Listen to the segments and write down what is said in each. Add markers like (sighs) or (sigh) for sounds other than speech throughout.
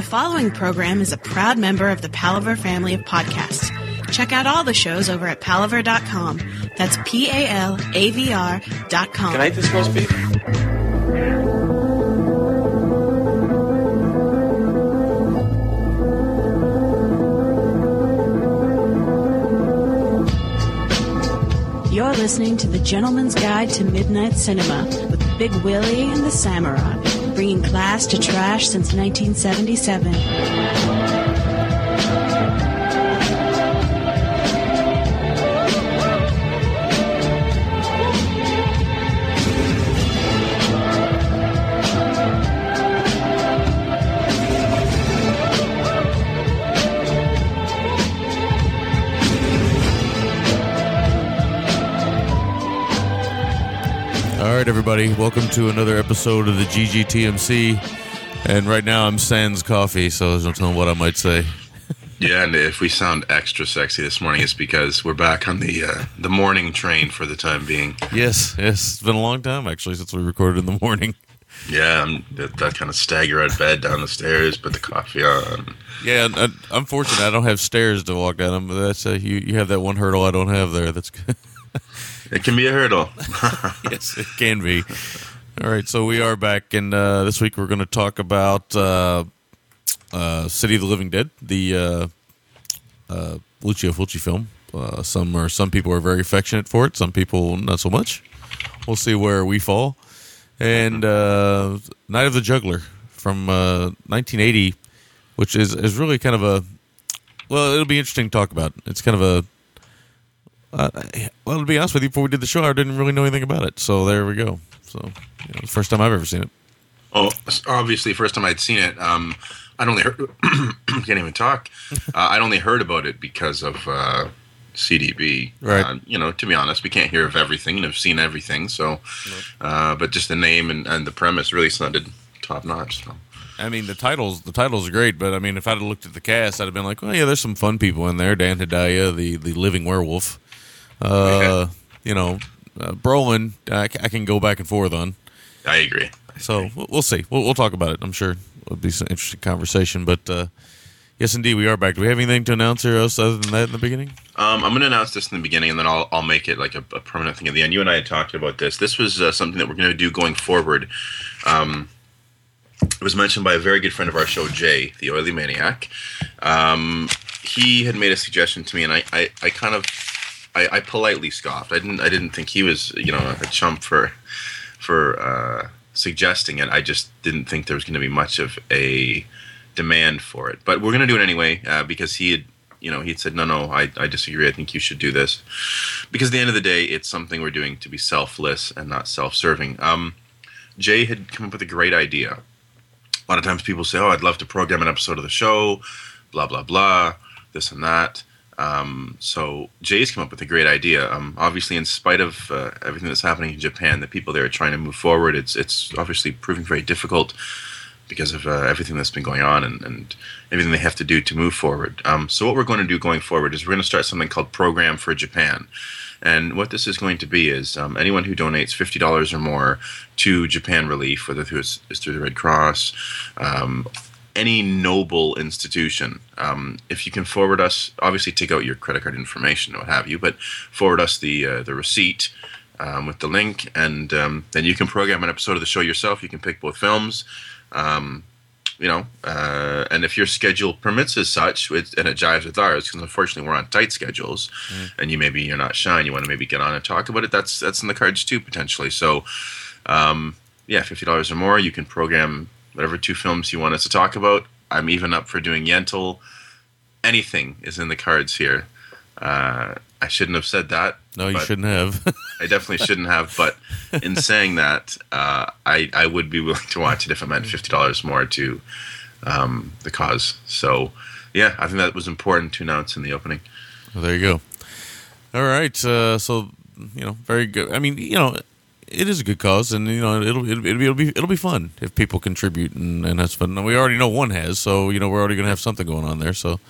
The following program is a proud member of the Palavr family of podcasts. Check out all the shows over at palavr.com. That's P A L A V R.com. Can I eat this roast beef? You're listening to The Gentleman's Guide to Midnight Cinema with Big Willie and the Samurai, bringing class to trash since 1977. Everybody, welcome to another episode of the GGTMC. And right now I'm sans coffee, so there's no telling what I might say. (laughs) Yeah, and if we sound extra sexy this morning, it's because we're back on the uh, the morning train for the time being. Yes, yes, it's been a long time actually since we recorded in the morning. Yeah, I'm that, that kind of stagger out of bed down the stairs, put the coffee on. Yeah, I'm fortunate I don't have stairs to walk down them. But that's uh, you. You have that one hurdle I don't have there. That's good. (laughs) It can be a hurdle. (laughs) yes, it can be. All right, so we are back, and uh, this week we're going to talk about uh, uh, City of the Living Dead, the uh, uh, Lucio Fulci film. Uh, some are some people are very affectionate for it, some people not so much. We'll see where we fall. And uh, Night of the Juggler from uh, 1980, which is is really kind of a well, it'll be interesting to talk about. It's kind of a uh, well, to be honest with you, before we did the show, I didn't really know anything about it. So there we go. So you know, first time I've ever seen it. Oh, obviously, first time I'd seen it, um, I'd only heard, (coughs) can't even talk. Uh, I'd only heard about it because of uh, CDB. Right. Uh, you know, to be honest, we can't hear of everything and have seen everything. So, uh, but just the name and, and the premise really sounded top notch. So. I mean, the titles the titles are great, but I mean, if I'd have looked at the cast, I'd have been like, well, yeah, there's some fun people in there. Dan Hedaya, the the living werewolf. Uh, you know, uh, Brolin, I can go back and forth on. I agree. So we'll, we'll see. We'll, we'll talk about it. I'm sure it'll be some interesting conversation. But uh, yes, indeed, we are back. Do we have anything to announce here else other than that in the beginning? Um, I'm going to announce this in the beginning, and then I'll I'll make it like a, a permanent thing at the end. You and I had talked about this. This was uh, something that we're going to do going forward. Um, it was mentioned by a very good friend of our show, Jay, the oily maniac. Um, he had made a suggestion to me, and I, I, I kind of, I, I politely scoffed. I didn't, I didn't think he was, you know, a chump for, for uh, suggesting it. I just didn't think there was going to be much of a demand for it. But we're going to do it anyway uh, because he had, you know, he said, no, no, I, I disagree. I think you should do this because at the end of the day, it's something we're doing to be selfless and not self-serving. Um, Jay had come up with a great idea. A lot of times people say, "Oh, I'd love to program an episode of the show," blah blah blah, this and that. Um, so Jay's come up with a great idea. Um, obviously, in spite of uh, everything that's happening in Japan, the people there are trying to move forward. It's it's obviously proving very difficult because of uh, everything that's been going on and, and everything they have to do to move forward. Um, so what we're going to do going forward is we're going to start something called Program for Japan. And what this is going to be is um, anyone who donates fifty dollars or more to Japan Relief, whether through it's, it's through the Red Cross, um, any noble institution, um, if you can forward us, obviously take out your credit card information, or what have you, but forward us the uh, the receipt um, with the link, and um, then you can program an episode of the show yourself. You can pick both films. Um, you know, uh, and if your schedule permits as such, it, and it jives with ours, because unfortunately we're on tight schedules, and you maybe you're not shy, and you want to maybe get on and talk about it. That's that's in the cards too potentially. So, um, yeah, fifty dollars or more, you can program whatever two films you want us to talk about. I'm even up for doing Yentl. Anything is in the cards here. Uh, I shouldn't have said that. No, you shouldn't have. I definitely shouldn't have, but in (laughs) saying that, uh, I I would be willing to watch it if it meant fifty dollars more to um, the cause. So, yeah, I think that was important to announce in the opening. Well, there you go. All right. Uh, so you know, very good. I mean, you know, it is a good cause, and you know, it'll it'll, it'll be it'll be fun if people contribute, and, and that's fun. And we already know one has, so you know, we're already going to have something going on there. So,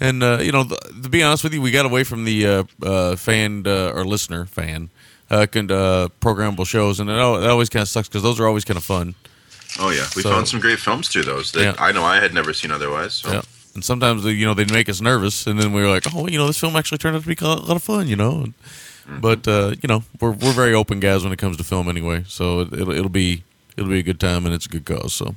and uh, you know, th- to be honest with you, we got away from the uh, uh, fan uh, or listener fan uh, can, uh, programmable shows, and it, al- it always kind of sucks because those are always kind of fun. Oh yeah, we So- found some great films through those that Yeah. I know I had never seen otherwise. So. Yeah. And sometimes you know they'd make us nervous, and then we were like, oh, you know, this film actually turned out to be a lot of fun, you know. And, But uh, you know, we're we're very open guys when it comes to film anyway, so it, it'll it'll be it'll be a good time and it's a good cause. So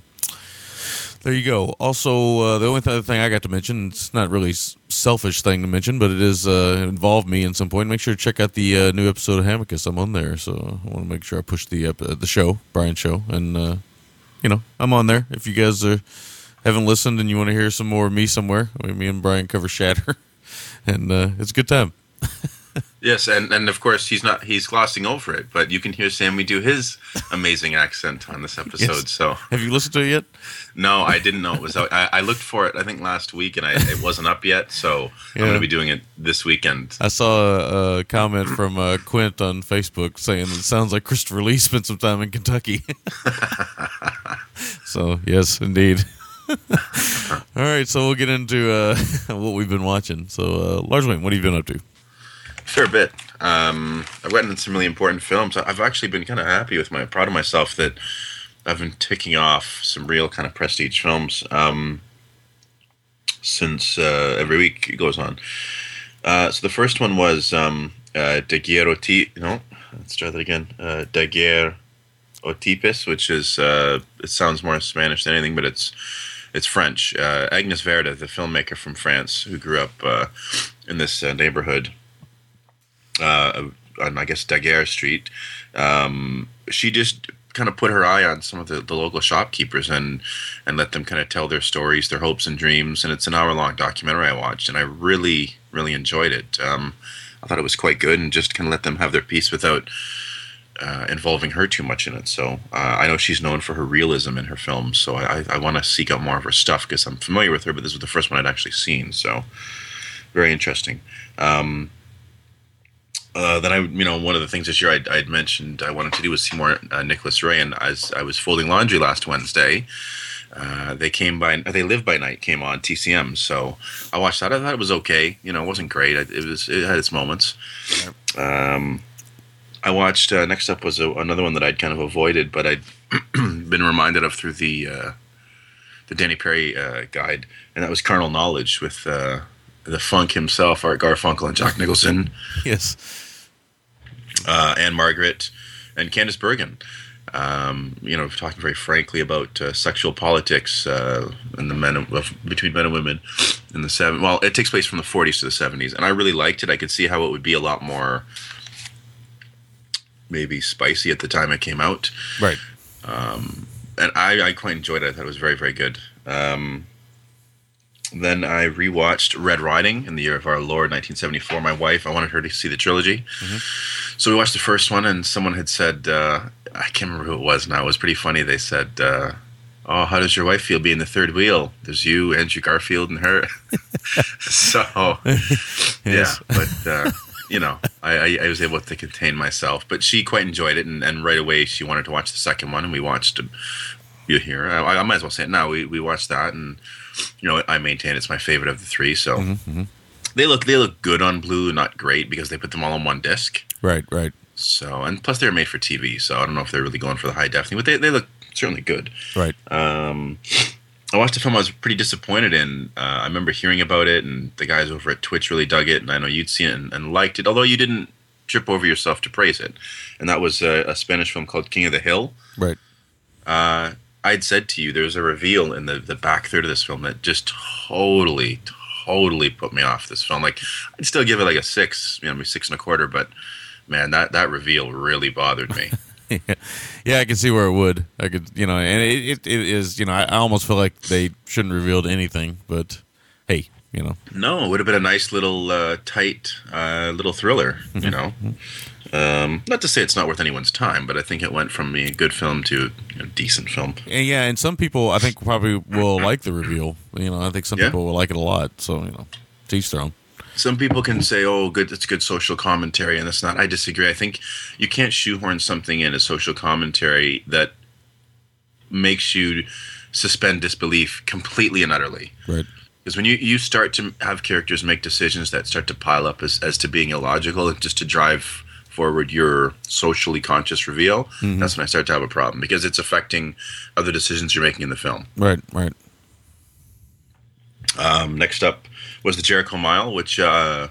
there you go. Also, uh, the only other thing I got to mention, it's not really selfish thing to mention, but it is uh, involved me in some point. Make sure to check out the uh, new episode of Hamicus. I'm on there, so I want to make sure I push the uh, the show, Brian show, and uh, you know I'm on there. If you guys are, haven't listened and you want to hear some more of me somewhere, me and Brian cover Shatter, (laughs) and uh, it's a good time. (laughs) (laughs) Yes, and, and of course he's not he's glossing over it, but you can hear Sammy do his amazing accent on this episode. Yes. So Have you listened to it yet? no, I didn't know it was out. I, I looked for it I think last week and I, it wasn't up yet. So I'm going to be doing it this weekend. I saw a, a comment from uh, Quint on Facebook saying it sounds like Christopher Lee spent some time in Kentucky. (laughs) so yes, indeed. (laughs) All right, so we'll get into uh, what we've been watching. So, uh, Large Wayne, what have you been up to? Fair bit. Um, I've gotten some really important films. I've actually been kind of happy with my proud of myself that I've been ticking off some real kind of prestige films um, since uh, every week it goes on. Uh, so the first one was um, uh, De Guerre Oti- No, let's try that again. Uh, De Guerre Otipis, which is uh, it sounds more Spanish than anything, but it's it's French. Uh, Agnes Varda, the filmmaker from France, who grew up uh, in this uh, neighborhood uh, on I guess Daguerre Street. Um, she just kind of put her eye on some of the, the local shopkeepers and and let them kind of tell their stories, their hopes and dreams. And it's an hour long documentary I watched, and I really really enjoyed it. Um, I thought it was quite good, and just kind of let them have their piece without. Uh, involving her too much in it, so uh, I know she's known for her realism in her films. So I, I, I want to seek out more of her stuff because I'm familiar with her, but this was the first one I'd actually seen. So very interesting. Um, uh, then I, you know, one of the things this year I'd, I'd mentioned I wanted to do was see more uh, Nicholas Ray, and as I was folding laundry last Wednesday, uh, they came by. They live by night came on TCM, so I watched that. I thought it was okay. You know, it wasn't great. It, it was. It had its moments. Um, I watched. Uh, next up was a, another one that I'd kind of avoided, but I'd (clears throat) been reminded of through the uh, the Danny Peary uh, guide, and that was Carnal Knowledge with uh, the Funk himself, Art Garfunkel, and Jack Nicholson Yes. Uh, Ann-Margret, and Candice Bergen. Um, you know, talking very frankly about uh, sexual politics uh, and the men of, between men and women in the seven. Well, it takes place from the 40s to the 70s, and I really liked it. I could see how it would be a lot more maybe spicy at the time it came out, Right. and I, I quite enjoyed it. I thought it was very very good. Um, then I rewatched Red Riding in the year of our Lord 1974. My wife, I wanted her to see the trilogy. So we watched the first one, and someone had said, uh, I can't remember who it was now. It was pretty funny. They said, uh, Oh, how does your wife feel being the third wheel? There's you, Andrew Garfield, and her. (laughs) so, (laughs) Yes. yeah, but, uh, you know, I, I, was able to contain myself. But she quite enjoyed it, and, and right away she wanted to watch the second one, and we watched it. You here? I, I might as well say it now. We, we watched that, and, you know, I maintain it's my favorite of the three. So. Mm-hmm, They look they look good on blue, not great because they put them all on one disc. Right. Right. So, and plus they're made for TV, so I don't know if they're really going for the high def thing, but they, they look certainly good. Right. Um, I watched a film I was pretty disappointed in. Uh, I remember hearing about it, and the guys over at Twitch really dug it, and I know you'd seen it and, and liked it, although you didn't trip over yourself to praise it. And that was a, a Spanish film called King of the Hill. Right. Uh, I'd said to you, there's a reveal in the, the back third of this film that just totally, totally put me off this film. Like, I'd still give it like a six, you know, maybe six and a quarter, but man, that, that reveal really bothered me. (laughs) yeah, I can see where it would. I could, you know, and it, it, it is, you know, I, I almost feel like they shouldn't have revealed anything, but hey, you know, No, it would have been a nice little uh, tight uh, little thriller, you know. Um, not to say it's not worth anyone's time, but I think it went from being a good film to a decent film. and yeah, and some people I think probably will like the reveal. You know, I think some Yeah. people will like it a lot. So you know, teach each their own. Some people can say, "Oh, good, it's good social commentary," and it's not. I disagree. I think you can't shoehorn something in as social commentary that makes you suspend disbelief completely and utterly. Right. Because when you, you start to have characters make decisions that start to pile up as, as to being illogical and just to drive forward your socially conscious reveal, that's when I start to have a problem because it's affecting other decisions you're making in the film. Right, right. Um, next up was the Jericho Mile, which uh,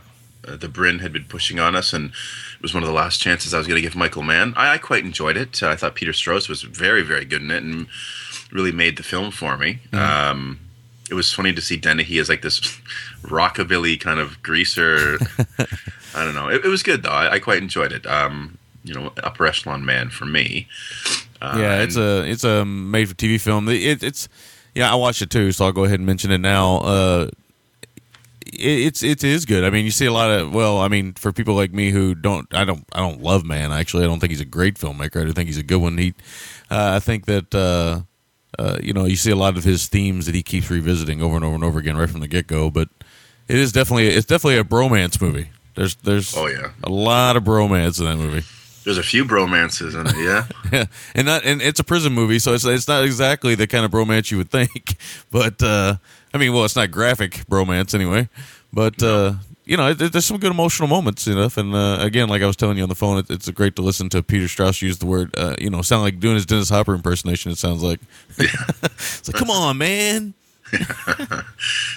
uh, the Bryn had been pushing on us, and it was one of the last chances I was going to give Michael Mann. I, I quite enjoyed it. Uh, I thought Peter Strauss was very, very good in it, and really made the film for me. Um, it was funny to see Dennehy as like this (laughs) rockabilly kind of greaser. (laughs) I don't know. It, it was good though. I, I quite enjoyed it. Um, you know, upper echelon Mann for me. Uh, yeah, it's a it's a made for TV film. It, it's yeah, I watched it too, so I'll go ahead and mention it now. Uh, it, it's it is good. I mean, you see a lot of well, I mean, for people like me who don't, I don't, I don't love Mann. Actually, I don't think he's a great filmmaker. I do think he's a good one. He, uh, I think that. Uh, uh, you know, you see a lot of his themes that he keeps revisiting over and over and over again right from the get go. But it is definitely it's definitely a bromance movie. There's there's Oh, yeah. a lot of bromance in that movie. There's a few bromances in it. Yeah. (laughs) Yeah, and not and it's a prison movie, so it's it's not exactly the kind of bromance you would think. (laughs) But uh, I mean, well, it's not graphic bromance anyway. But uh, you know, it, there's some good emotional moments enough. And uh, again, like I was telling you on the phone, it, it's great to listen to Peter Strauss use the word. Uh, you know, sound like doing his Dennis Hopper impersonation. It sounds like. (laughs) it's like, come on, man. (laughs)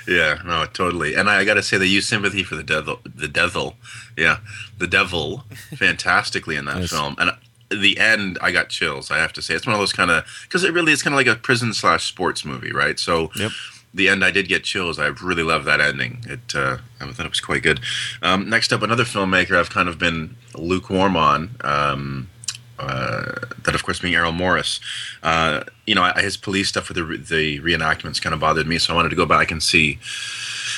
Yeah, no, totally. And I, I got to say, they use sympathy for the devil. The devil, yeah, the devil, fantastically in that Nice. film. And the end, I got chills. I have to say, it's one of those kind of because it really is kind of like a prison slash sports movie, right? So, Yep. the end, I did get chills. I really love that ending. It, uh, I thought it was quite good. Um, next up, another filmmaker I've kind of been lukewarm on. Um, uh, that of course being Errol Morris. Uh, you know, his police stuff with the, re- the reenactments kind of bothered me, so I wanted to go back and see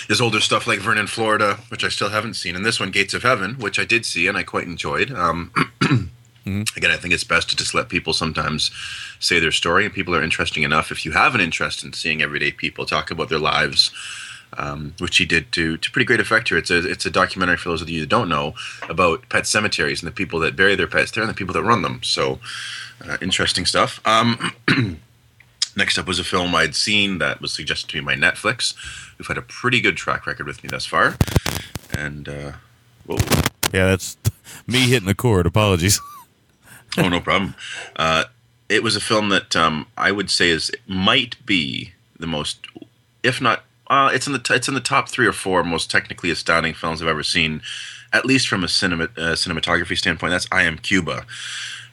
his older stuff like Vernon, Florida, which I still haven't seen, and this one, Gates of Heaven, which I did see and I quite enjoyed. Um, (clears throat) Again, I think it's best to just let people sometimes say their story, and people are interesting enough. If you have an interest in seeing everyday people talk about their lives, um, which he did to to pretty great effect here. It's a it's a documentary for those of you that don't know about pet cemeteries and the people that bury their pets there and the people that run them. So uh, interesting stuff. Um, (clears throat) next up was a film I'd seen that was suggested to me by Netflix. We've had a pretty good track record with me thus far, and uh, whoa. Yeah, that's (laughs) me hitting the cord. Apologies. (laughs) oh, no problem. Uh, it was a film that um, I would say is might be the most, if not, uh, it's in the t- it's in the top three or four most technically astounding films I've ever seen, at least from a cinema uh, cinematography standpoint. That's I Am Cuba.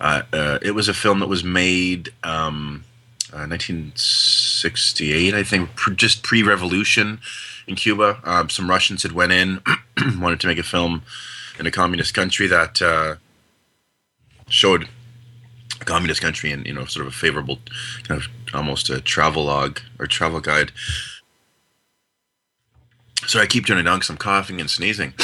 Uh, uh, it was a film that was made um, uh, 1968, I think, just pre-revolution in Cuba. Um, some Russians had went in, (clears throat) wanted to make a film in a communist country that uh, showed a communist country in you know sort of a favorable kind of almost a travel log or travel guide. So I keep turning down because I'm coughing and sneezing.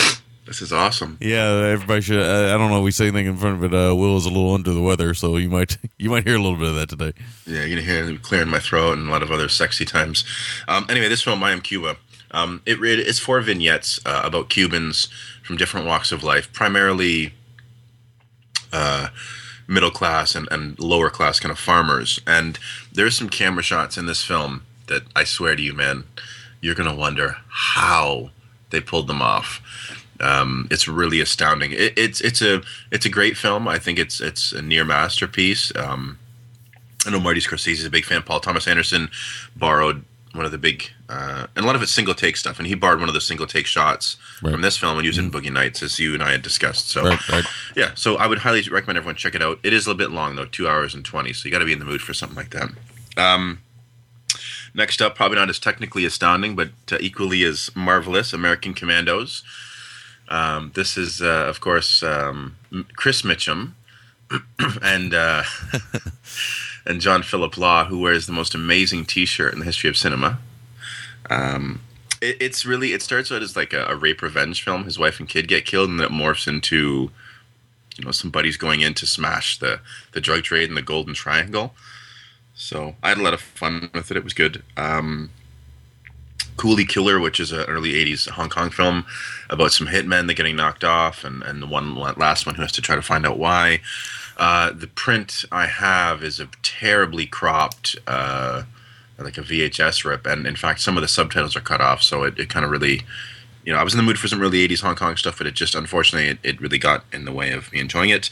This is awesome. Yeah, everybody should. Uh, I don't know. If we say anything in front of it. Uh, Will is a little under the weather, so you might (laughs) you might hear a little bit of that today. Yeah, you're gonna hear me clearing my throat and a lot of other sexy times. Um, anyway, this film, I Am Cuba. Um, it it's four vignettes uh, about Cubans from different walks of life, primarily uh, middle class and, and lower class kind of farmers. And there's some camera shots in this film that I swear to you, man, you're gonna wonder how they pulled them off. Um, it's really astounding. It, it's it's a it's a great film. I think it's it's a near masterpiece. Um, I know Marty Scorsese is a big fan. Paul Thomas Anderson borrowed one of the big, uh, and a lot of it's single take stuff, and he borrowed one of the single take shots Right. from this film and used it in Boogie Nights, as you and I had discussed. So, Right, right. yeah, so I would highly recommend everyone check it out. It is a little bit long though, two hours and twenty, so you got to be in the mood for something like that. Um, next up, probably not as technically astounding, but uh, equally as marvelous, American Commandos. Um, this is, uh, of course, um, Chris Mitchum (clears throat) and uh, (laughs) and John Philip Law, who wears the most amazing T-shirt in the history of cinema. Um, it, it's really it starts out as like a, a rape revenge film. His wife and kid get killed, and then it morphs into you know some buddies going in to smash the the drug trade and the Golden Triangle. So I had a lot of fun with it. It was good. Um, Coolie Killer, which is an early '80s Hong Kong film about some hitmen that getting knocked off, and and the one last one who has to try to find out why. Uh, the print I have is a terribly cropped, uh, like a VHS rip, and in fact, some of the subtitles are cut off, so it, it kind of really you know, I was in the mood for some early '80s Hong Kong stuff, but it just unfortunately it, it really got in the way of me enjoying it.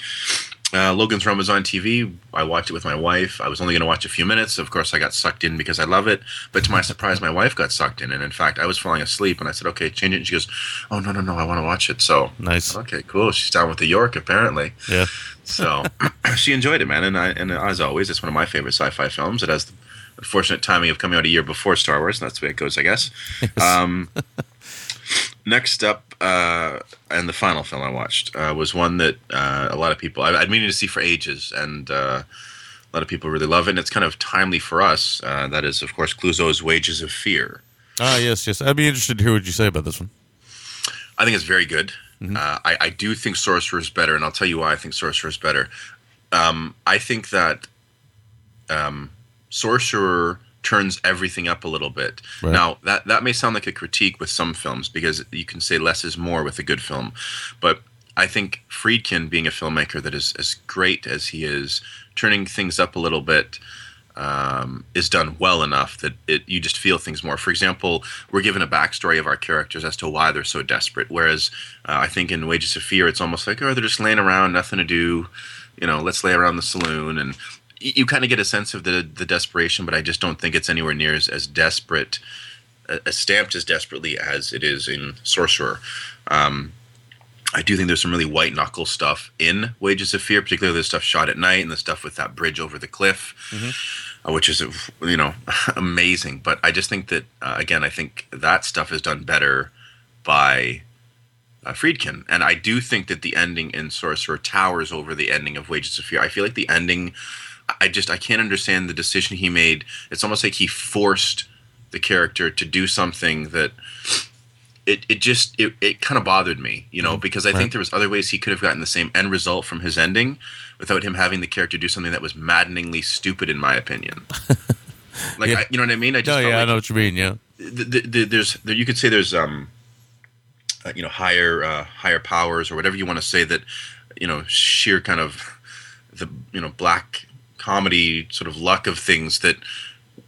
Uh, Logan's Run was on TV. I watched it with my wife. I was only going to watch a few minutes. Of course, I got sucked in because I love it. But to my surprise, my wife got sucked in. And in fact, I was falling asleep and I said, okay, change it. And she goes, oh, no, no, no, I want to watch it. So, Nice. okay, cool. She's down with the York, apparently. Yeah. So (clears throat) she enjoyed it, man. And, I, and as always, it's one of my favorite sci fi films. It has the unfortunate timing of coming out a year before Star Wars. And that's the way it goes, I guess. Um, (laughs) next up, uh, and the final film I watched uh, was one that uh, a lot of people I, I'd meaning to see for ages, and uh, a lot of people really love it. And it's kind of timely for us. Uh, that is, of course, Clouzot's Wages of Fear. Ah, yes, yes. I'd be interested to hear what you say about this one. I think it's very good. Uh, I, I do think Sorcerer is better, and I'll tell you why I think Sorcerer is better. Um, I think that um, Sorcerer turns everything up a little bit. Right. Now that that may sound like a critique with some films because you can say less is more with a good film, but I think Friedkin, being a filmmaker that is as great as he is, turning things up a little bit um, is done well enough that it you just feel things more. For example, we're given a backstory of our characters as to why they're so desperate. Whereas uh, I think in Wages of Fear, it's almost like oh they're just laying around, nothing to do. You know, let's lay around the saloon, and you kind of get a sense of the the desperation. But I just don't think it's anywhere near as, as desperate, uh, as stamped as desperately as it is in Sorcerer. Um, I do think there's some really white knuckle stuff in Wages of Fear, particularly the stuff shot at night and the stuff with that bridge over the cliff, uh, which is you know (laughs) amazing. But I just think that uh, again, I think that stuff is done better by uh, Friedkin, and I do think that the ending in Sorcerer towers over the ending of Wages of Fear. I feel like the ending, I just I can't understand the decision he made. It's almost like he forced the character to do something that it, it just it, it kind of bothered me you know because i Right. think there was other ways he could have gotten the same end result from his ending without him having the character do something that was maddeningly stupid in my opinion (laughs) like Yeah. I, you know what i mean i just Oh, felt yeah, I know what you mean. Yeah. the, the, the, there's there, you could say there's um uh, you know higher uh, higher powers or whatever you want to say that you know sheer kind of the you know black comedy sort of luck of things that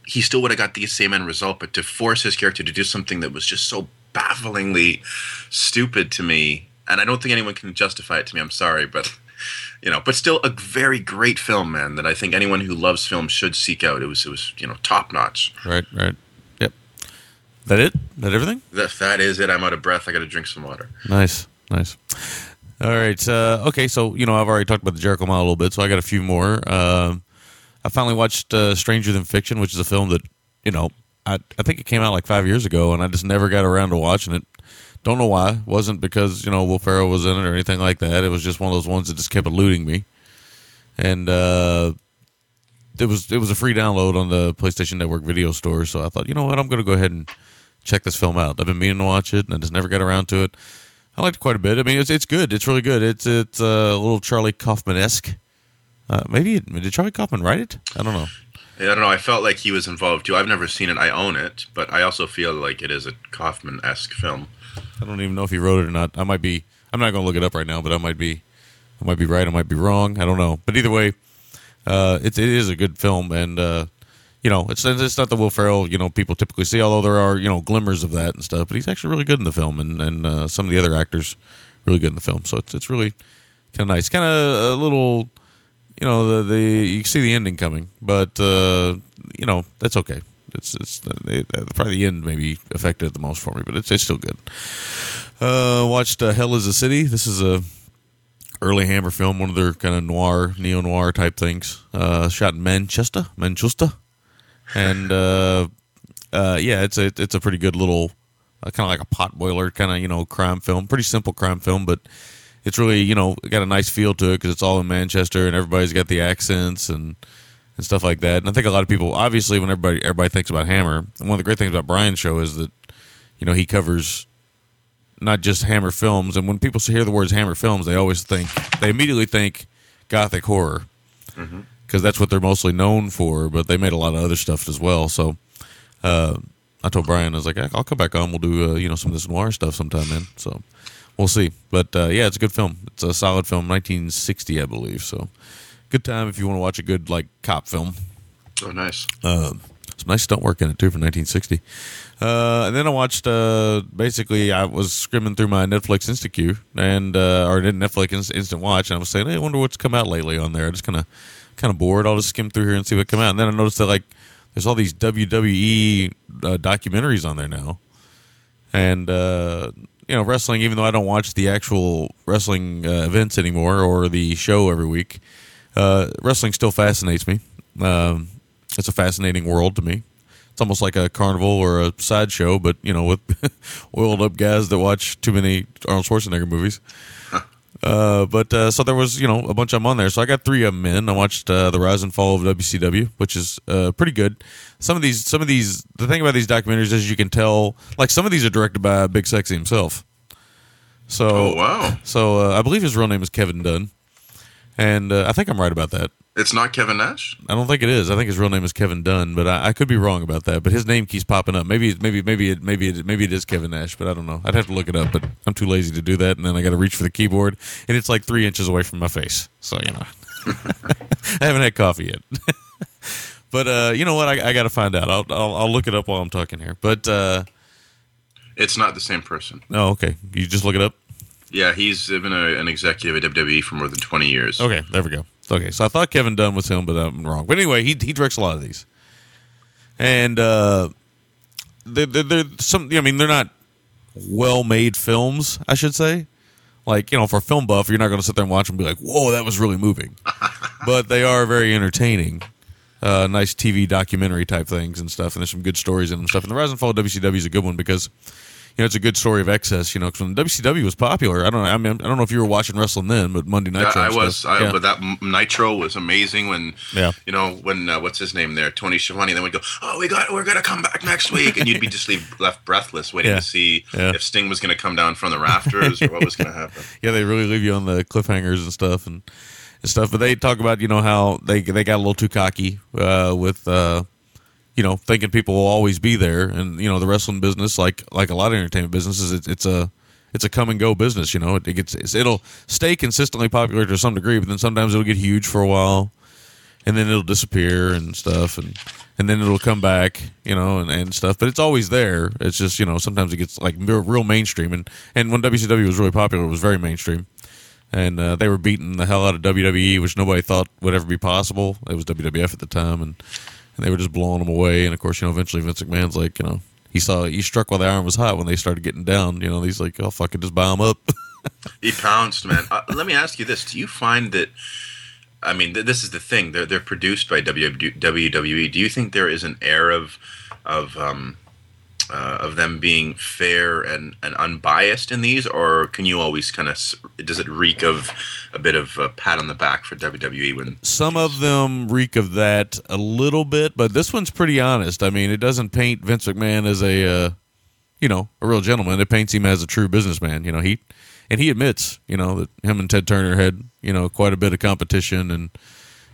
he still would have got the same end result but to force his character to do something that was just so bafflingly stupid to me and I don't think anyone can justify it to me I'm sorry but you know but still a very great film man that I think anyone who loves film should seek out it was it was you know top notch Right. Right. Yep. That it? That everything? That that is it. I'm out of breath. I got to drink some water. Nice, nice. All right. Uh, okay, so you know I've already talked about the Jericho Mile a little bit, so I got a few more. Um I finally watched uh, Stranger Than Fiction, which is a film that you know I I think it came out like five years ago, and I just never got around to watching it. Don't know why. It wasn't because you know Will Ferrell was in it or anything like that. It was just one of those ones that just kept eluding me. And uh, it was it was a free download on the PlayStation Network video store, so I thought, you know what, I'm going to go ahead and check this film out. I've been meaning to watch it, and I just never got around to it. I liked it quite a bit. I mean, it's it's good. It's really good. It's it's uh, a little Charlie Kaufman esque. Uh, maybe it, did Charlie Kaufman write it? I don't know. I don't know. I felt like he was involved too. I've never seen it. I own it, but I also feel like it is a Kaufman esque film. I don't even know if he wrote it or not. I might be. I'm not going to look it up right now, but I might be. I might be right. I might be wrong. I don't know. But either way, uh, it's it is a good film, and uh, you know, it's it's not the Will Ferrell you know people typically see, although there are you know glimmers of that and stuff. But he's actually really good in the film, and and uh, some of the other actors really good in the film. So it's it's really kind of nice, kind of a little. You know the the you see the ending coming, but uh, you know that's okay. It's it's they, probably the end maybe affected it the most for me, but it's it's still good. Uh, watched uh, Hell is a City. This is a early Hammer film, one of their kind of noir, neo noir type things. Uh, shot in Manchester, Manchester, and uh, uh, yeah, it's a it's a pretty good little uh, kind of like a potboiler kind of you know crime film. Pretty simple crime film, but it's really you know got a nice feel to it because it's all in Manchester and everybody's got the accents and and stuff like that. And I think a lot of people, obviously, when everybody everybody thinks about Hammer, one of the great things about Brian's show is that you know he covers not just Hammer films. And when people hear the words Hammer films, they always think they immediately think gothic horror because that's what they're mostly known for. But they made a lot of other stuff as well. So uh, I told Brian, I was like, I'll come back on. We'll do uh, you know some of this noir stuff sometime, man. So we'll see. But uh, yeah, it's a good film. It's a solid film, 1960, I believe. So good time if you want to watch a good like cop film. Oh, nice. Uh, some nice stunt work in it too from 1960. Uh, and then I watched. Uh, basically, I was skimming through my Netflix Instant Queue and uh, or Netflix Inst- Instant Watch, and I was saying, "Hey, I wonder what's come out lately on there." I just kind of kind of bored. I'll just skim through here and see what come out. And then I noticed that like there's all these WWE uh, documentaries on there now, and uh, you know wrestling. Even though I don't watch the actual wrestling uh, events anymore or the show every week, uh, wrestling still fascinates me. Um, it's a fascinating world to me. It's almost like a carnival or a sideshow, but you know, with (laughs) oiled up guys that watch too many Arnold Schwarzenegger movies. Uh, but uh, so there was, you know, a bunch of them on there. So I got three of them in. I watched uh, the rise and fall of WCW, which is uh, pretty good. Some of these, some of these, the thing about these documentaries is you can tell, like some of these are directed by Big Sexy himself. So Oh wow, so uh, I believe his real name is Kevin Dunn, and uh, I think I'm right about that. It's not Kevin Nash. I don't think it is. I think his real name is Kevin Dunn, but I, I could be wrong about that. But his name keeps popping up. Maybe, maybe, maybe, it, maybe, it, maybe it is Kevin Nash, but I don't know. I'd have to look it up, but I'm too lazy to do that, and then I got to reach for the keyboard, and it's like three inches away from my face. So you know, (laughs) I haven't had coffee yet. (laughs) but uh, you know what? I, I got to find out. I'll, I'll I'll look it up while I'm talking here. But uh, It's not the same person. oh, okay. You just look it up. Yeah, he's been a, an executive at WWE for more than 20 years. Okay, there we go. Okay, so I thought Kevin Dunn was him, but I'm wrong. But anyway, he he directs a lot of these, and uh, they're, they're, they're some. I mean, they're not well made films, I should say. Like you know, for a film buff, you're not going to sit there and watch them and be like, "Whoa, that was really moving," (laughs) but they are very entertaining. Uh, nice TV documentary type things and stuff, and there's some good stories in them and stuff. And the Rise and Fall of WCW is a good one because know, it's a good story of excess. You know, 'cause when WCW was popular, I don't know. I mean, I don't know if you were watching wrestling then, but Monday Night Yeah, I was. I, Yeah. but that Nitro was amazing when, Yeah. you know, when uh, what's his name there, Tony Schiavone. Then we'd go, oh, we got, we're gonna come back next week, and you'd be just leave, left breathless, waiting Yeah. to see if Sting was gonna come down from the rafters or what was gonna happen. (laughs) yeah, they really leave you on the cliffhangers and stuff and, and stuff. But they talk about you know how they they got a little too cocky uh, with uh, you know thinking people will always be there, and you know the wrestling business, like like a lot of entertainment businesses, it's, it's a it's a come and go business. You know, it, it gets it'll stay consistently popular to some degree, but then sometimes it'll get huge for a while, and then it'll disappear and stuff, and and then it'll come back, you know, and, and stuff. But it's always there. It's just you know sometimes it gets like real, real mainstream, and and when WCW was really popular, it was very mainstream and uh, they were beating the hell out of WWE, which nobody thought would ever be possible. It was WWF at the time, and and they were just blowing them away. And of course, you know, eventually Vince McMahon's like, you know, he saw he struck while the iron was hot when they started getting down. You know, he's like, oh fuck it, just buy them up. (laughs) He pounced, man. Uh, let me ask you this: Do you find that? I mean, th- this is the thing. They're they're produced by WWE. Do you think there is an air of of um, uh, of them being fair and, and unbiased in these, or can you always kind of does it reek of a bit of a pat on the back for WWE when Some of them reek of that a little bit, but this one's pretty honest. I mean, it doesn't paint Vince McMahon as a, uh, you know, a real gentleman. It paints him as a true businessman. You know, he and he admits, you know, that him and Ted Turner had, you know, quite a bit of competition, and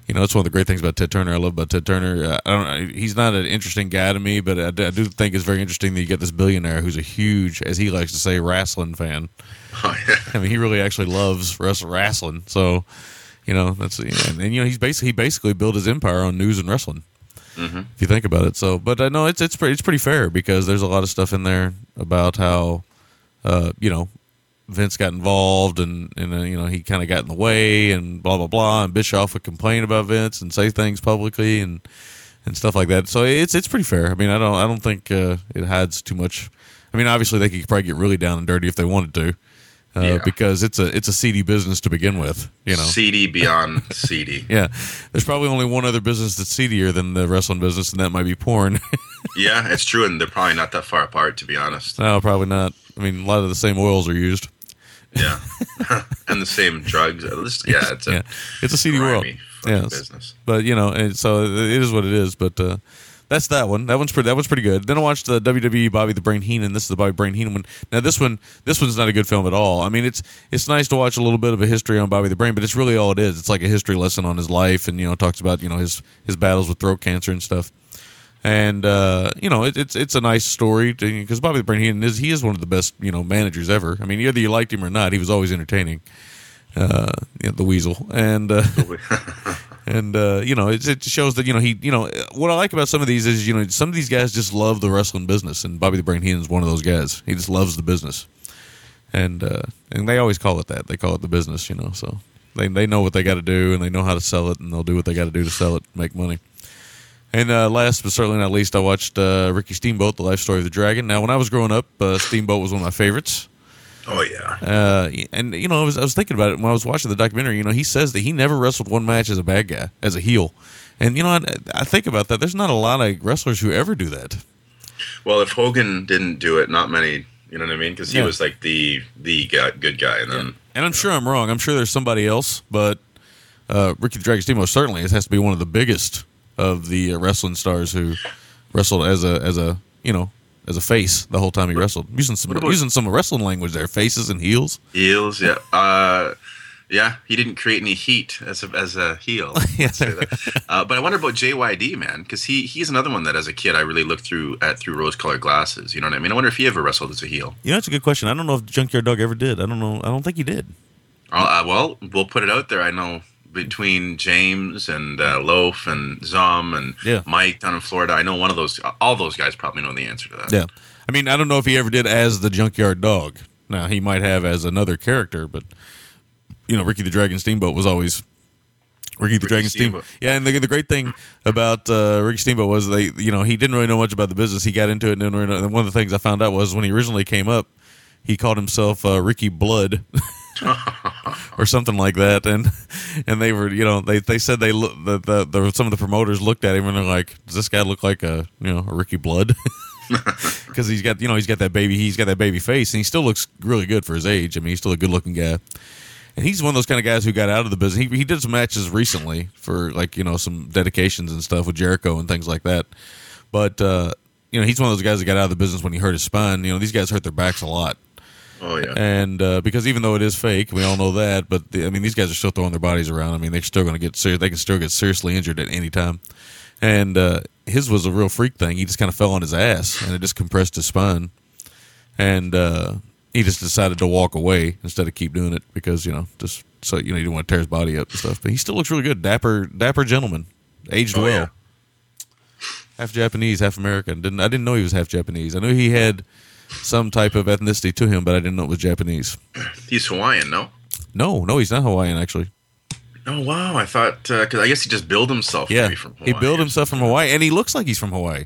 you know, that's one of the great things about Ted Turner. I love about Ted Turner. Uh, I don't he's not an interesting guy to me, but I, do- I do think it's very interesting that you get this billionaire who's a huge, as he likes to say, wrestling fan. oh, yeah. I mean, he really actually loves wrestling. So, you know, that's and, and you know, he's basically he basically built his empire on news and wrestling. If you think about it, so but I know it's it's pretty it's pretty fair because there's a lot of stuff in there about how, uh, you know, Vince got involved and and uh, you know he kind of got in the way and blah blah blah and Bischoff would complain about Vince and say things publicly and and stuff like that. So it's it's pretty fair. I mean, I don't I don't think uh, it hides too much. I mean, obviously they could probably get really down and dirty if they wanted to, uh, Yeah. because it's a it's a seedy business to begin with. You know, seedy beyond (laughs) seedy. yeah. There's probably only one other business that's seedier than the wrestling business, and that might be porn. (laughs) Yeah, it's true, and they're probably not that far apart, to be honest. no, probably not. I mean, a lot of the same oils are used. Yeah, (laughs) and the same drugs. At least, yeah, it's a yeah, it's a seedy world. Yeah, business. but you know, and so it is what it is. But uh, that's that one. That one's pretty. That one's pretty good. Then I watched the WWE Bobby the Brain Heenan. This is the Bobby Brain Heenan one. Now this one, this one's not a good film at all. I mean, it's it's nice to watch a little bit of a history on Bobby the Brain, but it's really all it is. It's like a history lesson on his life, and you know, talks about you know his his battles with throat cancer and stuff. And uh, you know, it, it's it's a nice story because Bobby the Brain Heenan is he is one of the best you know managers ever. I mean, either you liked him or not, he was always entertaining. Uh, you know, the Weasel, and uh, (laughs) (laughs) And uh, you know, it, it shows that you know he, you know, what I like about some of these is you know some of these guys just love the wrestling business, and Bobby the Brain Heenan is one of those guys. He just loves the business, and uh, and they always call it that. They call it the business, you know. So they they know what they got to do, and they know how to sell it, and they'll do what they got to do to sell it, make money. And uh, last but certainly not least, I watched uh, Ricky Steamboat, The Life Story of the Dragon. Now, when I was growing up, uh, Steamboat was one of my favorites. Oh yeah. Uh, and you know, I was I was thinking about it when I was watching the documentary. You know, he says that he never wrestled one match as a bad guy, as a heel. And you know, I, I think about that. There's not a lot of wrestlers who ever do that. Well, if Hogan didn't do it, not many. You know what I mean? Because he Yeah. was like the the good guy, and then And I'm sure I'm wrong. I'm sure there's somebody else, but uh, Ricky the Dragon Steamboat certainly has to be one of the biggest of the uh, wrestling stars who wrestled as a as a you know as a face the whole time he wrestled. Using some about- using some wrestling language there, faces and heels. heels. Yeah. Uh, yeah, he didn't create any heat as a, as a heel. Yeah. Let's that. (laughs) Uh, but I wonder about JYD, man, because he he's another one that as a kid I really looked through at through rose colored glasses. You know what I mean? I wonder if he ever wrestled as a heel. You know, that's a good question. I don't know if Junkyard Dog ever did. I don't know. I don't think he did. Uh, well, we'll put it out there. I know between James and uh, Loaf and Zom and Yeah. Mike down in Florida, I know one of those. All those guys probably know the answer to that. Yeah. I mean, I don't know if he ever did as the Junkyard Dog. Now, he might have as another character, but, you know, Ricky the Dragon Steamboat was always Ricky the Dragon Steamboat. Steamboat. Yeah, and the, the great thing about uh, Ricky Steamboat was they, you know, he didn't really know much about the business. He got into it, and, didn't really know- and one of the things I found out was when he originally came up, he called himself uh, Ricky Blood. (laughs) (laughs) or something like that, and and they were, you know, they, they said they look the, the, the some of the promoters looked at him and they're like, does this guy look like a you know a Ricky Blood? (laughs) (laughs) because he's got you know he's got that baby he's got that baby face and he still looks really good for his age. I mean he's still a good looking guy, and he's one of those kind of guys who got out of the business. He he did some matches recently for like you know some dedications and stuff with Jericho and things like that, but uh, you know he's one of those guys that got out of the business when he hurt his spine. You know these guys hurt their backs a lot, Oh yeah. and uh, because even though it is fake, we all know that. But the, I mean these guys are still throwing their bodies around. I mean they're still going to get serious. They can still get seriously injured at any time. And uh, his was a real freak thing. He just kind of fell on his ass, and it just compressed his spine. And uh, he just decided to walk away instead of keep doing it because you know just so you know he didn't want to tear his body up and stuff. But he still looks really good, dapper, dapper gentleman, aged Oh, well. yeah. Half Japanese, half American. Didn't I didn't know he was half Japanese. I knew he had some type of ethnicity to him, but I didn't know it was Japanese. He's Hawaiian, no? No, no, he's not Hawaiian actually. Oh wow! I thought because I guess he just billed himself. to Yeah, be from he built himself from Hawaii, and he looks like he's from Hawaii.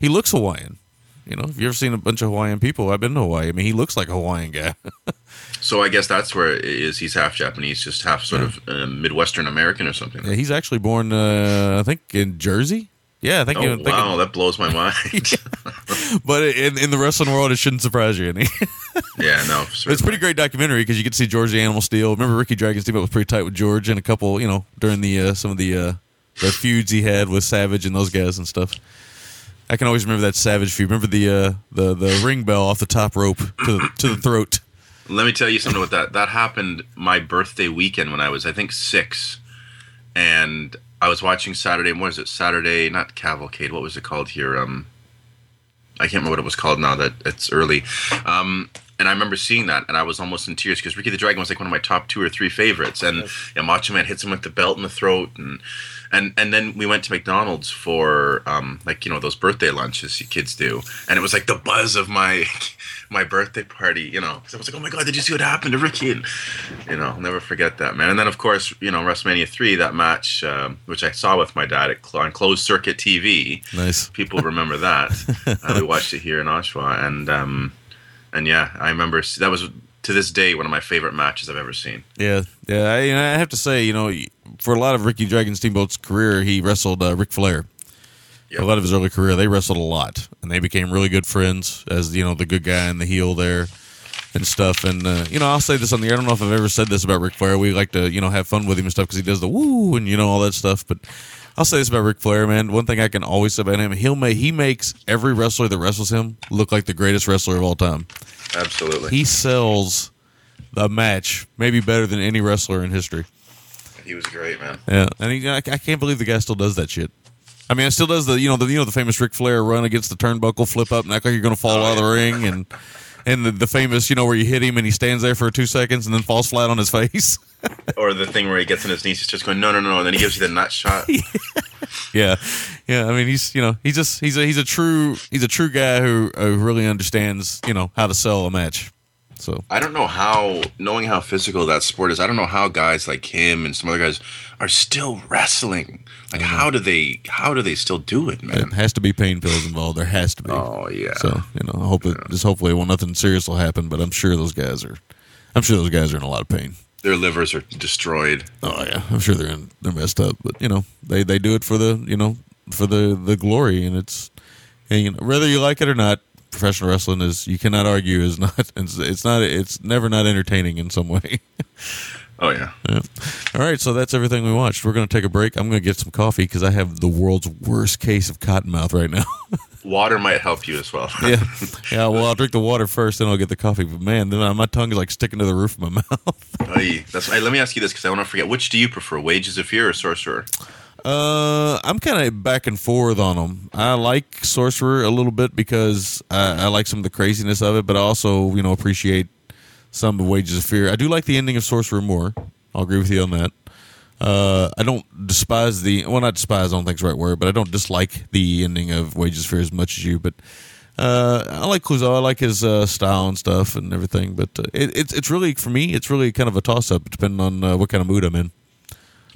He looks Hawaiian. You know, if you ever seen a bunch of Hawaiian people, I've been to Hawaii. I mean, he looks like a Hawaiian guy. (laughs) So I guess that's where it is. He's half Japanese, just half sort of uh, Midwestern American or something. yeah, he's actually born, uh, I think, in Jersey. Yeah, I think. Oh I think wow, that blows my (laughs) mind. but in in the wrestling world, it shouldn't surprise you any. (laughs) yeah, no, It's a pretty great documentary because you get to see George the Animal Steele. Remember Ricky Dragon Steamboat was pretty tight with George and a couple, you know, during the uh, some of the uh, the feuds he had with Savage and those guys and stuff. I can always remember that Savage feud. Remember the uh, the the ring bell off the top rope to the, to the throat. Let me tell you something about that. That happened my birthday weekend when I was, I think, six, and I was watching Saturday. What is it? Saturday, not Cavalcade. What was it called here? Um, I can't remember what it was called now. That it's early. Um, and I remember seeing that, and I was almost in tears because Ricky the Dragon was like one of my top two or three favorites. And yeah, Macho Man hits him with the belt in the throat, and and and then we went to McDonald's for um, like you know those birthday lunches you kids do, and it was like the buzz of my (laughs) my birthday party, you know. 'Cause I was like, oh my god, did you see what happened to Ricky? And you know, I'll never forget that man. And then of course, you know, WrestleMania three, that match um, which I saw with my dad at, on closed circuit TV. Nice. People remember that. (laughs) uh, we watched it here in Oshawa, and um, and yeah, I remember that was to this day one of my favorite matches I've ever seen. Yeah, yeah. I, I have to say, you know, for a lot of Ricky Dragon Steamboat's career, he wrestled uh, Ric Flair. Yep. A lot of his early career, they wrestled a lot, and they became really good friends as you know the good guy and the heel there and stuff. And uh, you know, I'll say this on the air. I don't know if I've ever said this about Ric Flair. We like to you know have fun with him and stuff because he does the woo and you know all that stuff. But I'll say this about Ric Flair, man. One thing I can always say about him, he'll make he makes every wrestler that wrestles him look like the greatest wrestler of all time. Absolutely, He sells the match maybe better than any wrestler in history. He was great, man. Yeah, and he, I, I can't believe the guy still does that shit. I mean, it still does the you know the you know the famous Ric Flair run against the turnbuckle, flip up, and act like you're going to fall Oh, out of the ring, and and the, the famous, you know, where you hit him and he stands there for two seconds and then falls flat on his (laughs) face. or the thing where he gets on his knees, he's just going no, no, no, and then he gives you the nut shot. (laughs) yeah, yeah. I mean, he's you know he's just he's a he's a true he's a true guy who, who really understands you know how to sell a match. So I don't know how, knowing how physical that sport is, I don't know how guys like him and some other guys are still wrestling. Like, how do they, how do they still do it, man? it has to be pain pills involved. There has to be. Oh yeah. So you know, I hope it just hopefully well nothing serious will happen. But I'm sure those guys are, I'm sure those guys are in a lot of pain. Their livers are destroyed. Oh yeah, I'm sure they're in, they're messed up. But you know, they they do it for the you know for the the glory, and it's and, you know, whether you like it or not. Professional wrestling is you cannot argue is not (laughs) it's, it's not it's never not entertaining in some way. (laughs) Oh yeah. Yeah. All right, so that's everything we watched. We're going to take a break. I'm going to get some coffee because I have the world's worst case of cotton mouth right now. (laughs) Water might help you as well. yeah, yeah. Well, I'll drink the water first, then I'll get the coffee. But man, then my tongue is like sticking to the roof of my mouth. Aye, that's. Hey, let me ask you this because I want to forget. Which do you prefer, Wages of Fear or Sorcerer? Uh, I'm kind of back and forth on them. I like Sorcerer a little bit because I, I like some of the craziness of it, but I also, you know, appreciate some of Wages of Fear. I do like the ending of Sorcerer more. I'll agree with you on that. Uh, I don't despise the well, not despise. I don't think it's the right word, but I don't dislike the ending of Wages of Fear as much as you. But uh, I like Clouzot. I like his uh, style and stuff and everything. But uh, it, it's it's really for me. It's really kind of a toss up, depending on uh, what kind of mood I'm in.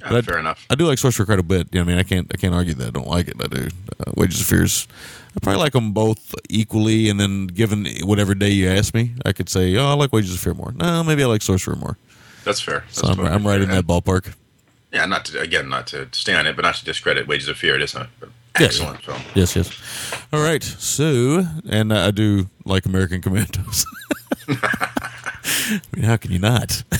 Ah, But I- fair enough. I do like Sorcerer quite a bit. Yeah, I mean, I can't I can't argue that I don't like it. I do. Uh, Wages of Fears. I probably like them both equally, and then given whatever day you ask me, I could say, oh, I like Wages of Fear more. No, maybe I like Sorcerer more. That's fair. That's So I'm, totally I'm right fair. in that ballpark. Yeah, not to again, not to stay on it, but not to discredit Wages of Fear. It is an excellent film. Yes, yes. All right. So, and I do like American Commandos. (laughs) I mean, how can you not? (laughs)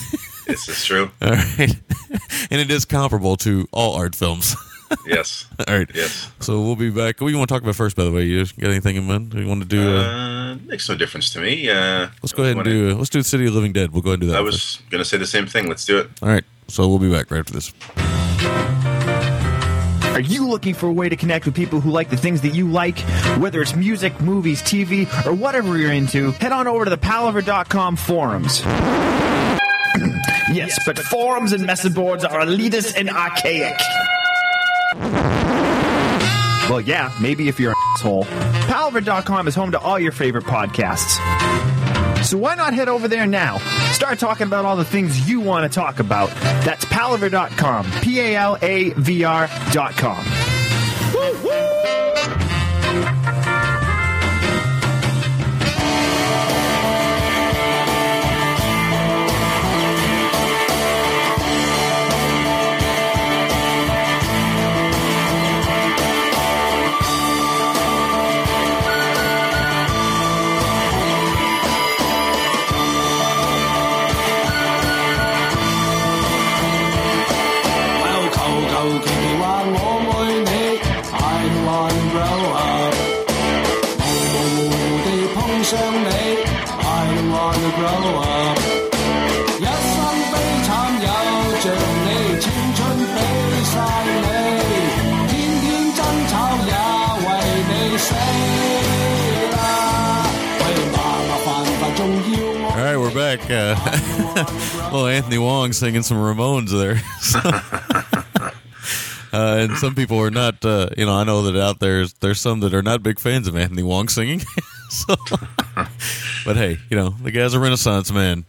This is true. (laughs) All right. (laughs) and it is comparable to all art films. (laughs) Yes. all right. Yes. So we'll be back. What do you want to talk about first, by the way? You got anything in mind? You want to do? Uh, Uh, makes no difference to me. Uh, let's go ahead and wanna- do. Uh, let's do City of Living Dead. We'll go ahead and do that. I first. was gonna say the same thing. Let's do it. All right. So we'll be back right after this. Are you looking for a way to connect with people who like the things that you like? Whether it's music, movies, TV, or whatever you're into, head on over to the palavr.com forums. Yes, but forums and message boards are elitist and archaic. Well, yeah, maybe if you're an asshole. Palavr.com is home to all your favorite podcasts. So why not head over there now? Start talking about all the things you want to talk about. That's palavr.com. P A L A V R.com. back. Uh, (laughs) well, Anthony Wong singing some Ramones there. (laughs) uh, and some people are not, uh, you know, I know that out there, there's some that are not big fans of Anthony Wong singing. (laughs) so, but hey, you know, the guy's a Renaissance man.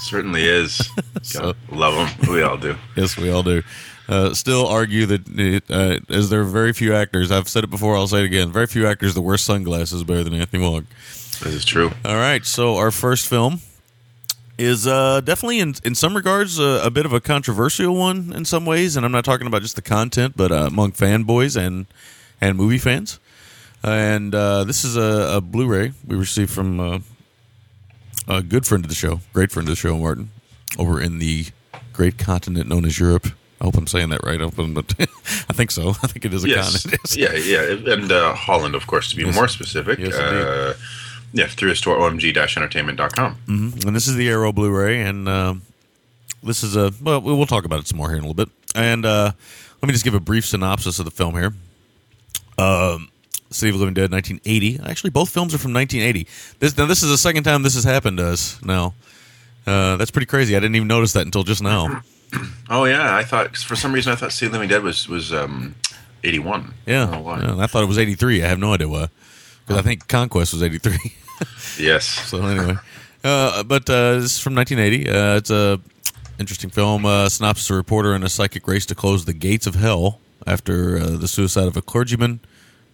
Certainly is. So- Love him. We all do. Yes, we all do. Uh, still argue that it, uh, as there are very few actors, I've said it before, I'll say it again, very few actors that wear sunglasses better than Anthony Wong. This is true. All right, so our first film is uh, definitely, in in some regards, uh, a bit of a controversial one in some ways, and I'm not talking about just the content, but uh, among fanboys and and movie fans. And uh, this is a, a Blu-ray we received from uh, a good friend of the show, great friend of the show, Martin, over in the great continent known as Europe. I hope I'm saying that right. I, I'm- but (laughs) I think so. (laughs) I think it is a Yes. continent. (laughs) yeah, yeah. And uh, Holland, of course, to be Yes. more specific. Yes, uh, yeah, through his store, omg-entertainment.com. and this is the Arrow Blu-ray, and um this is a well, we- we'll talk about it some more here in a little bit. And uh, let me just give a brief synopsis of the film here. Um, City of the Living Dead, 1980. Actually, both films are from 1980. This now this is the second time this has happened to us. Now, uh, that's pretty crazy. I didn't even notice that until just now. (clears throat) Oh yeah, I thought 'cause for some reason I thought City of the Living Dead was was um, eighty one. Yeah, why. yeah, I thought it was 83. I have no idea why, because I think Conquest was 83. (laughs) Yes. (laughs) So anyway, uh, but uh, this is from 1980. Uh, it's a interesting film. Uh, synopsis: A reporter and a psychic race to close the gates of hell after uh, the suicide of a clergyman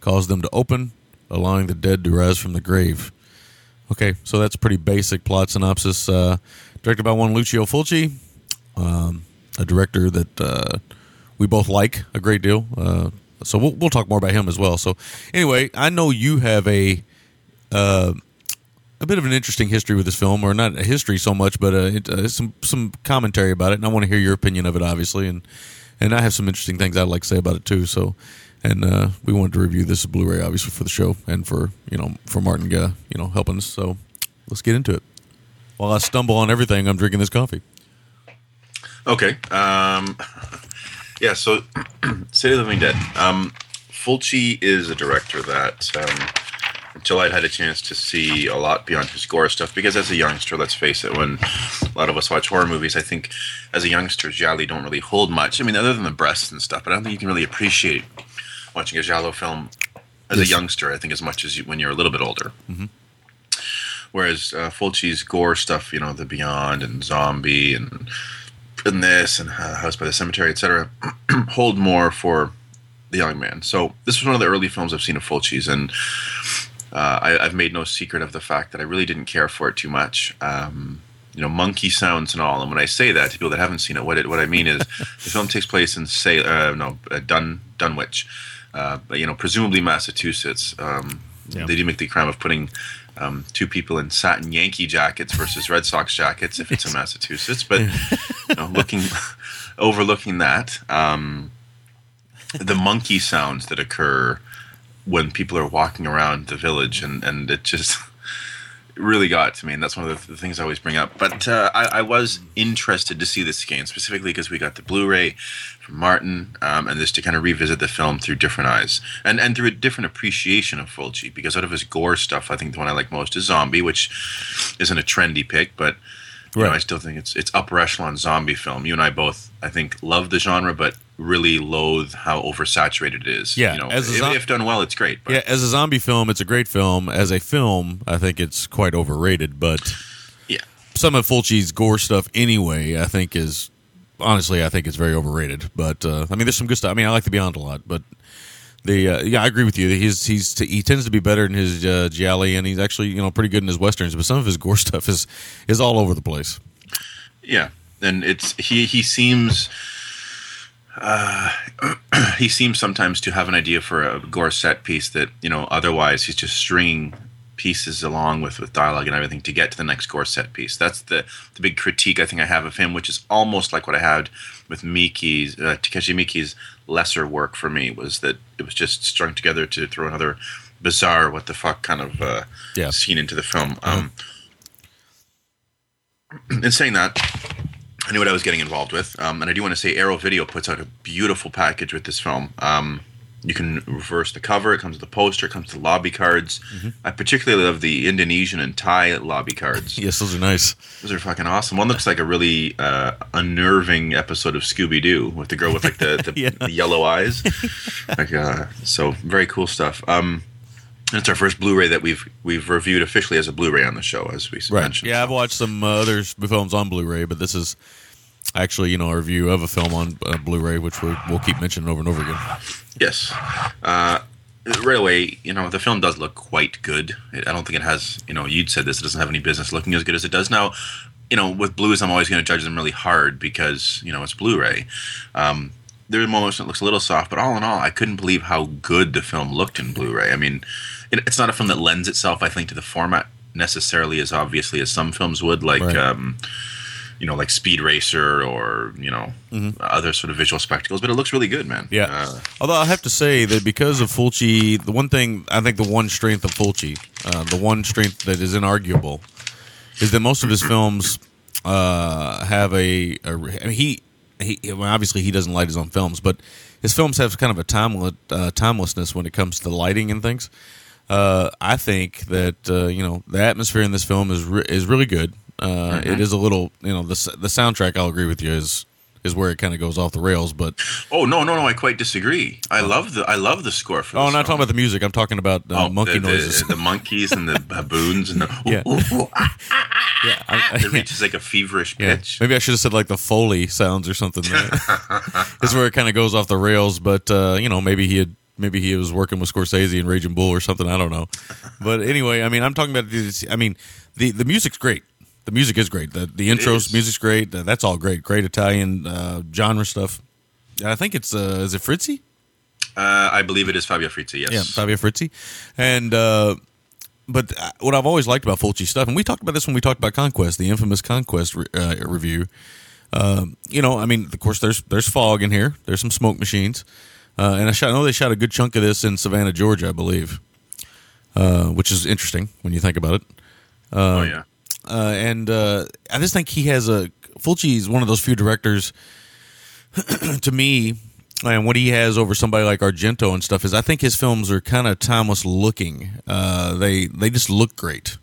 caused them to open, allowing the dead to rise from the grave. Okay, so that's a pretty basic plot synopsis. Uh, directed by one Lucio Fulci, um, a director that uh, we both like a great deal. Uh, so we'll, we'll talk more about him as well. So anyway, I know you have a uh, a bit of an interesting history with this film, or not a history so much, but uh, it, uh, some some commentary about it, and I want to hear your opinion of it, obviously, and and I have some interesting things I'd like to say about it too. So, and uh, we wanted to review this Blu-ray, obviously, for the show, and for you know for Martin, uh, you know, helping us. So, let's get into it. While I stumble on everything, I'm drinking this coffee. Okay. Um, yeah. So, (clears throat) City of the Living Dead. Um, Fulci is a director that um, until I'd had a chance to see a lot beyond his gore stuff. Because as a youngster, let's face it, when a lot of us watch horror movies, I think as a youngster, Gialli don't really hold much. I mean, other than the breasts and stuff, but I don't think you can really appreciate watching a Giallo film as Yes. a youngster. I think as much as you, when you're a little bit older. Whereas uh, Fulci's gore stuff, you know, The Beyond and Zombie and and this and uh, House by the Cemetery, etc., (clears throat) hold more for the young man. So this was one of the early films I've seen of Fulci's, and uh, I, I've made no secret of the fact that I really didn't care for it too much. Um, you know, monkey sounds and all. And when I say that to people that haven't seen it, what it, what I mean is (laughs) the film takes place in say uh, no uh, Dun Dunwich, uh, you know, presumably Massachusetts. Um, Yeah. They do make the crime of putting um, two people in satin Yankee jackets versus Red Sox jackets if it's in (laughs) Massachusetts. But you know, looking (laughs) overlooking that, um, the monkey sounds that occur when people are walking around the village, and and it just really got to me, and that's one of the, the things I always bring up. But uh, I, I was interested to see this again, specifically because we got the Blu-ray from Martin, um, and this to kind of revisit the film through different eyes, and and through a different appreciation of Fulci. Because out of his gore stuff, I think the one I like most is Zombie, which isn't a trendy pick, but you know, I still think it's it's upper echelon zombie film. You and I both, I think, love the genre, but really loathe how oversaturated it is. Yeah, you know, as zo- if done well, it's great. But Yeah, as a zombie film, it's a great film. As a film, I think it's quite overrated. But yeah. some of Fulci's gore stuff, anyway, I think is honestly, I think it's very overrated. But uh, I mean, there's some good stuff. I mean, I like The Beyond a lot, but the uh, yeah, I agree with you. He's he's he tends to be better in his uh, gialli, and he's actually you know pretty good in his westerns. But some of his gore (laughs) stuff is is all over the place. Yeah, and it's he he seems uh, (clears throat) he seems sometimes to have an idea for a gore set piece that you know otherwise he's just stringing pieces along with with dialogue and everything to get to the next gore set piece. That's the the big critique I think I have of him, which is almost like what I had with Miike's uh, Takeshi Miike's lesser work for me was that it was just strung together to throw another bizarre what the fuck kind of uh, Yeah. scene into the film. Um, (clears throat) in saying that, I knew what I was getting involved with, um, and I do want to say Arrow Video puts out a beautiful package with this film. Um, you can reverse the cover; it comes with the poster, it comes with the lobby cards. I particularly love the Indonesian and Thai lobby cards. (laughs) Yes, those are nice. Those are fucking awesome. One looks like a really uh, unnerving episode of Scooby Doo with the girl with like the, (laughs) the, Yeah. the yellow eyes. (laughs) like, uh, so very cool stuff. Um, it's our first Blu-ray that we've we've reviewed officially as a Blu-ray on the show, as we Right. mentioned. Yeah, I've watched some uh, other films on Blu-ray, but this is actually you know a review of a film on uh, Blu-ray, which we, we'll keep mentioning over and over again. Yes. Uh, right away, you know, the film does look quite good. It, I don't think it has, you know, you'd said this, it doesn't have any business looking as good as it does now. You know, with blues, I'm always going to judge them really hard because, you know, it's Blu ray. Um, there are moments when it looks a little soft, but all in all, I couldn't believe how good the film looked in Blu ray. I mean, it, it's not a film that lends itself, I think, to the format necessarily as obviously as some films would, like. Right. Um, you know, like Speed Racer or you know other sort of visual spectacles, but it looks really good, man. Mm-hmm. Yeah. Uh, Although I have to say that because of Fulci, the one thing I think the one strength of Fulci, uh, the one strength that is inarguable, is that most of his films uh, have a, a I mean, he he well, obviously he doesn't light his own films, but his films have kind of a timeless uh, timelessness when it comes to lighting and things. Uh, I think that uh, you know the atmosphere in this film is re- is really good. Uh, it is a little you know the the soundtrack. I'll agree with you is is where it kind of goes off the rails, but Oh no, no, no! I quite disagree. I love the I love the score for. oh, I'm not talking about the music. I'm talking about uh, Oh, monkey the, the- noises. The, monkeys and the (laughs) baboons and the (laughs) Yeah. ooh, ooh, ooh, ah, yeah, I- it reaches like a feverish Yeah, pitch. maybe I should have said like the Foley sounds or something. (laughs) Is where it kind of goes off the rails. But uh, you know, maybe he had, maybe he was working with Scorsese and Raging Bull or something. I don't know. But anyway, I mean, I'm talking about. I mean, the the music's great. The music is great. The the intros, music's great. Uh, That's all great. Great Italian uh, genre stuff. I think it's uh, is it Frizzi? Uh, I believe it is Fabio Frizzi. Yes. Yeah, Fabio Frizzi, And uh, but uh, what I've always liked about Fulci stuff, and we talked about this when we talked about Conquest, the infamous Conquest re- uh, review. Um, you know, I mean, of course, there's there's fog in here. There's some smoke machines, uh, and I, shot, I know they shot a good chunk of this in Savannah, Georgia, I believe, uh, which is interesting when you think about it. oh yeah. Uh, and uh, I just think he has a Fulci is one of those few directors. (clears throat) to me, and what he has over somebody like Argento and stuff is, I think his films are kind of timeless looking. Uh, they they just look great.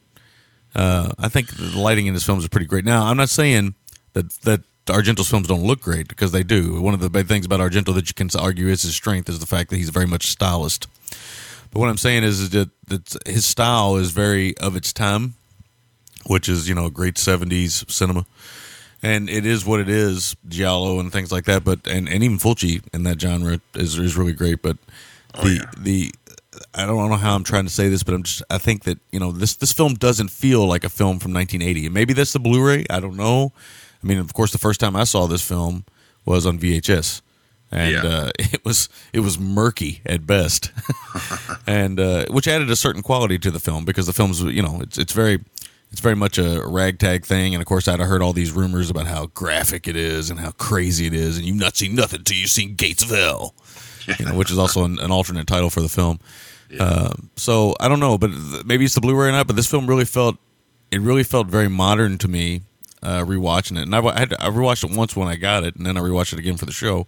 Uh, I think the lighting in his films is pretty great. Now, I'm not saying that that Argento's films don't look great because they do. One of the big things about Argento that you can argue is his strength is the fact that he's very much stylist. But what I'm saying is, is that, that his style is very of its time, which is you know great '70s cinema, and it is what it is, giallo and things like that. But and, and even Fulci in that genre is is really great. But the the I don't know how I'm trying to say this, but I'm just I think that you know this this film doesn't feel like a film from 1980. And maybe that's the Blu-ray. I don't know. I mean, of course, the first time I saw this film was on VHS, and Yeah. uh, (laughs) it was it was murky at best, (laughs) (laughs) and uh, which added a certain quality to the film because the film's you know it's it's very it's very much a ragtag thing, and of course I'd heard all these rumors about how graphic it is and how crazy it is, and you've not seen nothing till you've seen Gates of Hell, you know, which is also an, an alternate title for the film. Um, so I don't know, but th- maybe it's the Blu-ray or not. But this film really felt it really felt very modern to me uh, rewatching it, and I, I had to, I rewatched it once when I got it, and then I rewatched it again for the show,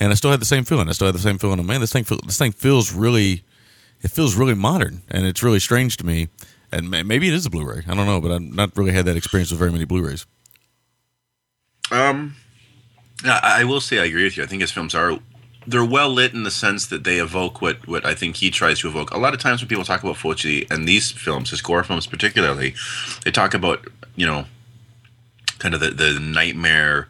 and I still had the same feeling. I still had the same feeling of man, this thing this thing feels really it feels really modern, and it's really strange to me. And maybe it is a Blu-ray. I don't know, but I've not really had that experience with very many Blu-rays. Um, I will say I agree with you. I think his films are they're well lit in the sense that they evoke what what I think he tries to evoke. A lot of times when people talk about Fulci and these films, his gore films particularly, they talk about you know kind of the the nightmare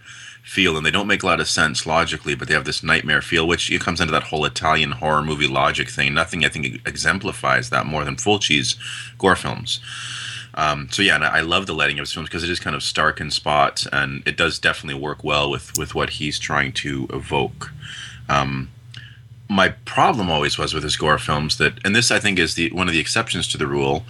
feel, and they don't make a lot of sense logically, but they have this nightmare feel, which it comes into that whole Italian horror movie logic thing. Nothing I think exemplifies that more than Fulci's gore films. Um, so yeah, and I love the lighting of his films because it is kind of stark in spots, and it does definitely work well with with what he's trying to evoke. Um, my problem always was with his gore films that, and this I think is the one of the exceptions to the rule,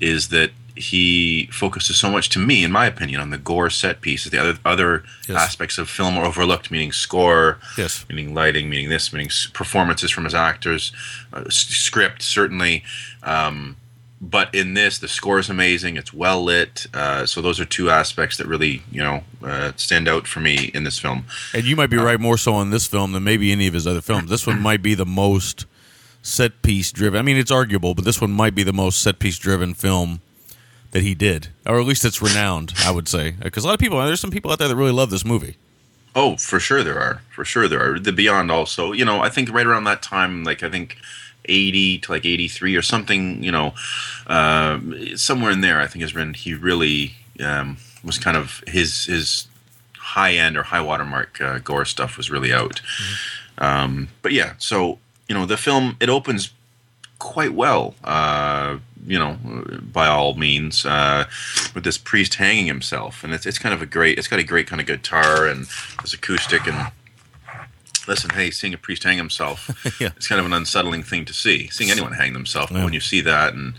is that he focuses so much, to me, in my opinion, on the gore set pieces. The other other Yes. aspects of film are overlooked, meaning score, Yes. meaning lighting, meaning this, meaning performances from his actors, uh, s- script certainly. Um, but in this, the score is amazing. It's well lit. Uh, so those are two aspects that really, you know, uh, stand out for me in this film. And you might be right more so on this film than maybe any of his other films. This one might be the most set piece driven. I mean, it's arguable, but this one might be the most set piece driven film that he did, or at least it's renowned. I would say because a lot of people, there's some people out there that really love this movie. Oh, for sure there are. For sure there are. The Beyond also. You know, I think right around that time, like I think eighty to like eighty three or something. You know, uh, somewhere in there, I think is when he really um, was kind of his his high end or high watermark uh, gore stuff was really out. Um, but yeah, so you know, the film it opens quite well. Uh, you know, by all means, uh, with this priest hanging himself, and it's it's kind of a great. It's got a great kind of guitar and this acoustic and. Listen, hey, seeing a priest hang himself, (laughs) Yeah. it's kind of an unsettling thing to see. Seeing anyone hang themselves, Yeah. when you see that, and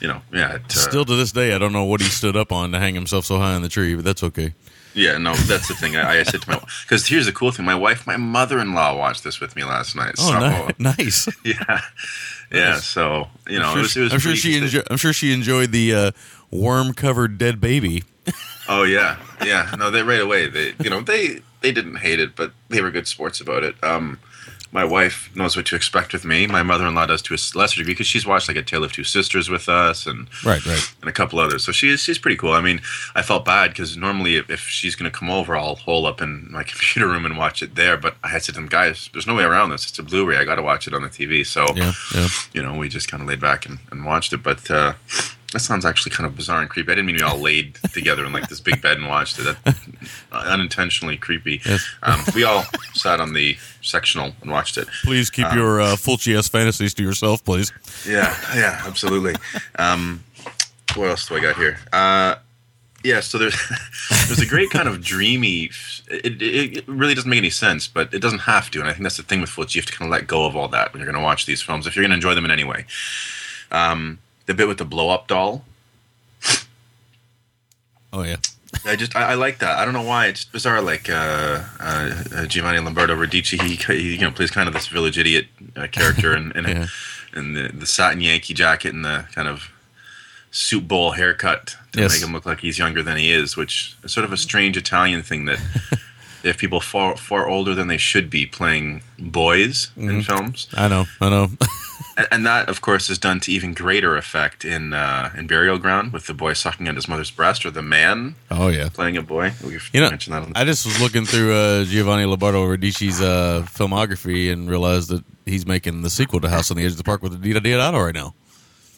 you know, yeah, it, uh, Still to this day, I don't know what he stood up on to hang himself so high in the tree, but that's okay. Yeah, no, that's the thing. I, I said to my because here's the cool thing. My wife, my mother-in-law, watched this with me last night. Oh, so, ni- nice. (laughs) yeah, yeah. So you know, I'm it was. It sure, was I'm sure she. interesting. Enjo- I'm sure she enjoyed the uh, worm-covered dead baby. Oh yeah, yeah. No, they right away. They, you know, they they didn't hate it, but they were good sports about it. Um, my wife knows what to expect with me. My mother-in-law does to a lesser degree because she's watched like a Tale of Two Sisters with us and Right, right. and a couple others. So she is she's pretty cool. I mean, I felt bad because normally if, if she's going to come over, I'll hole up in my (laughs) computer room and watch it there. But I had said to them, guys, there's no way around this. It's a Blu-ray. I got to watch it on the TV. So Yeah, yeah. you know, we just kind of laid back and, and watched it. But uh, that sounds actually kind of bizarre and creepy. I didn't mean we all laid (laughs) together in like this big bed and watched it. That (laughs) unintentionally creepy. Yes. Um, we all sat on the sectional and watched it. Please keep your uh, Fulci S fantasies to yourself, please. Yeah, yeah, absolutely. Um, what else do I got here? Uh, yeah, so there's (laughs) there's a great kind of dreamy. It, it, it really doesn't make any sense, but it doesn't have to, and I think that's the thing with Fulci. You have to kind of let go of all that when you're going to watch these films if you're going to enjoy them in any way. Um, the bit with the blow up doll, Oh yeah. I just I, I like that. I don't know why it's bizarre. Like uh, uh, uh, Giovanni Lombardo Radici, he, he you know plays kind of this village idiot uh, character, and (laughs) and, Yeah. and the, the satin Yankee jacket and the kind of soup bowl haircut to Yes. make him look like he's younger than he is, which is sort of a strange Italian thing that. (laughs) If people far far older than they should be playing boys Mm-hmm. in films, I know. I know. (laughs) and, that of course is done to even greater effect in uh, in Burial Ground with the boy sucking at his mother's breast, or the man oh yeah. playing a boy. We've You know, mentioned that on I just was looking through uh, Giovanni Lombardo Radici's uh, filmography and realized that he's making the sequel to House on the Edge of the Park with Adita Deodato right now.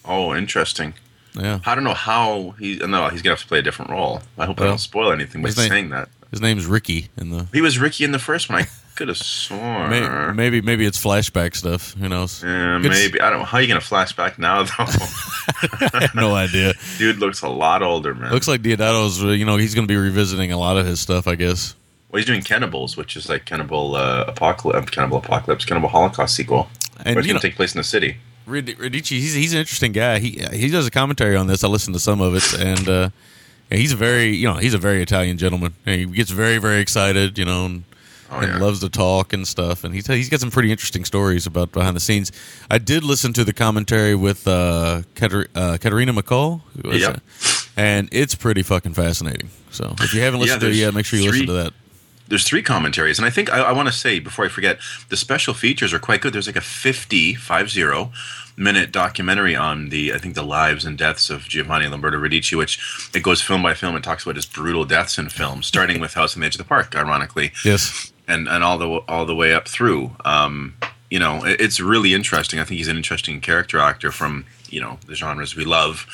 Oh, interesting. Yeah. I don't know how he. No, he's gonna have to play a different role. I hope I don't spoil anything by name- saying that. His name's Ricky in the. He was Ricky in the first one. I could have sworn. May, maybe maybe it's flashback stuff. Who knows? Yeah, Good- maybe I don't. know. How are you gonna flashback now though? (laughs) No idea. Dude looks a lot older, man. Looks like Deodato's. uh, You know, he's going to be revisiting a lot of his stuff. I guess. well, he's doing Cannibals, which is like Cannibal uh, Apocalypse, Cannibal Apocalypse, Cannibal Holocaust sequel. And it's gonna know, take place in the city. Radici, he's he's an interesting guy. He he does a commentary on this. I listened to some of it, and uh, he's a very you know he's a very Italian gentleman. He gets very very excited, you know, and, Oh, and yeah. loves to talk and stuff. And he's he's got some pretty interesting stories about behind the scenes. I did listen to the commentary with uh, Kater- uh, Katerina MacColl, Yep. uh, and it's pretty fucking fascinating. So if you haven't listened to it yet, make sure you listen to that. there's three commentaries, and I think I, I want to say before I forget, the special features are quite good. There's like a 50, 50 minute documentary on the I think the lives and deaths of Giovanni Lombardo Radici, which it goes film by film and talks about his brutal deaths in film, starting with House on the Edge of the Park, ironically, Yes. And and all the all the way up through. Um, you know, it, it's really interesting. I think he's an interesting character actor from you know the genres we love.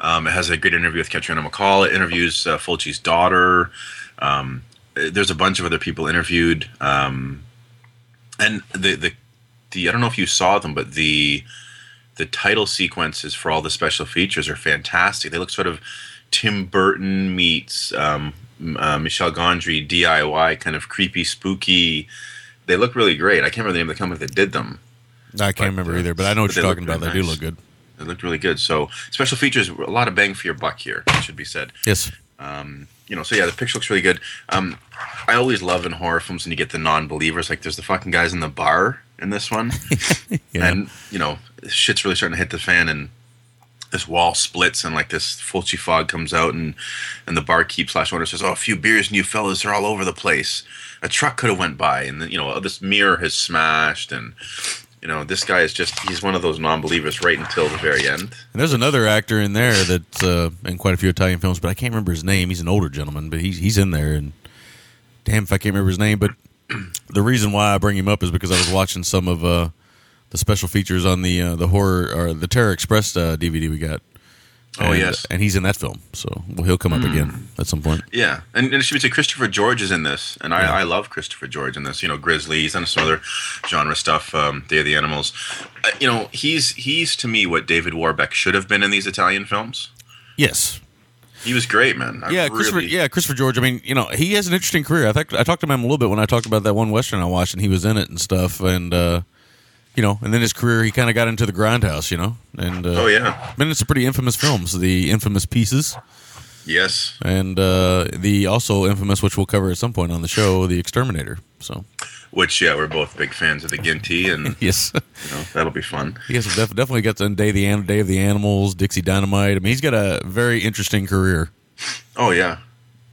Um, it has a great interview with Catriona MacColl. It interviews uh, Fulci's daughter. Um, there's a bunch of other people interviewed, um, and the the the I don't know if you saw them, but the the title sequences for all the special features are fantastic. They look sort of Tim Burton meets um, uh, Michel Gondry DIY, kind of creepy, spooky. They look really great. I can't remember the name of the company that did them. I can't But, remember uh, either, but I know what you're talking about. really They do look good. They looked really good. So special features, a lot of bang for your buck here. It should be said. Yes. Um, you know, so yeah, the picture looks really good. Um, I always love in horror films when you get the non-believers. Like there's the fucking guys in the bar in this one, (laughs) Yeah. and you know, shit's really starting to hit the fan, and this wall splits, and like this Fulci fog comes out, and and the barkeep slash owner says, "Oh, a few beers and you fellas are all over the place. A truck could have went by, and then you know, this mirror has smashed, and." You know, this guy is just—he's one of those non-believers right until the very end. And there's another actor in there that's uh, in quite a few Italian films, but I can't remember his name. He's an older gentleman, but he's he's in there. And damn, if I can't remember his name. But (clears throat) the reason why I bring him up is because I was watching some of uh, the special features on the uh, the horror or the Terror Express uh, DVD we got. Oh, And- yes. and he's in that film, so well, he'll come up again at some point. Yeah, and, and it should be said Christopher George is in this, and I, I love Christopher George in this. You know, Grizzlies and some other genre stuff. Um, Day of the Animals. Uh, you know, he's he's to me what David Warbeck should have been in these Italian films. Yes, He was great, man. I yeah, Christopher. really- Yeah, Christopher George. I mean, you know, he has an interesting career. I think I talked to him a little bit when I talked about that one western I watched, and he was in it and stuff. And uh, you know, and then his career, he kind of got into the grindhouse, you know. And uh, Oh yeah. I mean, it's a pretty infamous films, the infamous pieces, Yes. and uh, the also infamous, which we'll cover at some point on the show, the Exterminator. So Which yeah, we're both big fans of the Ginty, and (laughs) yes, you know that'll be fun. Yes, def- definitely got the Day of the An- Day of the Animals, Dixie Dynamite. I mean, he's got a very interesting career. Oh yeah.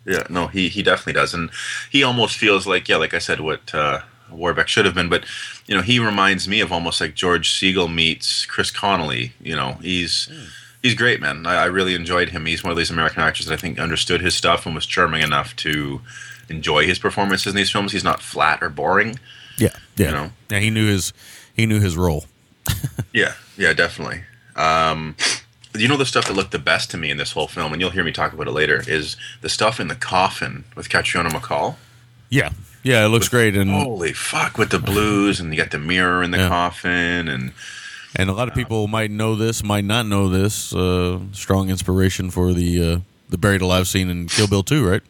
Yeah, no, he he definitely does, and he almost feels like yeah, like I said, what uh, Warbeck should have been. But you know, he reminds me of almost like George Segal meets Chris Connolly. You know, he's he's great, man. I, I really enjoyed him. He's one of these American actors that I think understood his stuff and was charming enough to enjoy his performances in these films. He's not flat or boring. Yeah, yeah, You know? yeah. He knew his he knew his role. (laughs) Yeah, yeah, definitely. Um, you know the stuff that looked the best to me in this whole film, and you'll hear me talk about it later, is the stuff in the coffin with Catriona MacColl. Yeah, yeah. It looks great, and Holy fuck, with the blues, and you got the mirror in the Yeah. coffin, and and a lot of people might know this, might not know this. Uh, strong inspiration for the uh, the buried alive scene in Kill Bill Two, right?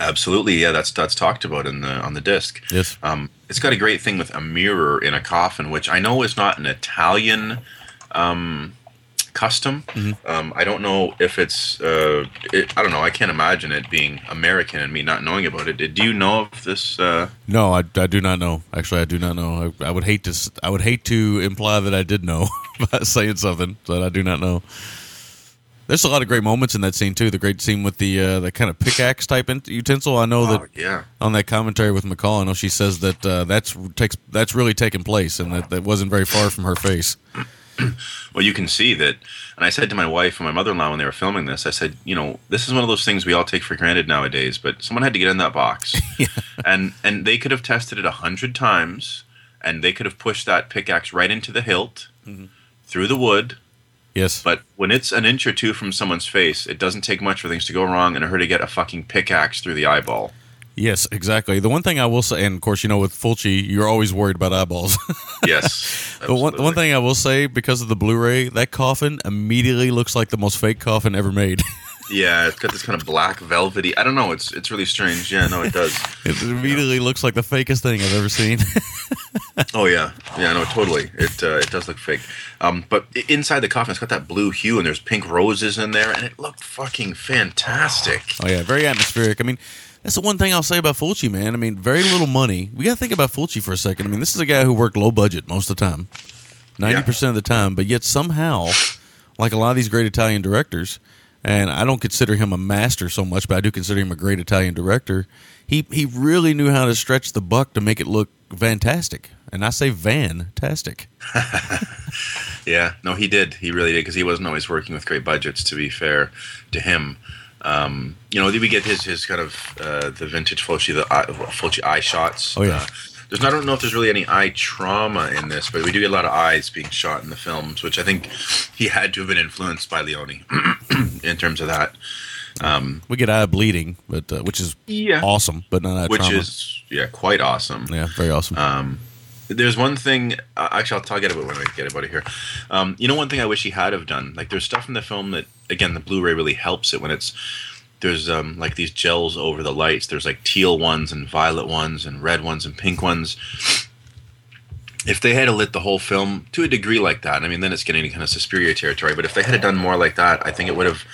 absolutely, yeah, that's that's talked about in the on the disc. Yes. Um, it's got a great thing with a mirror in a coffin, which I know is not an Italian um, custom. Um, I don't know if it's. Uh, it, I don't know. I can't imagine it being American and me not knowing about it. Do you know of this? Uh, No, I, I do not know. Actually, I do not know. I, I would hate to I would hate to imply that I did know (laughs) by saying something that I do not know. There's a lot of great moments in that scene too. The great scene with the uh, the kind of pickaxe type utensil. I know oh, that yeah. on that commentary with MacColl, I know she says that uh, that's takes that's really taken place, and that that wasn't very far from her face. (clears throat) Well, you can see that. And I said to my wife and my mother in law when they were filming this, I said, you know, this is one of those things we all take for granted nowadays, but someone had to get in that box. (laughs) And and they could have tested it a hundred times and they could have pushed that pickaxe right into the hilt mm-hmm. through the wood. Yes, But when it's an inch or two from someone's face, it doesn't take much for things to go wrong and her to get a fucking pickaxe through the eyeball. Yes, exactly. The one thing I will say, and of course, you know, with Fulci, you're always worried about eyeballs. (laughs) Yes. The one, the one thing I will say, because of the Blu-ray, that coffin immediately looks like the most fake coffin ever made. (laughs) Yeah, it's got this kind of black velvety. I don't know. It's it's really strange. Yeah, no, it does. (laughs) it immediately looks like the fakest thing I've ever seen. Oh yeah, yeah, no, totally. It uh, it does look fake. Um, but inside the coffin, it's got that blue hue, and there's pink roses in there, and it looked fucking fantastic. oh yeah, very atmospheric. I mean, that's the one thing I'll say about Fulci, man. I mean, very little money. We got to think about Fulci for a second. I mean, this is a guy who worked low budget most of the time, ninety percent of the time, but yet somehow, like a lot of these great Italian directors, and I don't consider him a master so much, but I do consider him a great Italian director. He he really knew how to stretch the buck to make it look fantastic, and I say fantastic. (laughs) Yeah, no, he did. He really did because he wasn't always working with great budgets. To be fair to him, um, you know, we get his his kind of uh, the vintage Fulci the eye, Fulci eye shots. Oh, yeah. Uh, there's not, I don't know if there's really any eye trauma in this, but we do get a lot of eyes being shot in the films, which I think he had to have been influenced by Leone (clears throat) in terms of that. Um, we get eye bleeding, but uh, which is Yeah. awesome, but not eye which trauma. is yeah quite awesome. yeah, very awesome. Um, there's one thing. Uh, actually, I'll talk about it when I get about it here. Um, you know, one thing I wish he had have done. Like, there's stuff in the film that, again, the Blu-ray really helps it when it's there's um, like these gels over the lights. There's like teal ones and violet ones and red ones and pink ones. If they had lit the whole film to a degree like that, I mean, then it's getting kind of Suspiria territory. But if they had done more like that, I think it would have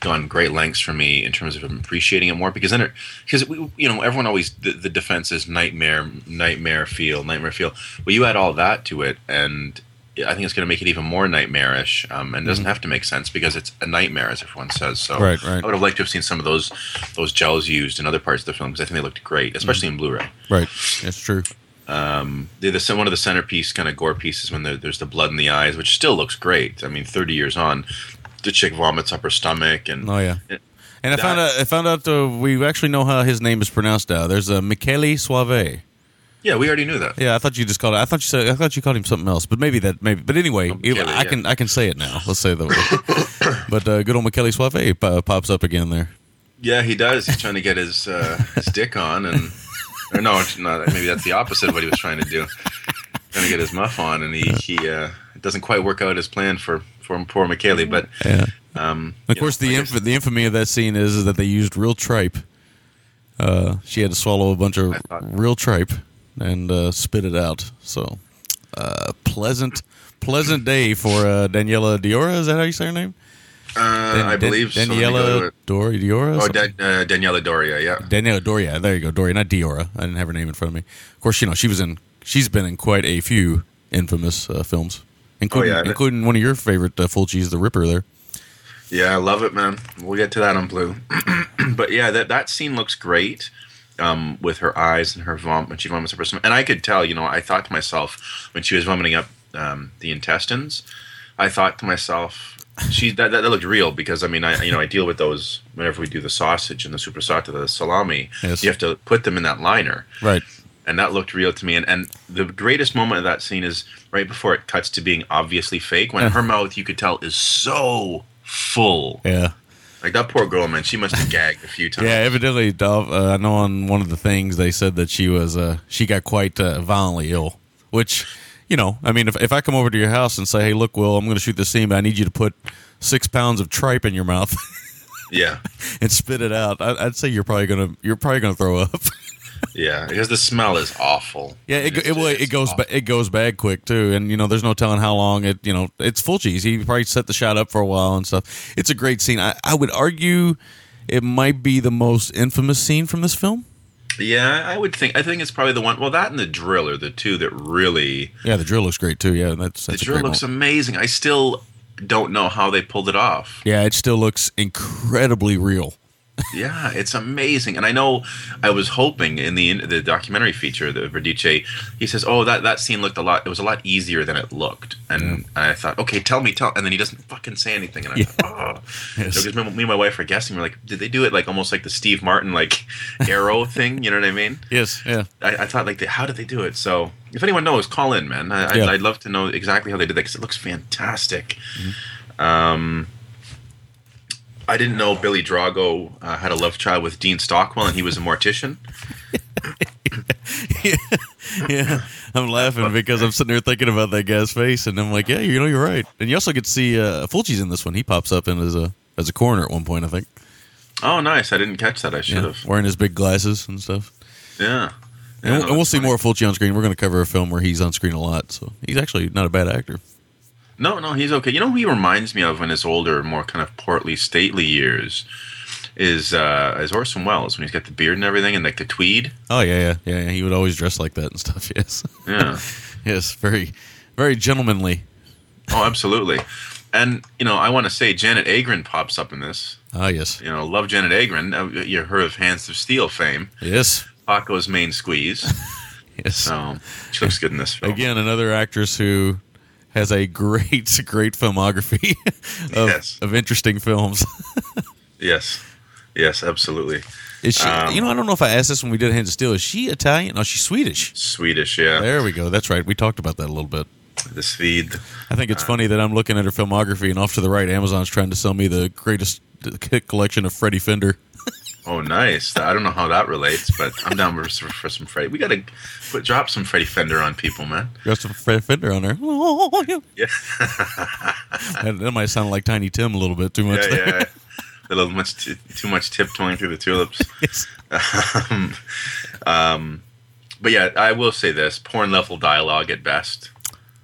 gone great lengths for me in terms of appreciating it more because then it because we you know everyone always the, the defense is nightmare nightmare feel nightmare feel well you add all that to it and I think it's going to make it even more nightmarish um, and doesn't have to make sense because it's a nightmare as everyone says so Mm-hmm. Right, right. I would have liked to have seen some of those those gels used in other parts of the film because I think they looked great especially Mm-hmm. in Blu-ray right, that's true. they're the one of the centerpiece kind of gore pieces when there, there's the blood in the eyes, which still looks great. I mean, 30 years on, the chick vomits up her stomach, and Oh yeah. And I found out. I found out uh, we actually know how his name is pronounced now. There's a Michele Soavi. yeah, we already knew that. Yeah, I thought you just called it. I thought you said. I thought you called him something else. But maybe that. Maybe. But anyway, Oh, Michele, I can. yeah. I can say it now. Let's say that. (coughs) but uh, good old Michele Soavi pops up again there. Yeah, he does. He's trying to get his uh, his dick on, and or no, not. Maybe that's the opposite of what he was trying to do. Trying to get his muff on, and he he uh, it doesn't quite work out as planned for for poor Michele. But Yeah. um, Of you course, know, the inf- the infamy of that scene is, is that they used real tripe. Uh, she had to swallow a bunch of real tripe and uh, spit it out. So, uh, pleasant, pleasant day for uh, Daniela Diora. Is that how you say her name? uh, Dan- I believe so. Let me go to Daniela it. Dor- Diora. Oh, Dan, uh, Daniela Doria. Yeah. Daniela Doria. There you go, Doria, not Diora. I didn't have her name in front of me. Of course, you know she was in. She's been in quite a few infamous uh, films, including Oh, yeah. including one of your favorite uh, cheese, The Ripper. There. Yeah, I love it, man. We'll get to that on Blue. (clears throat) but yeah, that that scene looks great. Um, with her eyes and her vom when she vomits her person, and I could tell, you know, I thought to myself when she was vomiting up um, the intestines, I thought to myself, she that, that that looked real because I mean, I you know, I deal with those whenever we do the sausage and the super soppressata, the salami. Yes. You have to put them in that liner, Right. And that looked real to me. And and the greatest moment of that scene is right before it cuts to being obviously fake, when her mouth you could tell is so full. Yeah. Like that poor girl, man. She must have gagged a few (laughs) times. Yeah, evidently, uh, I know on one of the things they said that she was uh, she got quite uh, violently ill. Which, you know, I mean, if if I come over to your house and say, "Hey, look, Will, I'm going to shoot this scene, but I need you to put six pounds of tripe in your mouth yeah, (laughs) and spit it out," I, I'd say you're probably gonna you're probably gonna throw up. (laughs) yeah. Because the smell is awful. yeah, it it, well, it goes ba- it goes bad quick too, and you know, there's no telling how long it. You know, it's Fulci. He probably set the shot up for a while and stuff. It's a great scene. I, I would argue it might be the most infamous scene from this film. Yeah, I would think. I think it's probably the one. Well, that and the drill are the two that really. Yeah, the drill looks great too. Yeah, that's The that's a drill looks moment. amazing. I still don't know how they pulled it off. Yeah, it still looks incredibly real. Yeah, it's amazing. And I know I was hoping in the the documentary feature, the Verdice, he says, "Oh, that that scene looked a lot. It was a lot easier than it looked." And, and I thought, "Okay, tell me, tell." And then he doesn't fucking say anything. And I Yeah. thought, "Oh," (laughs) Yes. because me, me and my wife are guessing. We're like, "Did they do it like almost like the Steve Martin like (laughs) arrow thing?" You know what I mean? Yes, yeah. I, I thought like, they, how did they do it? So if anyone knows, call in, man. I, Yeah. I'd, I'd love to know exactly how they did that because it looks fantastic. Mm-hmm. Um, I didn't know Billy Drago uh, had a love child with Dean Stockwell, and he was a mortician. (laughs) yeah, I'm laughing because I'm sitting there thinking about that guy's face, and I'm like, yeah, you know, you're right. And you also get to see uh, Fulci's in this one. He pops up in as a as a coroner at one point, I think. Oh, nice! I didn't catch that. I should Yeah, have. wearing his big glasses and stuff. Yeah. And, Yeah, we'll, no, and we'll see funny. more of Fulci on screen. We're going to cover a film where he's on screen a lot, so he's actually not a bad actor. No, no, he's okay. You know who he reminds me of in his older, more kind of portly, stately years is uh is Orson Welles when he's got the beard and everything and like the tweed. Oh yeah, yeah, yeah. yeah. He would always dress like that and stuff. (laughs) Yes, Yeah. (laughs) yes, very, very gentlemanly. oh, absolutely. And you know, I want to say Janet Agren pops up in this. Ah, yes, You know, love Janet Agren. Uh, You heard of Hands of Steel fame. yes, Paco's main squeeze. (laughs) yes. So she looks good in this film. Again, another actress who has a great, (laughs) great filmography (laughs) of, Yes. of interesting films. (laughs) Yes. Yes, absolutely. Is she? Um, you know, I don't know if I asked this when we did Hands of Steel. Is she Italian? No, she's Swedish. Swedish, yeah. There we go. That's right. We talked about that a little bit. The Swede. I think it's funny that I'm looking at her filmography, and off to the right, Amazon's trying to sell me the greatest collection of Freddie Fender. Oh, nice. I don't know how that relates, but I'm down for, for some Freddie. We got to put drop some Freddie Fender on people, man. Got some Freddie Fender on her. Yeah. (laughs) that, that might sound like Tiny Tim a little bit too much. Yeah, there. yeah. (laughs) A little much, t- too much tiptoeing through the tulips. (laughs) Yes. um, um, but yeah, I will say this: porn level dialogue at best.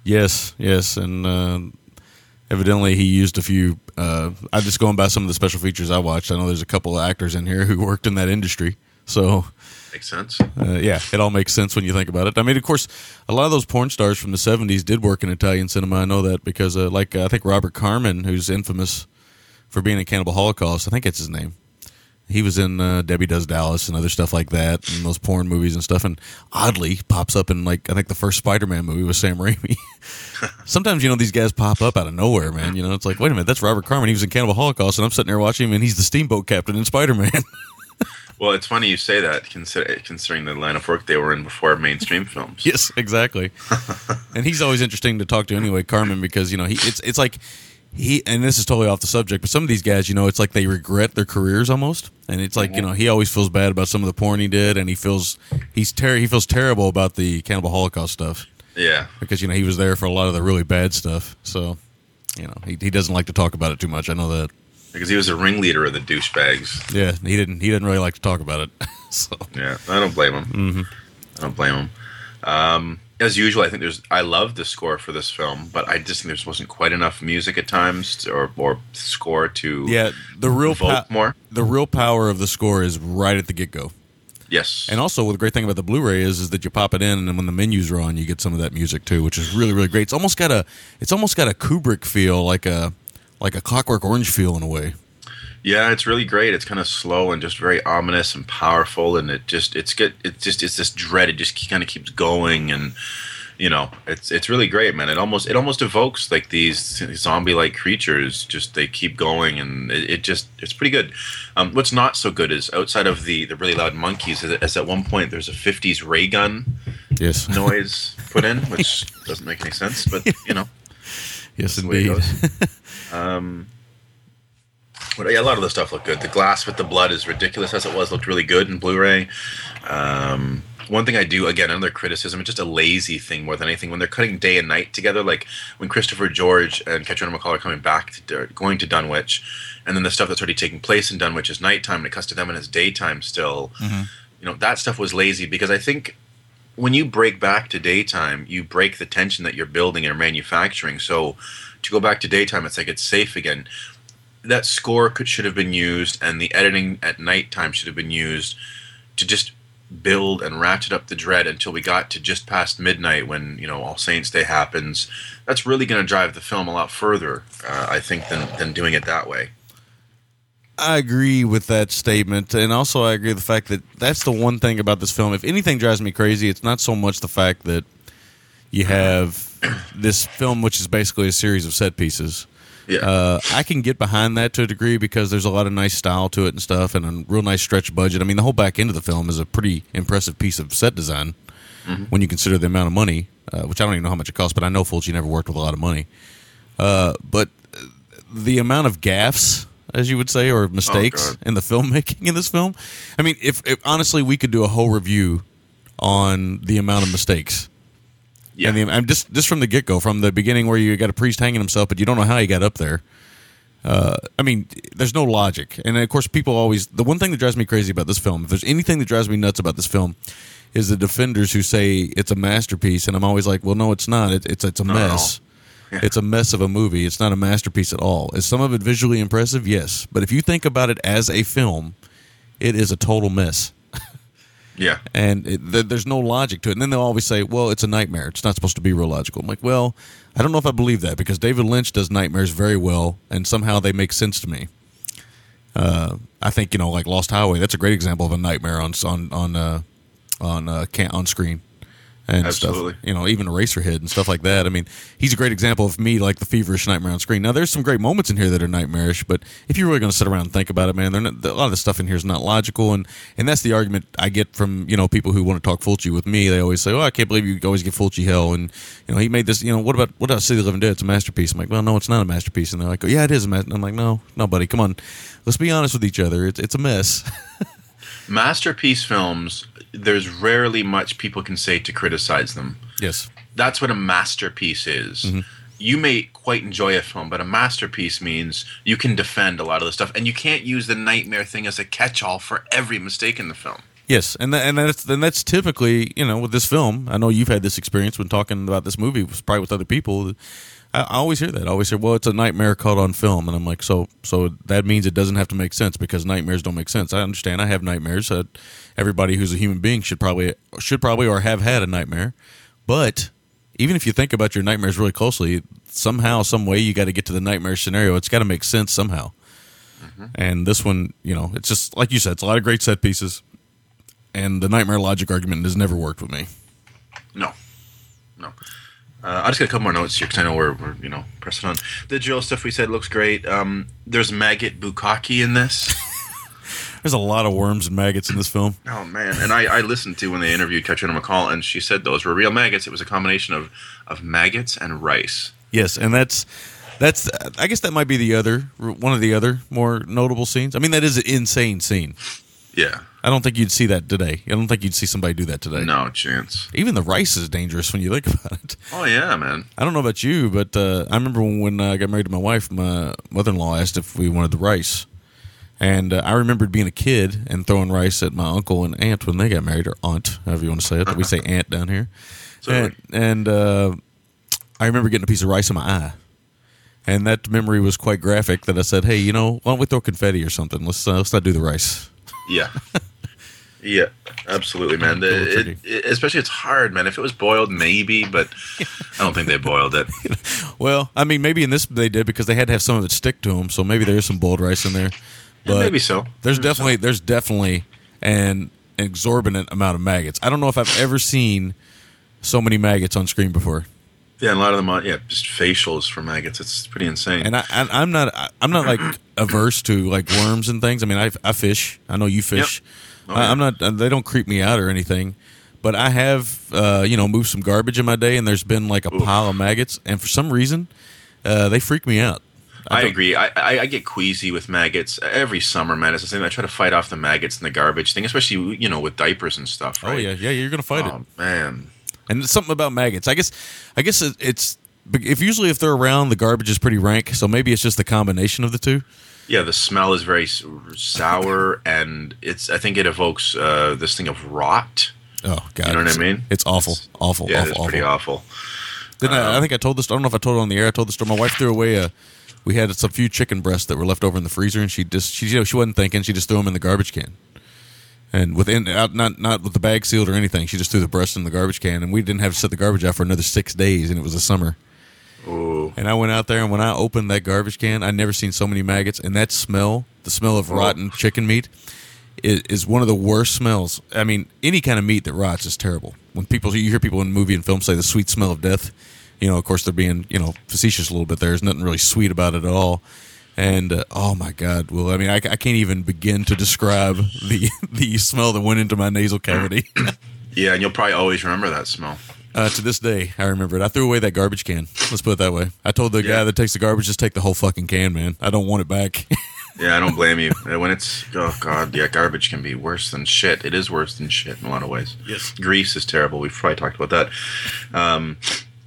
Yes, yes, and uh, evidently he used a few. Uh, I'm just going by some of the special features I watched. I know there's a couple of actors in here who worked in that industry, so Makes sense. uh, yeah, it all makes sense when you think about it. I mean, of course, a lot of those porn stars from the '70s did work in Italian cinema. I know that because, uh, like, uh, I think Robert Kerman, who's infamous for being in Cannibal Holocaust, I think that's his name. He was in uh, Debbie Does Dallas and other stuff like that, and those porn movies and stuff. And oddly, pops up in like I think the first Spider-Man movie was Sam Raimi. (laughs) Sometimes you know these guys pop up out of nowhere, man. You know, it's like, wait a minute, that's Robert Kerman. He was in Cannibal Holocaust, and I'm sitting there watching him, and he's the steamboat captain in Spider-Man. (laughs) Well, it's funny you say that, consider, considering the line of work they were in before mainstream films. Yes, exactly. (laughs) and he's always interesting to talk to anyway, Kerman, because you know he it's it's like he and this is totally off the subject, but some of these guys, you know, it's like they regret their careers almost, and it's like you know he always feels bad about some of the porn he did, and he feels he's ter- he feels terrible about the Cannibal Holocaust stuff Yeah. because you know he was there for a lot of the really bad stuff, so you know he he doesn't like to talk about it too much. I know that. Because he was a ringleader of the douchebags. Yeah, he didn't he didn't really like to talk about it. (laughs) so Yeah, I don't blame him. Mm-hmm. I don't blame him. Um, as usual, I think there's. I love the score for this film, but I just think there wasn't quite enough music at times, to, or or score to yeah, the real po- more. the real power of the score is right at the get go. Yes, And also, the great thing about the Blu-ray is, is that you pop it in, and then when the menus are on, you get some of that music too, which is really, really great. It's almost got a, it's almost got a Kubrick feel, like a, like a Clockwork Orange feel in a way. Yeah, it's really great. It's kind of slow and just very ominous and powerful, and it just it's good. It's just it's this dread. It just kind of keeps going, and you know, it's it's really great, man. It almost it almost evokes like these zombie like creatures. Just they keep going, and it, it just it's pretty good. Um, what's not so good is outside of the the really loud monkeys, is, at one point there's a '50s ray gun Yes. (laughs) noise put in, which doesn't make any sense, but you know. (laughs) yes, the way it indeed. (laughs) um, yeah, a lot of the stuff looked good. The glass with the blood, as ridiculous as it was, looked really good in Blu-ray. Um, one thing I do, again, another criticism, it's just a lazy thing more than anything. When they're cutting day and night together, like when Christopher George and Catriona MacColl are coming back, to, going to Dunwich, and then the stuff that's already taking place in Dunwich is nighttime, and it cuts to them and it's daytime still. You know, that stuff was lazy because I think when you break back to daytime, you break the tension that you're building and manufacturing. So to go back to daytime, it's like it's safe again. That score could should have been used, and the editing at nighttime should have been used to just build and ratchet up the dread until we got to just past midnight when you know All Saints Day happens. That's really going to drive the film a lot further, uh, I think, than than doing it that way. I agree with that statement, and also I agree with the fact that that's the one thing about this film. If anything drives me crazy, it's not so much the fact that you have this film, which is basically a series of set pieces. Yeah. Uh, I can get behind that to a degree because there's a lot of nice style to it and stuff, and a real nice stretch budget. I mean, the whole back end of the film is a pretty impressive piece of set design when you consider the amount of money, uh, which I don't even know how much it costs, but I know Fulci never worked with a lot of money. Uh, but the amount of gaffes, as you would say, or mistakes God. in the (laughs) filmmaking in this film. I mean, if, if honestly we could do a whole review on the amount of mistakes. Yeah. And the, I'm just just from the get go, from the beginning where you got a priest hanging himself, but you don't know how he got up there. Uh, I mean, there's no logic, and of course, people always. The one thing that drives me crazy about this film, if there's anything that drives me nuts about this film, is the defenders who say it's a masterpiece, and I'm always like, well, no, it's not. It, it's it's a mess. Yeah. It's a mess of a movie. It's not a masterpiece at all. Is some of it visually impressive? Yes, but if you think about it as a film, it is a total mess yeah. and it, th- there's no logic to it. And then they'll always say, "Well, it's a nightmare. It's not supposed to be real logical." I'm like, "Well, I don't know if I believe that because David Lynch does nightmares very well, and somehow they make sense to me." Uh, I think you know, like Lost Highway. That's a great example of a nightmare on on on uh, on uh, can on screen and Absolutely. stuff. You know, even Eraserhead and stuff like that. I mean, he's a great example of me, like the feverish nightmare on screen. Now, there's some great moments in here that are nightmarish, but if you're really going to sit around and think about it, man, they're not, a lot of the stuff in here is not logical, and and that's the argument I get from you know people who want to talk Fulci with me. They always say, "Oh, I can't believe you always give Fulci hell," and you know he made this. You know, what about what about City of the Living Dead? It's a masterpiece. I'm like, well, no, it's not a masterpiece, and they're like, oh, yeah, it is a masterpiece. I'm like, no, no, buddy, come on, let's be honest with each other. It's it's a mess. (laughs) Masterpiece films, there's rarely much people can say to criticize them. yes. That's what a masterpiece is. Mm-hmm. You may quite enjoy a film, but a masterpiece means you can defend a lot of the stuff, and you can't use the nightmare thing as a catch-all for every mistake in the film. Yes, and that, and that's and that's typically you know with this film. I know you've had this experience when talking about this movie, probably with other people. I, I always hear that. I always hear, "Well, it's a nightmare caught on film," and I'm like, "So, so that means it doesn't have to make sense because nightmares don't make sense." I understand. I have nightmares. Uh, everybody who's a human being should probably should probably or have had a nightmare, but even if you think about your nightmares really closely, somehow, some way, you got to get to the nightmare scenario. It's got to make sense somehow. And this one, you know, it's just like you said, it's a lot of great set pieces and the nightmare logic argument has never worked with me. No, no. Uh, I just got a couple more notes here because I know we're, we're you know pressing on. The drill stuff we said looks great. Um, there's maggot bukkake in this. (laughs) There's a lot of worms and maggots in this film. Oh man! And I, I listened to when they interviewed Catriona MacColl, and she said those were real maggots. It was a combination of of maggots and rice. Yes, and that's that's I guess that might be the other one of the other more notable scenes. I mean, that is an insane scene. Yeah. I don't think you'd see that today. I don't think you'd see somebody do that today. No chance. Even the rice is dangerous when you think (laughs) about it. Oh yeah, man. I don't know about you, but uh, I remember when, I got married to my wife, my mother-in-law asked if we wanted the rice, and uh, I remembered being a kid and throwing rice at my uncle and aunt when they got married, or aunt, however you want to say it. We say (laughs) aunt down here, Sorry. and, and uh, I remember getting a piece of rice in my eye, and that memory was quite graphic. That I said, "Hey, you know, why don't we throw confetti or something? Let's uh, let's not do the rice." Yeah. (laughs) Yeah, absolutely, man. The- it- it- especially, it's hard, man. If it was boiled, maybe, but I don't think they boiled it. (laughs) Well, I mean, maybe in this they did because they had to have some of it stick to them. So maybe there's some boiled rice in there. Yeah, But maybe so. There's mm-hmm. definitely there's definitely an exorbitant amount of maggots. I don't know if I've ever seen so many maggots on screen before. Yeah, and a lot of them, are, yeah, just facials for maggots. It's pretty insane. And I, I I'm not I- I'm not like (clears throat) averse to like worms and things. I mean, I I fish. I know you fish. Oh, I, yeah. I'm not. They don't creep me out or anything. But I have, uh, you know, moved some garbage in my day, and there's been like a pile of maggots, and for some reason, uh, they freak me out. I don't- agree. I, I, I get queasy with maggots every summer, man. It's the same. I try to fight off the maggots and the garbage thing, especially you know with diapers and stuff. Oh yeah, yeah, you're gonna fight it. Oh man. And it's something about maggots. I guess, I guess it's if usually if they're around, the garbage is pretty rank. So maybe it's just the combination of the two. Yeah, the smell is very sour, and it's. I think it evokes uh, this thing of rot. Oh god, You know what I mean? It's awful, It's- awful, Yeah, awful, it's awful. pretty awful. Didn't I, I think I told this. I don't know if I told it on the air. I told the story. My wife threw away a. We had some few chicken breasts that were left over in the freezer, and she just she you know she wasn't thinking. She just threw them in the garbage can. And within out not not with the bag sealed or anything, she just threw the breast in the garbage can, and we didn't have to set the garbage out for another six days, and it was a summer. Ooh. And I went out there, and when I opened that garbage can, I'd never seen so many maggots. And that smell, the smell of rotten chicken meat, is, is one of the worst smells. I mean, any kind of meat that rots is terrible. When people, you hear people in movie and film say the sweet smell of death. You know, of course, they're being you know facetious a little bit. There's nothing really sweet about it at all. And uh, oh my God, well, I mean, I, I can't even begin to describe the (laughs) the smell that went into my nasal cavity. (coughs) Yeah, and you'll probably always remember that smell. Uh, to this day, I remember it. I threw away that garbage can. Let's put it that way. I told the Yeah. guy that takes the garbage, just take the whole fucking can, man. I don't want it back. (laughs) Yeah, I don't blame you. When it's oh god, yeah, garbage can be worse than shit. It is worse than shit in a lot of ways. Yes. grease is terrible. We've probably talked about that. Um,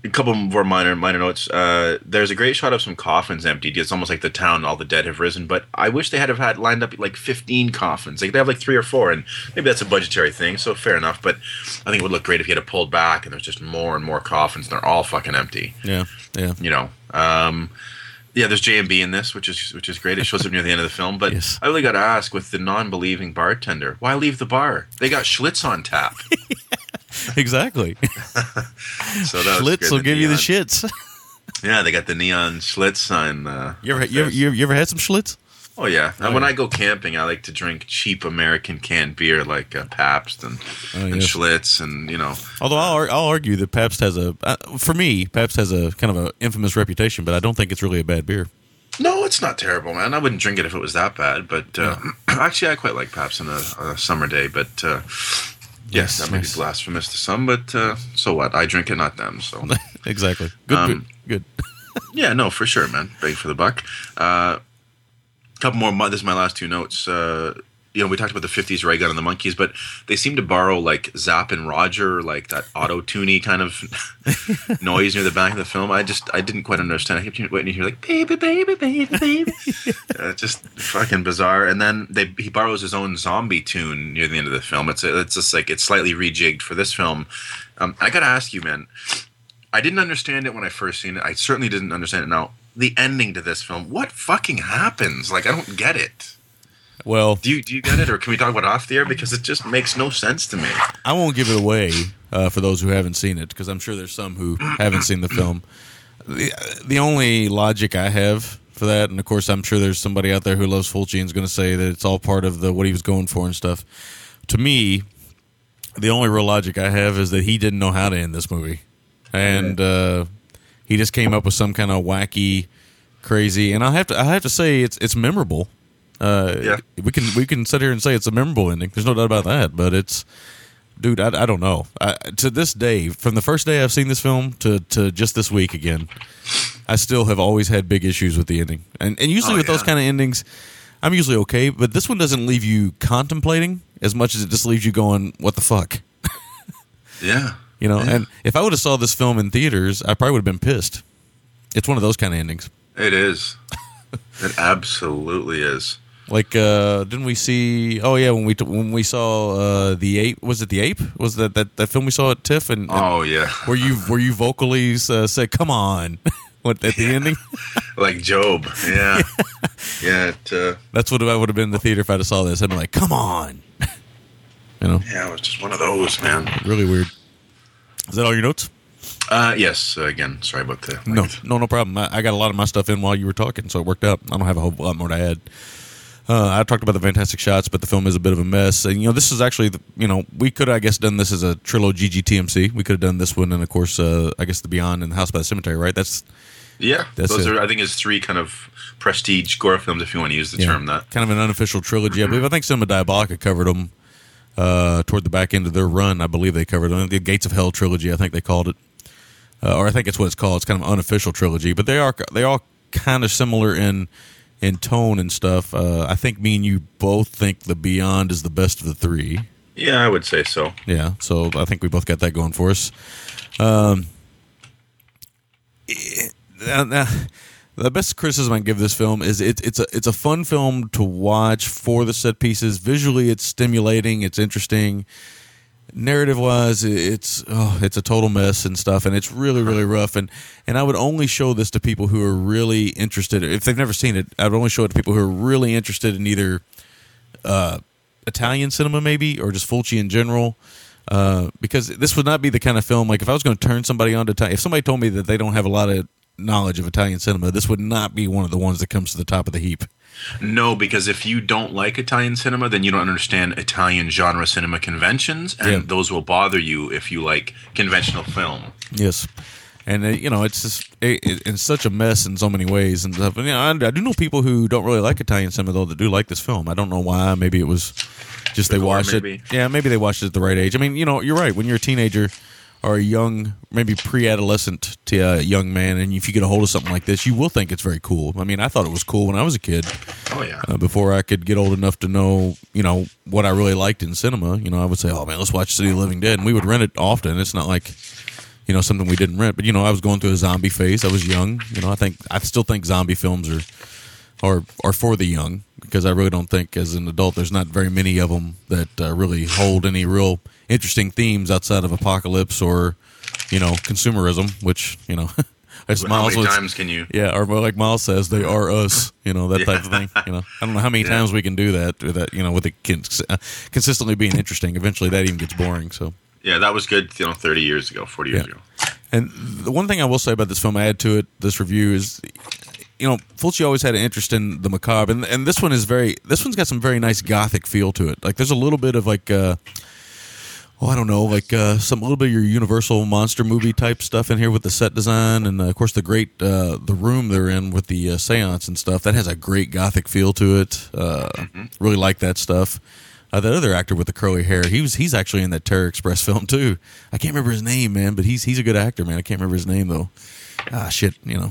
a couple more minor minor notes. Uh, there's a great shot of some coffins emptied. It's almost like the town, all the dead have risen. But I wish they had have had lined up like 15 coffins. Like they have like three or four, and maybe that's a budgetary thing. So fair enough. But I think it would look great if you had pulled back and there's just more and more coffins, and they're all fucking empty yeah, yeah. you know. Um, yeah, there's J and B in this, which is which is great. It shows up near the end of the film. But Yes. I really got to ask, with the non-believing bartender, why leave the bar? They got Schlitz on tap. (laughs) Exactly. (laughs) So Schlitz will give you the shits. (laughs) Yeah, they got the neon Schlitz on. Uh, You ever, you ever, you ever, you ever had some Schlitz? Oh yeah. Oh, when yeah. I go camping, I like to drink cheap American canned beer like uh, Pabst and, Oh, and. Schlitz, and you know. Although I'll, I'll argue that Pabst has a, uh, for me, Pabst has a kind of an infamous reputation, but I don't think it's really a bad beer. No, it's not terrible, man. I wouldn't drink it if it was that bad. But uh, (clears throat) actually, I quite like Pabst on a, a summer day. But uh, Yes, that may nice. be blasphemous to some. But uh, so what? I drink it, not them. So (laughs) exactly. Good, Um, good. good. (laughs) yeah, no, for sure, man. Bang for the buck. Couple more. mo- This is my last two notes. Uh, you know, we talked about the '50s ray gun and the monkeys, but they seem to borrow like Zapp and Roger, like that auto tuney kind of (laughs) noise near the back of the film. I just I didn't quite understand. I kept waiting to hear like baby, baby, baby, baby. (laughs) uh, just fucking bizarre. And then they he borrows his own zombie tune near the end of the film. It's it's just like it's slightly rejigged for this film. Um, I gotta ask you, man. I didn't understand it when I first seen it. I certainly didn't understand it now. The ending to this film, what fucking happens? Like I don't get it. Well, Do you do you get it, or can we talk about it off the air because it just makes no sense to me? I won't give it away uh, for those who haven't seen it because I'm sure there's some who haven't seen the film. The, the only logic I have for that, and of course I'm sure there's somebody out there who loves Fulci and is going to say that it's all part of the what he was going for and stuff. To me, the only real logic I have is that he didn't know how to end this movie, and uh, he just came up with some kind of wacky, crazy. And I have to I have to say it's it's memorable. Uh, Yeah. we can we can sit here and say it's a memorable ending. There's no doubt about that. But it's, dude, I, I don't know. I, to this day, from the first day I've seen this film to to just this week again, I still have always had big issues with the ending. And and usually Oh, with those kind of endings, I'm usually okay. But this one doesn't leave you contemplating as much as it just leaves you going, "What the fuck." (laughs) Yeah, You know, Yeah. and if I would have saw this film in theaters, I probably would have been pissed. It's one of those kind of endings. it is. (laughs) it absolutely is. Like, uh, didn't we see? Oh yeah, when we t- when we saw uh, the ape, was it the ape? Was that that, that film we saw at TIFF? And, and Oh yeah, where you where you vocally uh, said, "Come on," (laughs) what at the ending? (laughs) like Job. Yeah, yeah. It, uh, That's what I would have been in the theater if I'd have saw this. I'd be like, "Come on." You know, Yeah, it was just one of those, man. really weird. Is that all your notes? Uh, yes. Uh, again, sorry about the No, no, no problem. I, I got a lot of my stuff in while you were talking, so it worked out. I don't have a whole lot more to add. Uh, I talked about the fantastic shots, but the film is a bit of a mess. And you know, this is actually, the, you know, we could, I guess, done this as a trilogy GTMC. We could have done this one, and of course, uh, I guess the Beyond and the House by the Cemetery, right? That's Yeah, That's those it. are. I think it's three kind of prestige gore films, if you want to use the yeah, term that. kind of an unofficial trilogy. I believe. I think Cinema Diabolica covered them uh, toward the back end of their run. I believe they covered them. The Gates of Hell trilogy, I think they called it, uh, or I think it's what it's called. It's kind of an unofficial trilogy, but they are they all kind of similar in in tone and stuff. Uh, I think me and you both think the Beyond is the best of the three. Yeah, I would say so. Yeah, so I think we both got that going for us. Um, now- now, the best criticism I can give this film is it, it's a it's a fun film to watch for the set pieces. Visually, it's stimulating, it's interesting. Narrative wise, it's oh, it's a total mess and stuff, and it's really really rough. And and I would only show this to people who are really interested. If they've never seen it, I would only show it to people who are really interested in either Italian cinema, maybe, or just Fulci in general. Uh, because this would not be the kind of film like if I was going to turn somebody on to Italian, if somebody told me that they don't have a lot of knowledge of Italian cinema, this would not be one of the ones that comes to the top of the heap. No, because if you don't like Italian cinema, then you don't understand Italian genre cinema conventions, and Yeah. those will bother you if you like conventional film. Yes, and uh, you know it's just it, it, it's such a mess in so many ways and stuff. And, you know, I, I do know people who don't really like Italian cinema though that do like this film. I don't know why. Maybe it was just they The watched maybe. it. Yeah, maybe they watched it at the right age. I mean, you know, you're right. When you're a teenager or a young, maybe pre-adolescent to a young man, and if you get a hold of something like this, you will think it's very cool. I mean, I thought it was cool when I was a kid Oh yeah, uh, before I could get old enough to know, you know, what I really liked in cinema. You know, I would say, "Oh man, let's watch City of the Living Dead," and we would rent it often. It's not like, you know, something we didn't rent. But you know, I was going through a zombie phase. I was young. You know, I think I still think zombie films are are are for the young because I really don't think as an adult there's not very many of them that uh, really hold any real interesting themes outside of apocalypse or you know consumerism, which you know. (laughs) As how Miles many was- times can you? yeah, or like Miles says, they are us. You know that type of thing. You know, I don't know how many times we can do that. Or that you know, with it cons- uh, consistently being interesting. Eventually, that even gets boring. So, Yeah, that was good. You know, thirty years ago, forty years Yeah. ago. and the one thing I will say about this film, I add to it this review is, you know, Fulci always had an interest in the macabre, and and this one is very. This one's got some very nice gothic feel to it. Like there's a little bit of like. uh Oh, I don't know, like uh, some a little bit of your Universal monster movie type stuff in here with the set design, and uh, of course the great uh, the room they're in with the uh, seance and stuff. That has a great gothic feel to it. Uh, Really like that stuff. Uh, that other actor with the curly hair, he was he's actually in that Terror Express (laughs) film too. I can't remember his name, man, but he's he's a good actor, man. I can't remember his name though. Ah, shit, you know.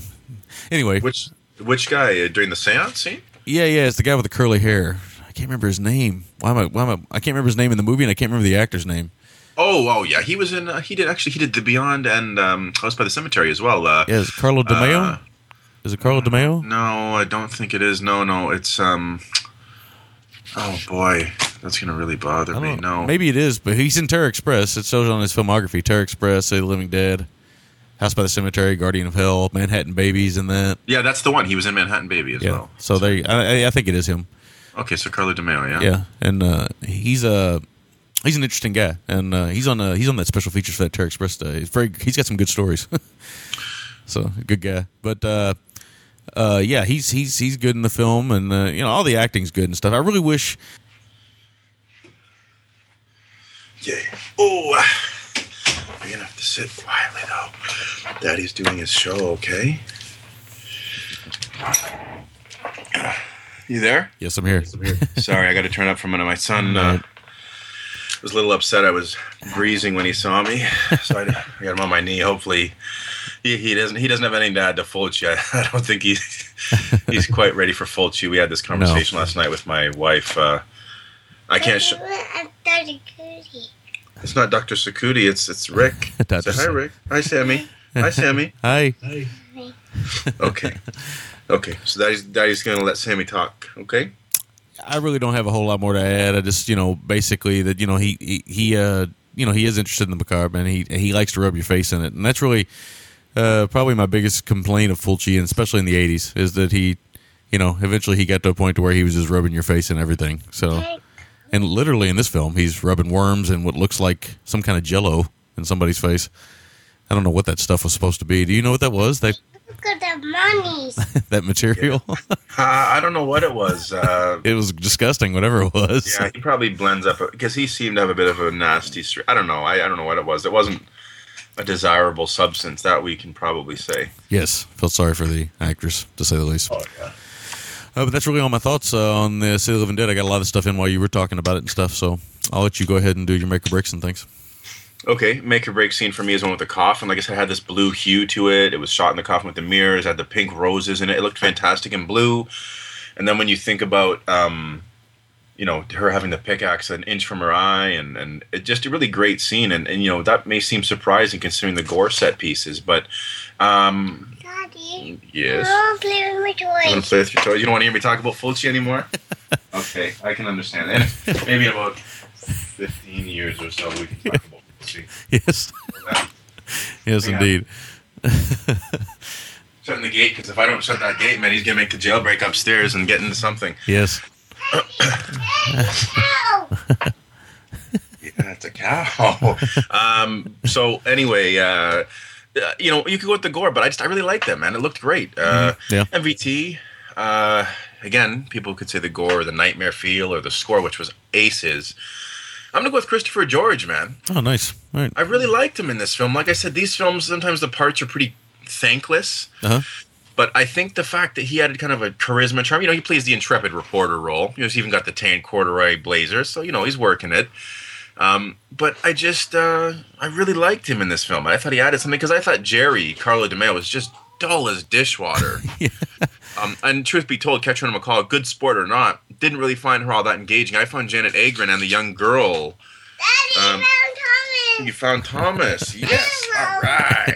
Anyway, Which which guy uh, during the séance scene? yeah, yeah, it's the guy with the curly hair. I can't remember his name. Why am I? Why am I? I can't remember his name in the movie, and I can't remember the actor's name. Oh, oh yeah, he was in. Uh, he did actually. He did the Beyond and um, House by the Cemetery as well. Uh, Yeah, is it Carlo DeMejo? Uh, is it Carlo DeMejo? No, I don't think it is. No, no, it's um. Oh boy, that's gonna really bother me. don't No, Maybe it is, but he's in Terror Express. It shows on his filmography: Terror Express, Say the Living Dead, House by the Cemetery, Guardian of Hell, Manhattan Babies, and that. Yeah, that's the one. He was in Manhattan Baby as Yeah. well. So they, I, I think it is him. Okay, so Carlo DeMejo, yeah. Yeah, and uh, he's a he's an interesting guy, and uh, he's on uh, he's on that special features for that Terror Express. Day. He's very he's got some good stories. (laughs) so good guy, but uh, uh, yeah, he's he's he's good in the film, and uh, you know all the acting's good and stuff. I really wish Yeah. Oh, you're gonna have to sit quietly though. Daddy's doing his show. Okay. You there? yes, I'm here. (laughs) Sorry, I got to turn up for a minute. My son uh, was a little upset. I was breezing when he saw me, (laughs) so I, I got him on my knee. Hopefully, he, he doesn't he doesn't have anything to add to Fulci. I, I don't think he's (laughs) he's quite ready for Fulci. We had this conversation last night with my wife. Uh, I can't. Sh- it's not Dr. Sakuti. It's it's Rick. (laughs) Say hi, Rick. Hi, Sammy. Hi, (laughs) Sammy. Hi. Hi. Okay. Okay. So daddy's daddy's gonna let Sammy talk. Okay. I really don't have a whole lot more to add. I just, you know, basically that you know he he, he uh you know he is interested in the macabre and he he likes to rub your face in it, and that's really uh probably my biggest complaint of Fulci, and especially in the '80s, is that he, you know, eventually he got to a point to where he was just rubbing your face and everything. So And literally in this film, he's rubbing worms and what looks like some kind of jello in somebody's face. I don't know what that stuff was supposed to be. Do you know what that was? That (laughs) Look at the monies. (laughs) that material? (laughs) Uh, I don't know what it was. Uh, it was disgusting, whatever it was. yeah, he probably blends up because he seemed to have a bit of a nasty. str- I don't know. I, I don't know what it was. It wasn't a desirable substance that we can probably say. Yes, felt sorry for the actress to say the least. Oh yeah. Uh, but that's really all my thoughts uh, on the City of Living Dead. I got a lot of stuff in while you were talking about it and stuff, so I'll let you go ahead and do your make or breaks and things. Okay, make or break scene for me is one with the coffin. Like I said, it had this blue hue to it. It was shot in the coffin with the mirrors. Had the pink roses in it. It looked fantastic in blue. And then when you think about, um, you know, her having the pickaxe an inch from her eye, and and it just a really great scene. And and you know that may seem surprising considering the gore set pieces, but um, Daddy, yes. I want to play with my You want to play with your toys? You don't want to hear me talk about Fulci anymore? (laughs) okay, I can understand that. Maybe in about 15 years or so we can talk about Fulci. Yes, yes, Yeah. indeed. (laughs) Shutting the gate, because if I don't shut that gate, man, he's going to make the jailbreak upstairs and get into something. Yes. Ow! (coughs) Yeah, it's a cow. (laughs) um, so anyway, uh, uh, you know, you could go with the gore, but I just I really liked that man. It looked great. Uh, Yeah. MVT. Uh, again, people could say the gore, or the nightmare feel, or the score, which was aces. I'm gonna go with Christopher George, man. Oh, nice. All right. I really liked him in this film. Like I said, these films sometimes the parts are pretty thankless. Uh-huh. But I think the fact that he added kind of a charisma charm, you know, he plays the intrepid reporter role. You know, he's even got the tan corduroy blazer, so you know he's working it. Um, but I just, uh, I really liked him in this film. I thought he added something because I thought Jerry Carlo DeMejo was just dull as dishwater. (laughs) um, and truth be told, Catriona MacColl, good sport or not, didn't really find her all that engaging. I found Janet Agren and the young girl. Daddy, Um, I You found found Thomas. (laughs) Yes. All right.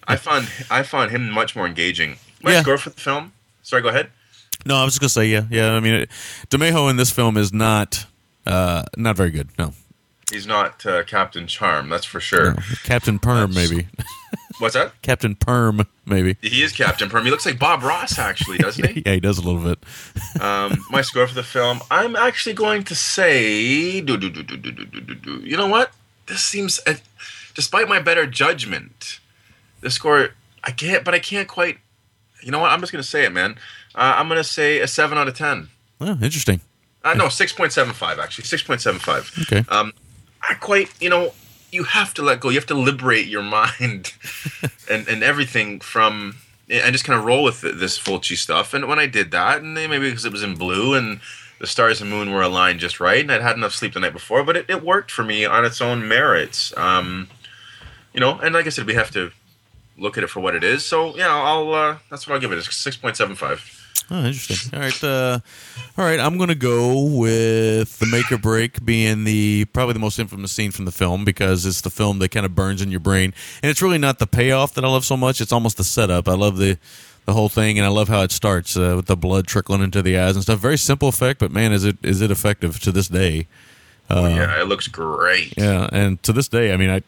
(laughs) I found I found him much more engaging. My Yeah. score for the film. Sorry, go ahead. No, I was just gonna say, yeah, yeah. I mean, it, DeMejo in this film is not, uh, not very good. No, He's not uh, Captain Charm, that's for sure. No. Captain Perm, That's- maybe. (laughs) What's that? Captain Perm, maybe. He is Captain Perm. He looks like Bob Ross, actually, doesn't he? (laughs) yeah, he does a little bit. (laughs) um, my score for the film. I'm actually going to say, do, do, do, do, do, do, do, do, you know what? This seems, uh, despite my better judgment, the score I can't, but I can't quite. You know what? I'm just going to say it, man. Uh, I'm going to say a seven out of ten. Oh, interesting. Uh, no, six point seven five actually. Six point seven five. Okay. Um, I quite, you know, you have to let go. You have to liberate your mind (laughs) and and everything from and just kind of roll with th- this Fulci stuff. And when I did that, and maybe because it was in blue and the stars and moon were aligned just right, and I'd had enough sleep the night before, but it, it worked for me on its own merits. Um, you know, and like I said, we have to look at it for what it is. So yeah, I'll uh, that's what I'll give it. It's six point seven five. Oh, interesting. All right, uh, all right. I'm gonna go with the make or break being the probably the most infamous scene from the film because it's the film that kind of burns in your brain, and it's really not the payoff that I love so much. It's almost the setup. I love the the whole thing, and I love how it starts uh, with the blood trickling into the eyes and stuff. Very simple effect, but man, is it is it effective to this day? yeah, it looks great. Yeah, and to this day, I mean, I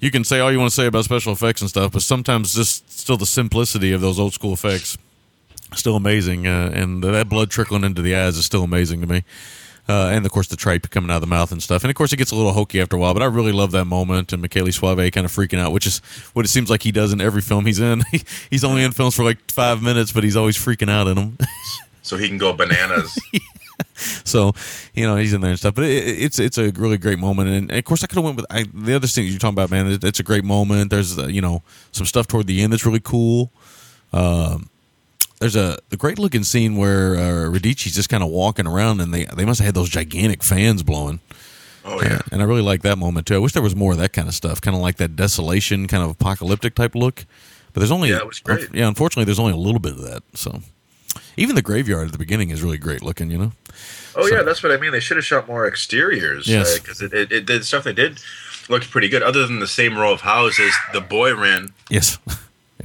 you can say all you want to say about special effects and stuff, but sometimes just still the simplicity of those old school effects still amazing, uh, and that blood trickling into the eyes is still amazing to me. Uh, and of course, the tripe coming out of the mouth and stuff. And of course, it gets a little hokey after a while, but I really love that moment. And Michele Soavi kind of freaking out, which is what it seems like he does in every film he's in. (laughs) he's only in films for like five minutes, but he's always freaking out in them. (laughs) So he can go bananas. (laughs) So, you know, he's in there and stuff. But it, it's it's a really great moment, and, of course, I could have went with I, the other thing you're talking about, man. It's a great moment. There's uh, you know some stuff toward the end that's really cool. Um, there's a, a great looking scene where uh, Radice's just kind of walking around, and they they must have had those gigantic fans blowing. Oh yeah. And I really like that moment too. I wish there was more of that kind of stuff, kind of like that desolation, kind of apocalyptic type look. But there's only Yeah, it was great. yeah, unfortunately, there's only a little bit of that. So even the graveyard at the beginning is really great looking. You know. Oh So- yeah, that's what I mean. They should have shot more exteriors. Yes. because it, it, it did stuff they did looked pretty good. Other than the same row of houses, the boy ran Yes.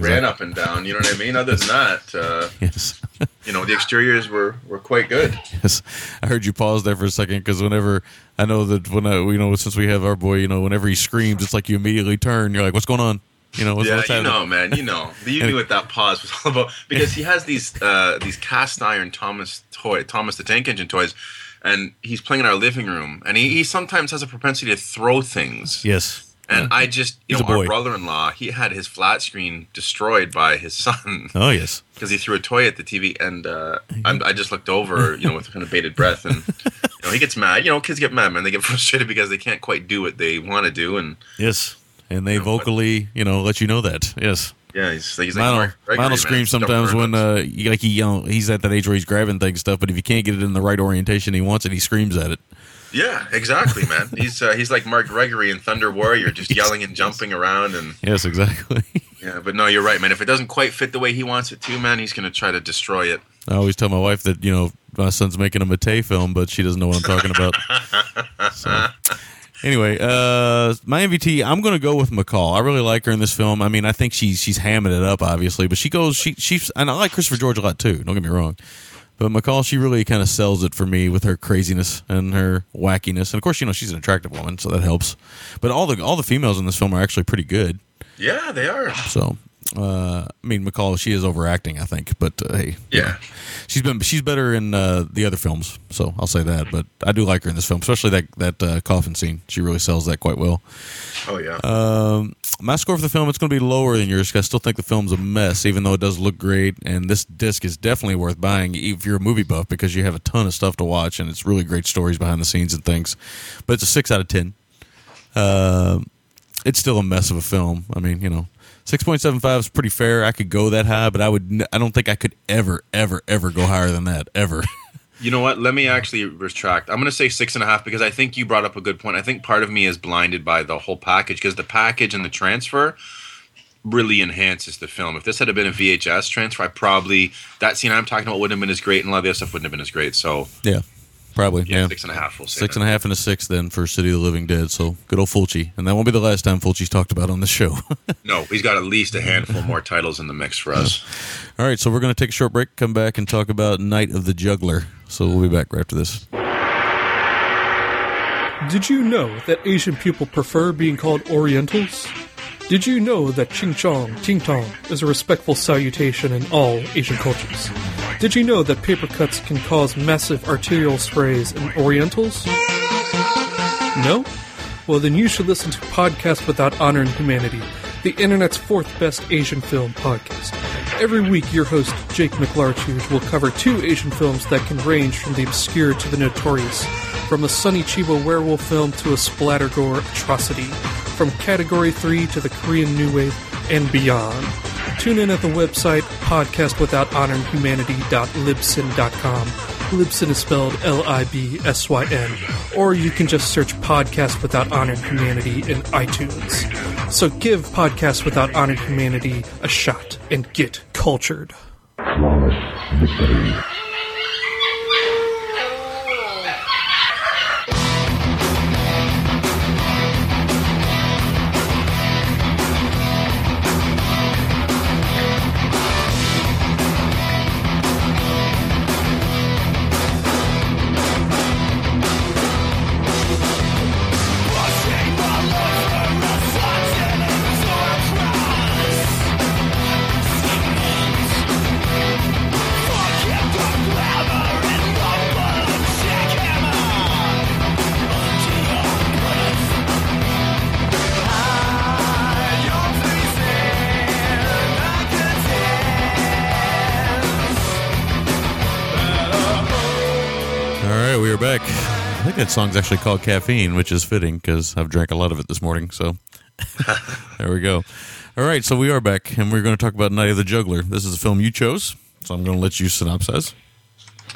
Ran up and down. You know what I mean? Other than that, uh, (laughs) Yes. (laughs) you know, the exteriors were were quite good. Yes, I heard you pause there for a second because whenever I know that when I, you know, since we have our boy, you know, whenever he screams, it's like you immediately turn. You're like, "What's going on?" You know, what's, yeah, what's you know, man, you know, you knew what that pause was all about because he has these uh, these cast iron Thomas toy Thomas the Tank Engine toys. and he's playing in our living room, and he, he sometimes has a propensity to throw things. Yes. And I just, you He's know, our brother-in-law, he had his flat screen destroyed by his son Oh yes. because he threw a toy at the TV, and uh, I just looked over, you know, with kind of bated breath, and (laughs) you know, he gets mad. You know, kids get mad, man. They get (laughs) frustrated because they can't quite do what they want to do, and Yes. And they know, but- vocally, you know, let you know that. Yes. yeah, he's, he's like, Mark Gregory, scream sometimes when uh, you- like he, you know, he's at that age where he's grabbing things stuff, but if you can't get it in the right orientation he wants it, he screams at it. Yeah, exactly, man. (laughs) He's uh, he's like Mark Gregory in Thunder Warrior, just (laughs) yelling and jumping around, and Yes, exactly. (laughs) yeah. But no, you're right, man. If it doesn't quite fit the way he wants it to, man, he's gonna try to destroy it. I always tell my wife that you know my son's making a Mattei film, but she doesn't know what I'm talking about. So, anyway, uh, my MVT, I'm going to go with MacColl. I really like her in this film. I mean, I think she's she's hamming it up, obviously, but she goes she she's and I like Christopher George a lot too. Don't get me wrong. But MacColl, she really kind of sells it for me with her craziness and her wackiness, and of course, you know she's an attractive woman, so that helps. But all the all the females in this film are actually pretty good. Yeah, they are. So, uh, I mean, MacColl, she is overacting, I think, but uh, hey, Yeah. she's been she's better in uh, the other films, so I'll say that. But I do like her in this film, especially that that uh, coffin scene. She really sells that quite well. Oh yeah. Um, my score for the film it's going to be lower than yours. 'cause I still think the film's a mess, even though it does look great. And this disc is definitely worth buying if you're a movie buff because you have a ton of stuff to watch and it's really great stories behind the scenes and things. But it's a six out of ten. Uh, it's still a mess of a film. I mean, you know, six point seven five is pretty fair. I could go that high, but I would. I don't think I could ever, ever, ever go higher than that. Ever. (laughs) You know what? Let me actually retract. I'm going to say six and a half because I think you brought up a good point. I think part of me is blinded by the whole package because the package and the transfer really enhances the film. If this had been a VHS transfer, I probably that scene I'm talking about wouldn't have been as great, and a lot of the other stuff wouldn't have been as great. So yeah, probably. yeah, Yeah. six and a half. We'll say Six that. and a half and a six then for City of the Living Dead. So good old Fulci. And that won't be the last time Fulci's talked about on the show. (laughs) No, he's got at least a handful more titles in the mix for us. All right, so we're going to take a short break, come back and talk about Night of the Juggler. So we'll be back right after this. Did you know that Asian people prefer being called Orientals? Did you know that Ching Chong, Ting Tong is a respectful salutation in all Asian cultures? Did you know that paper cuts can cause massive arterial sprays in Orientals? No? Well, then you should listen to Podcast Without Honor and Humanity, the internet's fourth best Asian film podcast. Every week, your host, Jake McLarchuge, will cover two Asian films that can range from the obscure to the notorious, from a Sonny Chiba werewolf film to a splatter gore atrocity, from Category 3 to the Korean New Wave, and beyond. Tune in at the website podcastwithouthonorandhumanity.libsyn.com. Libsyn is spelled L-I-B-S-Y-N. Or you can just search Podcast Without Honor and Humanity in iTunes. So give Podcast Without Honor and Humanity a shot and get cultured. flawless victory. That song's actually called Caffeine, which is fitting because I've drank a lot of it this morning. So (laughs) there we go. All right, so we are back, and we're going to talk about Night of the Juggler. This is a film you chose, so I'm going to let you synopsize.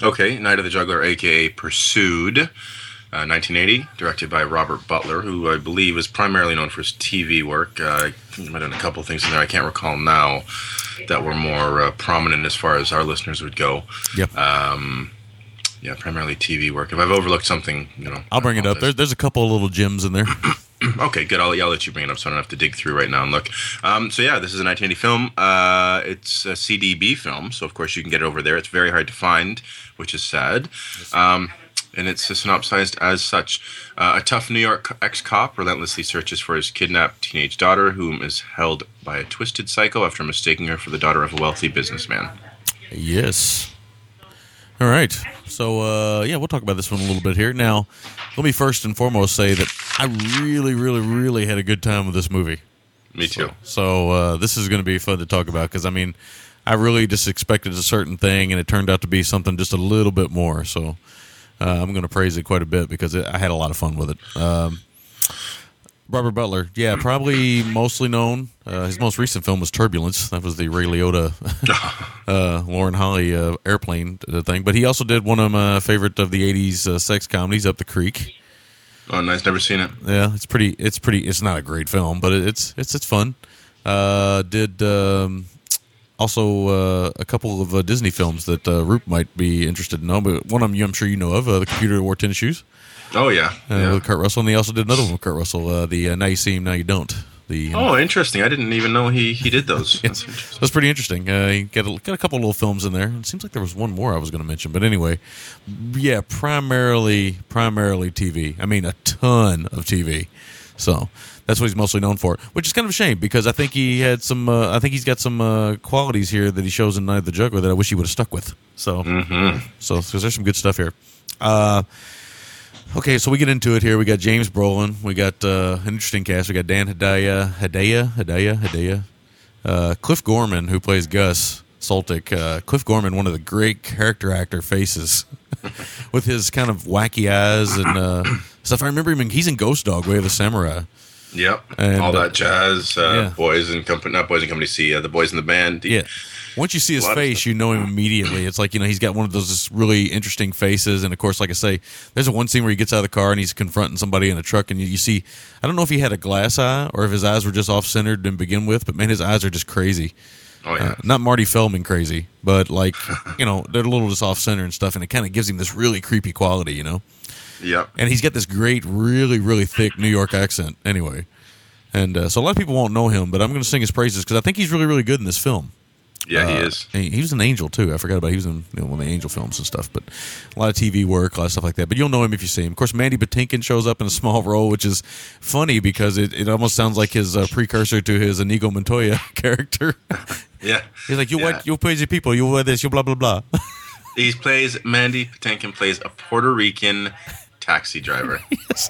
Okay, Night of the Juggler, aka Pursued, uh, 1980, directed by Robert Butler, who I believe is primarily known for his TV work. Uh, he might have done a couple things in there I can't recall now that were more uh, prominent as far as our listeners would go. Yep. Yeah, primarily TV work. If I've overlooked something, you know, I'll bring it up. There's, there's a couple of little gems in there. (clears throat) Okay, good. I'll, yeah, I'll let you bring it up so I don't have to dig through right now and look. Um, so, yeah, this is a 1980 film. Uh, it's a CDB film, so of course you can get it over there. It's very hard to find, which is sad. Um, and it's synopsized as such uh, A tough New York ex cop relentlessly searches for his kidnapped teenage daughter, whom is held by a twisted psycho after mistaking her for the daughter of a wealthy businessman. Yes. All right. So uh, yeah, we'll talk about this one a little bit here. Now, let me first and foremost say that I really, really, really had a good time with this movie. Me too. So uh, this is going to be fun to talk about because I mean, I really just expected a certain thing, and it turned out to be something just a little bit more. So uh, I'm going to praise it quite a bit because it, I had a lot of fun with it. Um, Robert Butler, yeah, probably mostly known. Uh, his most recent film was Turbulence. That was the Ray Liotta, (laughs) uh, Lauren Holly uh, airplane uh, thing. But he also did one of my favorite of the '80s uh, sex comedies, Up the Creek. Oh, nice. Never seen it. Yeah, it's pretty. It's pretty. It's not a great film, but it's it's it's fun. Uh, did um, also uh, a couple of uh, Disney films that uh, Roop might be interested in knowing, but one of them you, I'm sure you know of, uh, the computer wore tennis shoes Oh yeah. uh, yeah. with Kurt Russell, and he also did another one with Kurt Russell, uh, the uh, Now You See Him, Now You Don't. The Oh, interesting. I didn't even know he he did those. (laughs) That's so interesting. pretty interesting. Uh, he got a, got a couple little films in there. It seems like there was one more I was going to mention, but anyway, yeah, primarily primarily TV. I mean, a ton of TV. So that's what he's mostly known for, which is kind of a shame because I think he had some. Uh, I think he's got some uh, qualities here that he shows in Night of the Juggler that I wish he would have stuck with. So, so because there's some good stuff here. Uh, Okay, so we get into it here. We got James Brolin. We got uh, an interesting cast. We got Dan Hedaya, Hedaya, Hedaya, Hedaya. Uh, Cliff Gorman, who plays Gus Soltic. Uh, Cliff Gorman, one of the great character actor faces, (laughs) with his kind of wacky eyes and uh, stuff. I remember him. In, he's in Ghost Dog, Way of the Samurai. Yep. And, All uh, that jazz. Uh, yeah. Boys and company. Not boys and company. C. Uh, the boys in the band. Yeah. Once you see his A lot of face, you know him immediately. It's like you know he's got one of those really interesting faces, and of course, like I say, there's a one scene where he gets out of the car and he's confronting somebody in a truck, and you, you see, I don't know if he had a glass eye or if his eyes were just off centered to begin with, but man, his eyes are just crazy. Oh yeah. Uh, not Marty Feldman crazy, but like (laughs) you know they're a little just off center and stuff, and it kind of gives him this really creepy quality, you know. yep. And he's got this great, really, really thick New York accent, anyway. And uh, so a lot of people won't know him, but I'm going to sing his praises because I think he's really, really good in this film. Yeah, he Uh, is. He, he was an angel too. I forgot about he was in you know, one of the angel films and stuff. But a lot of TV work, a lot of stuff like that. But you'll know him if you see him. Of course, Mandy Patinkin shows up in a small (laughs) role, which is funny because it, it almost sounds like his uh, precursor to his Inigo Montoya (laughs) character. (laughs) Yeah. He's like, you Yeah. what? You crazy people. You wear this. You blah blah blah. He plays Mandy Patinkin plays a Puerto Rican taxi driver. yes,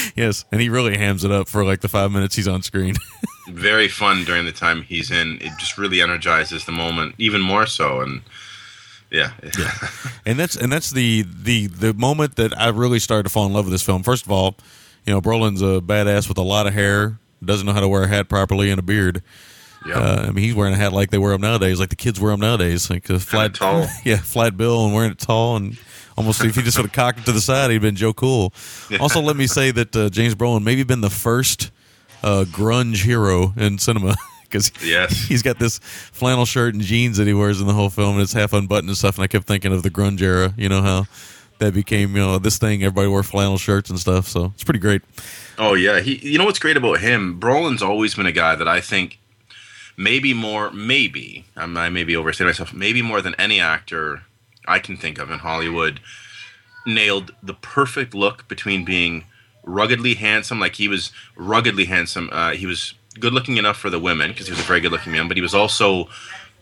(laughs) and he really hams it up for like the five minutes he's on screen. (laughs) Very fun during the time he's in. It just really energizes the moment even more so. And (laughs) yeah, and that's and that's the the the moment that I really started to fall in love with this film. First of all, you know, Brolin's a badass with a lot of hair, doesn't know how to wear a hat properly and a beard. yeah. Uh, I mean, he's wearing a hat like they wear them nowadays, like the kids wear them nowadays, like a flat, tall. yeah, flat bill and wearing it tall, and almost if he just would have cocked it to the side, he'd been Joe Cool. Also, let me say that uh, James Brolin maybe been the first uh, grunge hero in cinema (laughs) because Yes. (laughs) he's got this flannel shirt and jeans that he wears in the whole film, and it's half unbuttoned and stuff. And I kept thinking of the grunge era, you know how that became, you know, this thing everybody wore flannel shirts and stuff. So it's pretty great. Oh yeah, he. You know what's great about him? Brolin's always been a guy that I think maybe more, maybe I may be overstating myself. Maybe more than any actor I can think of in Hollywood, nailed the perfect look between being ruggedly handsome, like he was ruggedly handsome. Uh, he was good looking enough for the women because he was a very good looking man, but he was also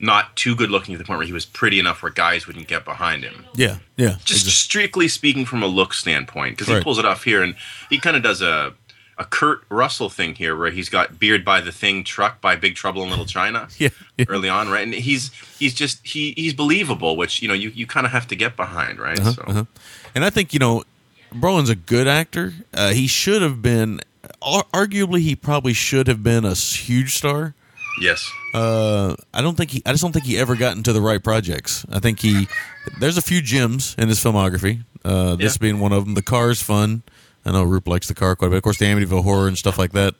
not too good looking to the point where he was pretty enough where guys wouldn't get behind him Yeah, yeah. just Exa- strictly speaking from a look standpoint because he pulls it off here and he kind of does a a Kurt Russell thing here where he's got beard by the thing truck by Big Trouble in Little China (laughs) yeah, yeah. early on right and he's he's just he he's believable which you know you, you kind of have to get behind right so uh-huh. And I think you know, Brolin's a good actor. Uh, he should have been, ar- arguably, he probably should have been a huge star. yes Uh, I don't think he. I just don't think he ever got into the right projects. I think he. There's a few gems in his filmography. Uh, this Yeah. being one of them. The car's fun. I know Roop likes the car quite a bit. Of course, the Amityville Horror and stuff like that.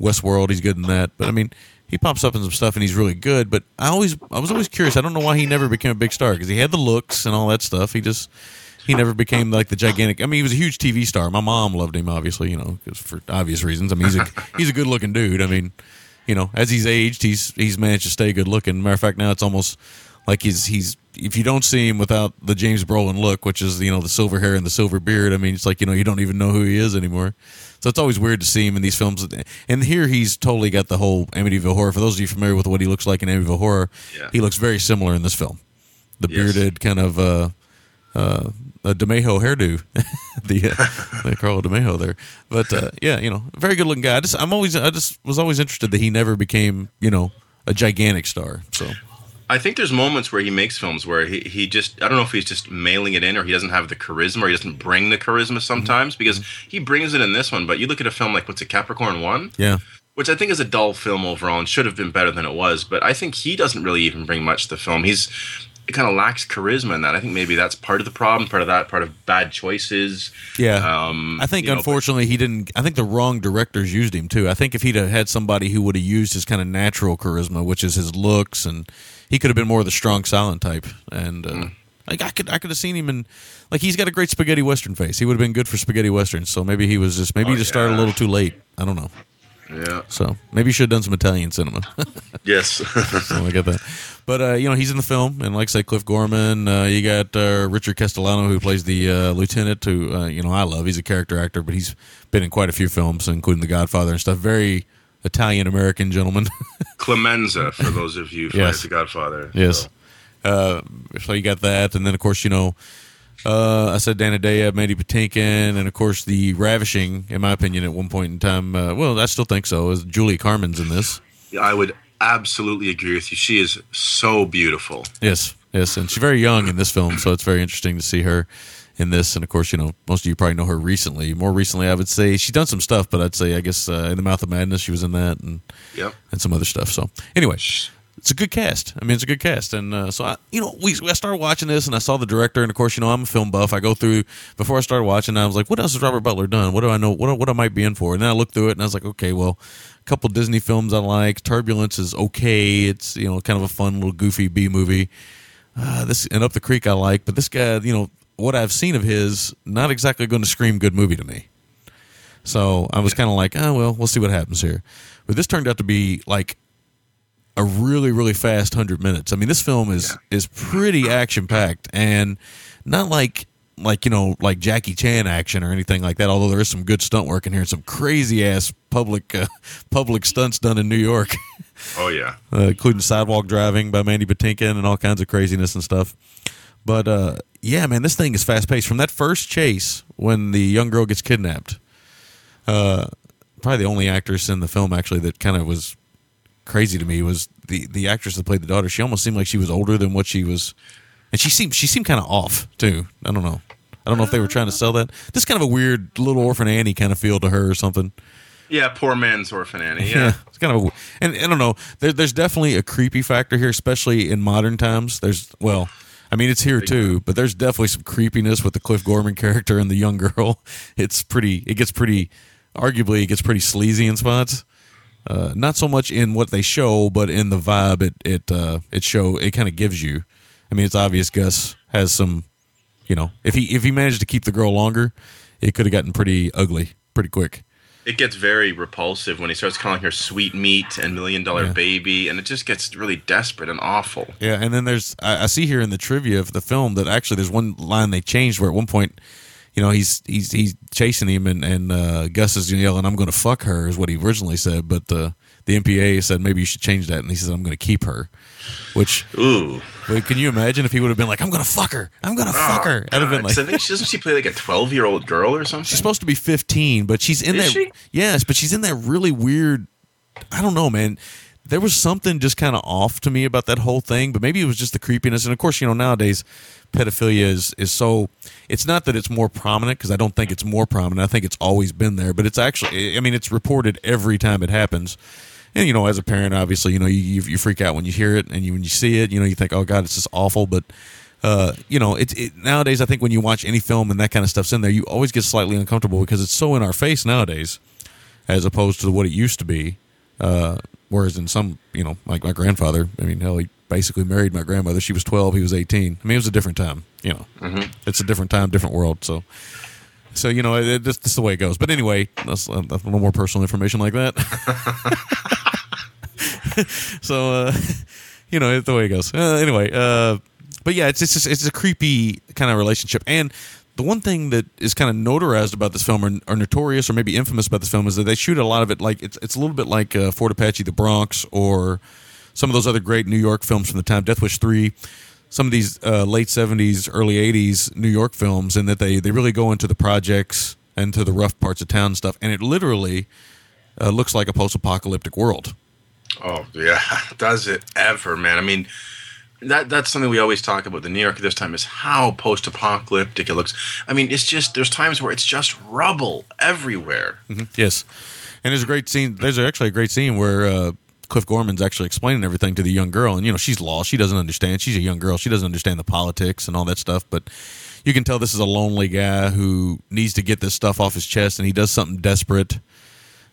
Westworld, he's good in that. But I mean, he pops up in some stuff and he's really good. But I always, I was always curious. I don't know why he never became a big star because he had the looks and all that stuff. He just, he never became like the gigantic. I mean, he was a huge TV star. My mom loved him, obviously, you know, for obvious reasons. I mean, he's a he's a good looking dude. I mean, you know, as he's aged, he's he's managed to stay good looking. Matter of fact, now it's almost like he's he's if you don't see him without the James Brolin look, which is you know the silver hair and the silver beard. I mean, it's like you know you don't even know who he is anymore. So it's always weird to see him in these films. And here he's totally got the whole Amityville Horror. For those of you familiar with what he looks like in Amityville Horror, Yeah. he looks very similar in this film. The Yes. bearded kind of uh, uh, a DeMejo hairdo, (laughs) the uh, the Carlo DeMejo there. But uh, yeah, you know, very good looking guy. I just I'm always I just was always interested that he never became you know a gigantic star. So I think there's moments where he makes films where he, he just I don't know if he's just mailing it in or he doesn't have the charisma or he doesn't bring the charisma sometimes because he brings it in this one. But you look at a film like what's it Capricorn One, yeah, which I think is a dull film overall and should have been better than it was. But I think he doesn't really even bring much to the film. He's it kind of lacks charisma in that. I think maybe that's part of the problem. Part of that, part of bad choices. yeah. Um, I think you know, unfortunately he didn't. I think the wrong directors used him too. I think if he'd have had somebody who would have used his kind of natural charisma, which is his looks, and he could have been more of the strong silent type. And uh, Mm. like I could, I could have seen him in like he's got a great spaghetti western face. He would have been good for spaghetti westerns. So maybe he was just maybe Oh, he just started a little too late. I don't know. yeah. So maybe he should have done some Italian cinema. (laughs) Yes. so I get that. But uh, you know he's in the film, and like I say, Cliff Gorman. Uh, you got uh, Richard Castellano who plays the uh, lieutenant, who uh, you know I love. He's a character actor, but he's been in quite a few films, including The Godfather and stuff. Very Italian American gentleman. (laughs) Clemenza for those of you who Yes. The Godfather. yes. So, Uh, so you got that, and then of course you know. Uh, I said Dan Hedaya, Mandy Patinkin, and of course the ravishing, in my opinion, at one point in time. Uh, well, I still think so. Is Julie Carmen's in this? I would absolutely agree with you. She is so beautiful. Yes, yes, and she's very young in this film, so it's very interesting to see her in this. And of course, you know, most of you probably know her recently. More recently, I would say she's done some stuff, but I'd say I guess uh, in the Mouth of Madness she was in that, and Yep. and some other stuff. So anyway, it's a good cast. I mean, it's a good cast, and uh, so I, you know, we I started watching this, and I saw the director, and of course, you know, I'm a film buff. I go through before I started watching. I was like, what else has Robert Butler done? What do I know? What what I might be in for? And then I looked through it, and I was like, okay, well, a couple Disney films I like. Turbulence is okay. It's you know kind of a fun little goofy B movie. Uh, this and Up the Creek I like, but this guy, you know, what I've seen of his, not exactly going to scream good movie to me. So I was kind of like, oh well, we'll see what happens here. But this turned out to be like a really really fast 100 minutes. I mean, this film is is pretty action packed and not like like you know like Jackie Chan action or anything like that. Although there is some good stunt work in here and some crazy ass public uh, (laughs) public stunts done in New York. Oh yeah. (laughs) uh, including sidewalk driving by Mandy Patinkin and all kinds of craziness and stuff. But uh, yeah, man, this thing is fast paced. From that first chase when the young girl gets kidnapped, uh, probably the only actress in the film actually that kind of was crazy to me was the the actress that played the daughter. She almost seemed like she was older than what she was, and she seemed she seemed kind of off too. I don't know. I don't know if they were trying to sell that. This kind of a weird little orphan Annie kind of feel to her or something. Yeah, poor man's orphan Annie. Yeah, Yeah. (laughs) it's kind of, a, and I don't know. There, there's definitely a creepy factor here, especially in modern times. There's, well, I mean, it's here too, but there's definitely some creepiness with the Cliff Gorman character and the young girl. (laughs) It's pretty. It gets pretty. Arguably, it gets pretty sleazy in spots. Uh, not so much in what they show, but in the vibe it it uh, it show it kind of gives you. I mean, it's obvious Gus has some. You know, if he if he managed to keep the girl longer, it could have gotten pretty ugly pretty quick. It gets very repulsive when he starts calling her sweet meat and million dollar Yeah. baby, and it just gets really desperate and awful. Yeah, and then there's I, I see here in the trivia of the film that actually there's one line they changed where at one point, you know, he's he's he's chasing him and and uh, Gus is yelling, "I'm going to fuck her," is what he originally said, but uh, the MPA said maybe you should change that, and he said, "I'm going to keep her," which Ooh. wait, can you imagine if he would have been like, "I'm going to fuck her, I'm going to oh, fuck her," I'd have been like. I think she doesn't she play like a twelve year old girl or something. She's supposed to be 15, but she's in Is that. she? Yes, but she's in that really weird. I don't know, man. There was something just kind of off to me about that whole thing, but maybe it was just the creepiness. And of course, you know, nowadays pedophilia is is so. It's not that it's more prominent because I don't think it's more prominent. I think it's always been there, but it's actually. I mean, it's reported every time it happens. And you know, as a parent, obviously, you know, you you, freak out when you hear it, and you, when you see it, you know, you think, "Oh God, it's just awful." But uh, you know, it's it, nowadays. I think when you watch any film and that kind of stuff's in there, you always get slightly uncomfortable because it's so in our face nowadays, as opposed to what it used to be. Uh, whereas in some, you know, like my grandfather, I mean, hell, he basically married my grandmother. She was twelve, he was eighteen. I mean, it was a different time. You know, it's a different time, different world. So. So you know, it, it, that's, that's the way it goes. But anyway, that's, uh, that's a little more personal information like that. (laughs) so uh, (laughs) you know, it's the way it goes. Uh, anyway, uh, but yeah, it's it's just, it's a creepy kind of relationship. And the one thing that is kind of notarized about this film, or, or notorious, or maybe infamous about this film, is that they shoot a lot of it like it's it's a little bit like uh, Fort Apache, The Bronx, or some of those other great New York films from the time, Death Wish three. Some of these uh, late '70s, early '80s New York films, and that they they really go into the projects and to the rough parts of town and stuff, and it literally uh, looks like a post-apocalyptic world. Oh yeah, (laughs) does it ever, man? I mean, that that's something we always talk about. The New York at this time is how post-apocalyptic it looks. I mean, it's just there's times where it's just rubble everywhere. Yes, and there's a great scene. There's actually a great scene where uh, Cliff Gorman's actually explaining everything to the young girl, and you know she's lost. She doesn't understand. She's a young girl. She doesn't understand the politics and all that stuff. But you can tell this is a lonely guy who needs to get this stuff off his chest, and he does something desperate.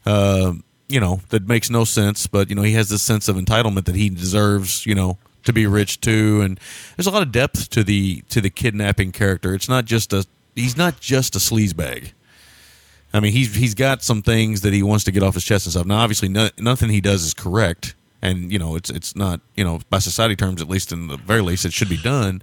Uh, you know that makes no sense, but you know he has this sense of entitlement that he deserves. You know to be rich too, and there's a lot of depth to the to the kidnapping character. It's not just a he's not just a sleazebag. I mean, he's he's got some things that he wants to get off his chest and stuff. Now, obviously, no, nothing he does is correct, and you know, it's it's not you know by society terms, at least in the very least, it should be done.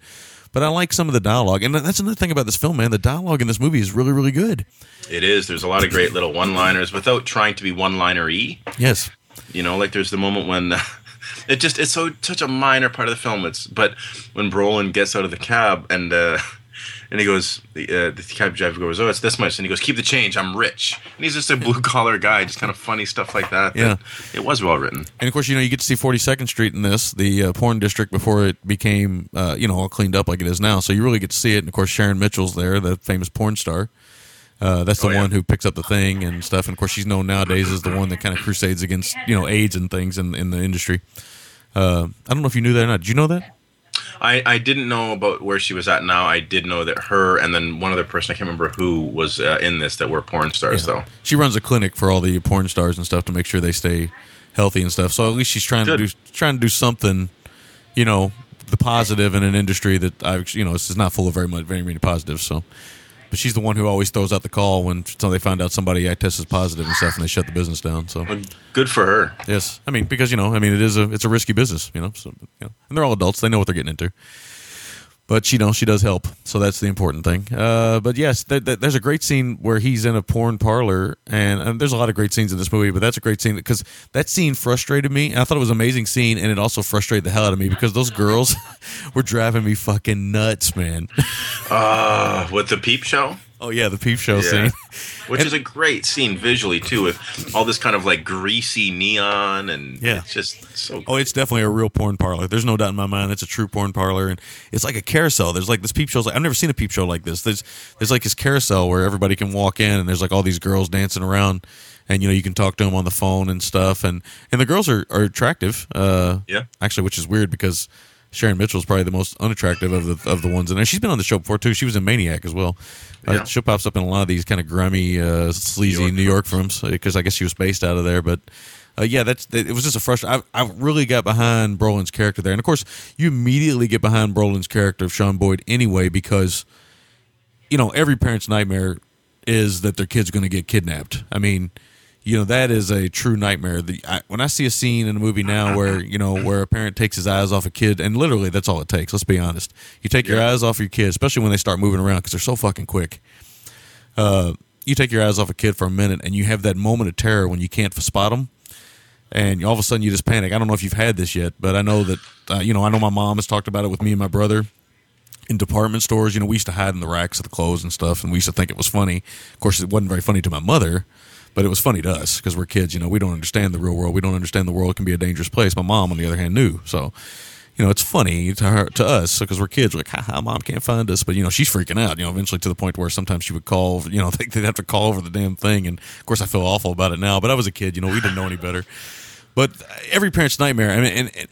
But I like some of the dialogue, and that's another thing about this film, man. The dialogue in this movie is really, really good. It is. There's a lot of great little one-liners without trying to be one-liner-y. Yes, You know, like there's the moment when (laughs) it just it's so such a minor part of the film. It's but when Brolin gets out of the cab and uh, and he goes, the, uh, the cab driver goes, "Oh, it's this much," and he goes, "Keep the change. I'm rich." And he's just a blue collar guy, just kind of funny stuff like that. Yeah. it was well written. and of course, you know, you get to see 42nd Street in this, the uh, porn district before it became, uh, you know, all cleaned up like it is now. So you really get to see it. And of course, Sharon Mitchell's there, the famous porn star. Uh, that's the Oh, yeah. one who picks up the thing and stuff. And of course, she's known nowadays as the one that kind of crusades against, you know, AIDS and things in in the industry. Uh, I don't know if you knew that or not. Did you know that? I, I didn't know about where she was at now. I did know that her and then one other person I can't remember who was uh, in this that were porn stars though. She runs a clinic for all the porn stars and stuff to make sure they stay healthy and stuff. So at least she's trying Good. to do trying to do something, you know, the positive in an industry that I, you know, this is not full of very much very many positives. So, but she's the one who always throws out the call when so they find out somebody eye tests positive and stuff, and they shut the business down. So good for her. yes, I mean because you know, I mean it is a it's a risky business, you know. So you know, and they're all adults; they know what they're getting into. But you know, she does help, so that's the important thing. Uh, but yes, th- th- there's a great scene where he's in a porn parlor, and, and there's a lot of great scenes in this movie. But that's a great scene because that scene frustrated me. And I thought it was an amazing scene, and it also frustrated the hell out of me because those girls (laughs) were driving me fucking nuts, man. Uh, with the peep show. Oh yeah, the peep show Yeah. scene. (laughs) Which is a great scene visually too, with all this kind of like greasy neon and Yeah. it's just so. Oh, it's definitely a real porn parlor. There's no doubt in my mind. It's a true porn parlor, and it's like a carousel. There's like this peep show. I've never seen a peep show like this. There's there's like this carousel where everybody can walk in, and there's like all these girls dancing around, and you know you can talk to them on the phone and stuff, and and the girls are are attractive. Uh, Yeah. actually, which is weird because. Sharon Mitchell's probably the most unattractive of the of the ones in there. She's been on the show before too. She was in Maniac as well. Uh, she pops up in a lot of these kind of grimy, uh, sleazy New York films because I guess she was based out of there. But uh, yeah, that's it was just a frustration. I, I really got behind Brolin's character there, and of course, you immediately get behind Brolin's character of Sean Boyd anyway because you know every parent's nightmare is that their kid's going to get kidnapped. I mean, you know that is a true nightmare. The, I, when I see a scene in a movie now where you know where a parent takes his eyes off a kid, and literally that's all it takes. Let's be honest. You take your eyes off your kid, especially when they start moving around because they're so fucking quick uh, you take your eyes off a kid for a minute and you have that moment of terror when you can't spot them and all of a sudden you just panic i don't know if you've had this yet but i know that uh, you know i know my mom has talked about it with me and my brother in department stores you know we used to hide in the racks of the clothes and stuff and we used to think it was funny of course it wasn't very funny to my mother but it was funny to us because we're kids you know we don't understand the real world we don't understand the world can be a dangerous place my mom on the other hand knew so you know, it's funny to her, to us because we're kids. We're like, mom can't find us. But, you know, she's freaking out, you know, eventually to the point where sometimes she would call, you know, (laughs) they, they'd have to call over the damn thing. And of course, I feel awful about it now, but I was a kid, you know, we didn't know any better. But every parent's nightmare. I mean, and, and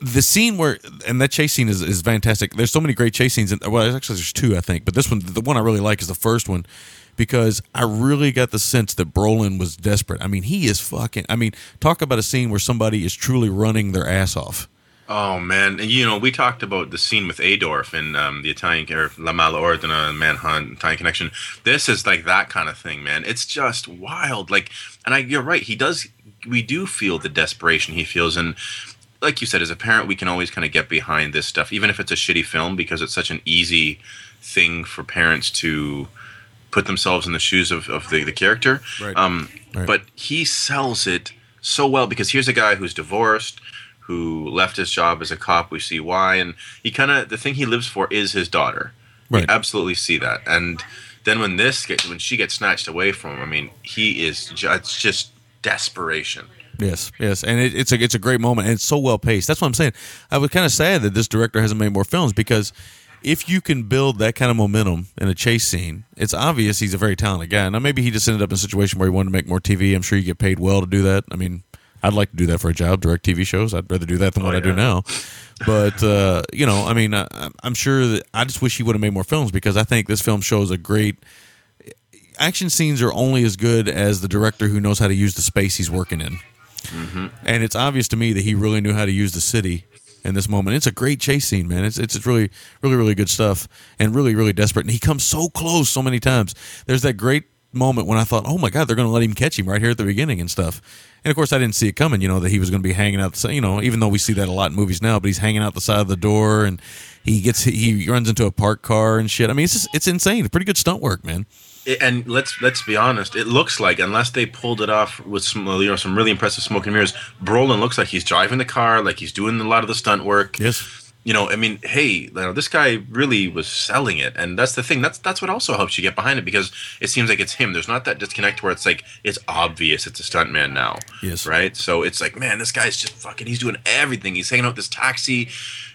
the scene where, and that chase scene is, is fantastic. There's so many great chase scenes. Well, actually, there's two, I think. But this one, the one I really like is the first one because I really got the sense that Brolin was desperate. I mean, he is fucking, I mean, talk about a scene where somebody is truly running their ass off. Oh man, and you know we talked about the scene with Adorf in um, the Italian or La mala ordina Manhunt Italian Connection. This is like that kind of thing, man. It's just wild. Like, and I, you're right. He does. We do feel the desperation he feels, and like you said, as a parent, we can always kind of get behind this stuff, even if it's a shitty film, because it's such an easy thing for parents to put themselves in the shoes of, of the, the character. Right. Um, Right. But he sells it so well because here's a guy who's divorced, who left his job as a cop. We see why, and he kind of the thing he lives for is his daughter. Right. We absolutely see that, and then when this gets when she gets snatched away from him, I mean, he is it's just desperation. Yes, yes, and it, it's a it's a great moment, and it's so well paced. That's what I'm saying. I was kind of sad that this director hasn't made more films because if you can build that kind of momentum in a chase scene, it's obvious he's a very talented guy. Now maybe he just ended up in a situation where he wanted to make more TV. I'm sure you get paid well to do that. I mean, I'd like to do that for a job, direct TV shows. I'd rather do that than what I do now. But uh, you know, I mean, I, I'm sure that I just wish he would have made more films because I think this film shows a great action scenes are only as good as the director who knows how to use the space he's working in. And it's obvious to me that he really knew how to use the city in this moment. It's a great chase scene, man. It's it's, really really really good stuff and really really desperate. And he comes so close so many times. There's that great moment when I thought, oh my god, they're going to let him catch him right here at the beginning and stuff. And of course, I didn't see it coming. You know that he was going to be hanging out. The, you know, even though we see that a lot in movies now, but he's hanging out the side of the door and he gets he runs into a parked car and shit. I mean, it's just, it's insane. Pretty good stunt work, man. It- and let's let's be honest. It looks like unless they pulled it off with some you know some really impressive smoke and mirrors, Brolin looks like he's driving the car, like he's doing a lot of the stunt work. Yes. You know, I mean, hey, you know, this guy really was selling it, and that's the thing. That's that's what also helps you get behind it because it seems like it's him. There's not that disconnect where it's like it's obvious it's a stuntman now. Yes. Right. So it's like, man, this guy's just fucking. He's doing everything. He's hanging out this taxi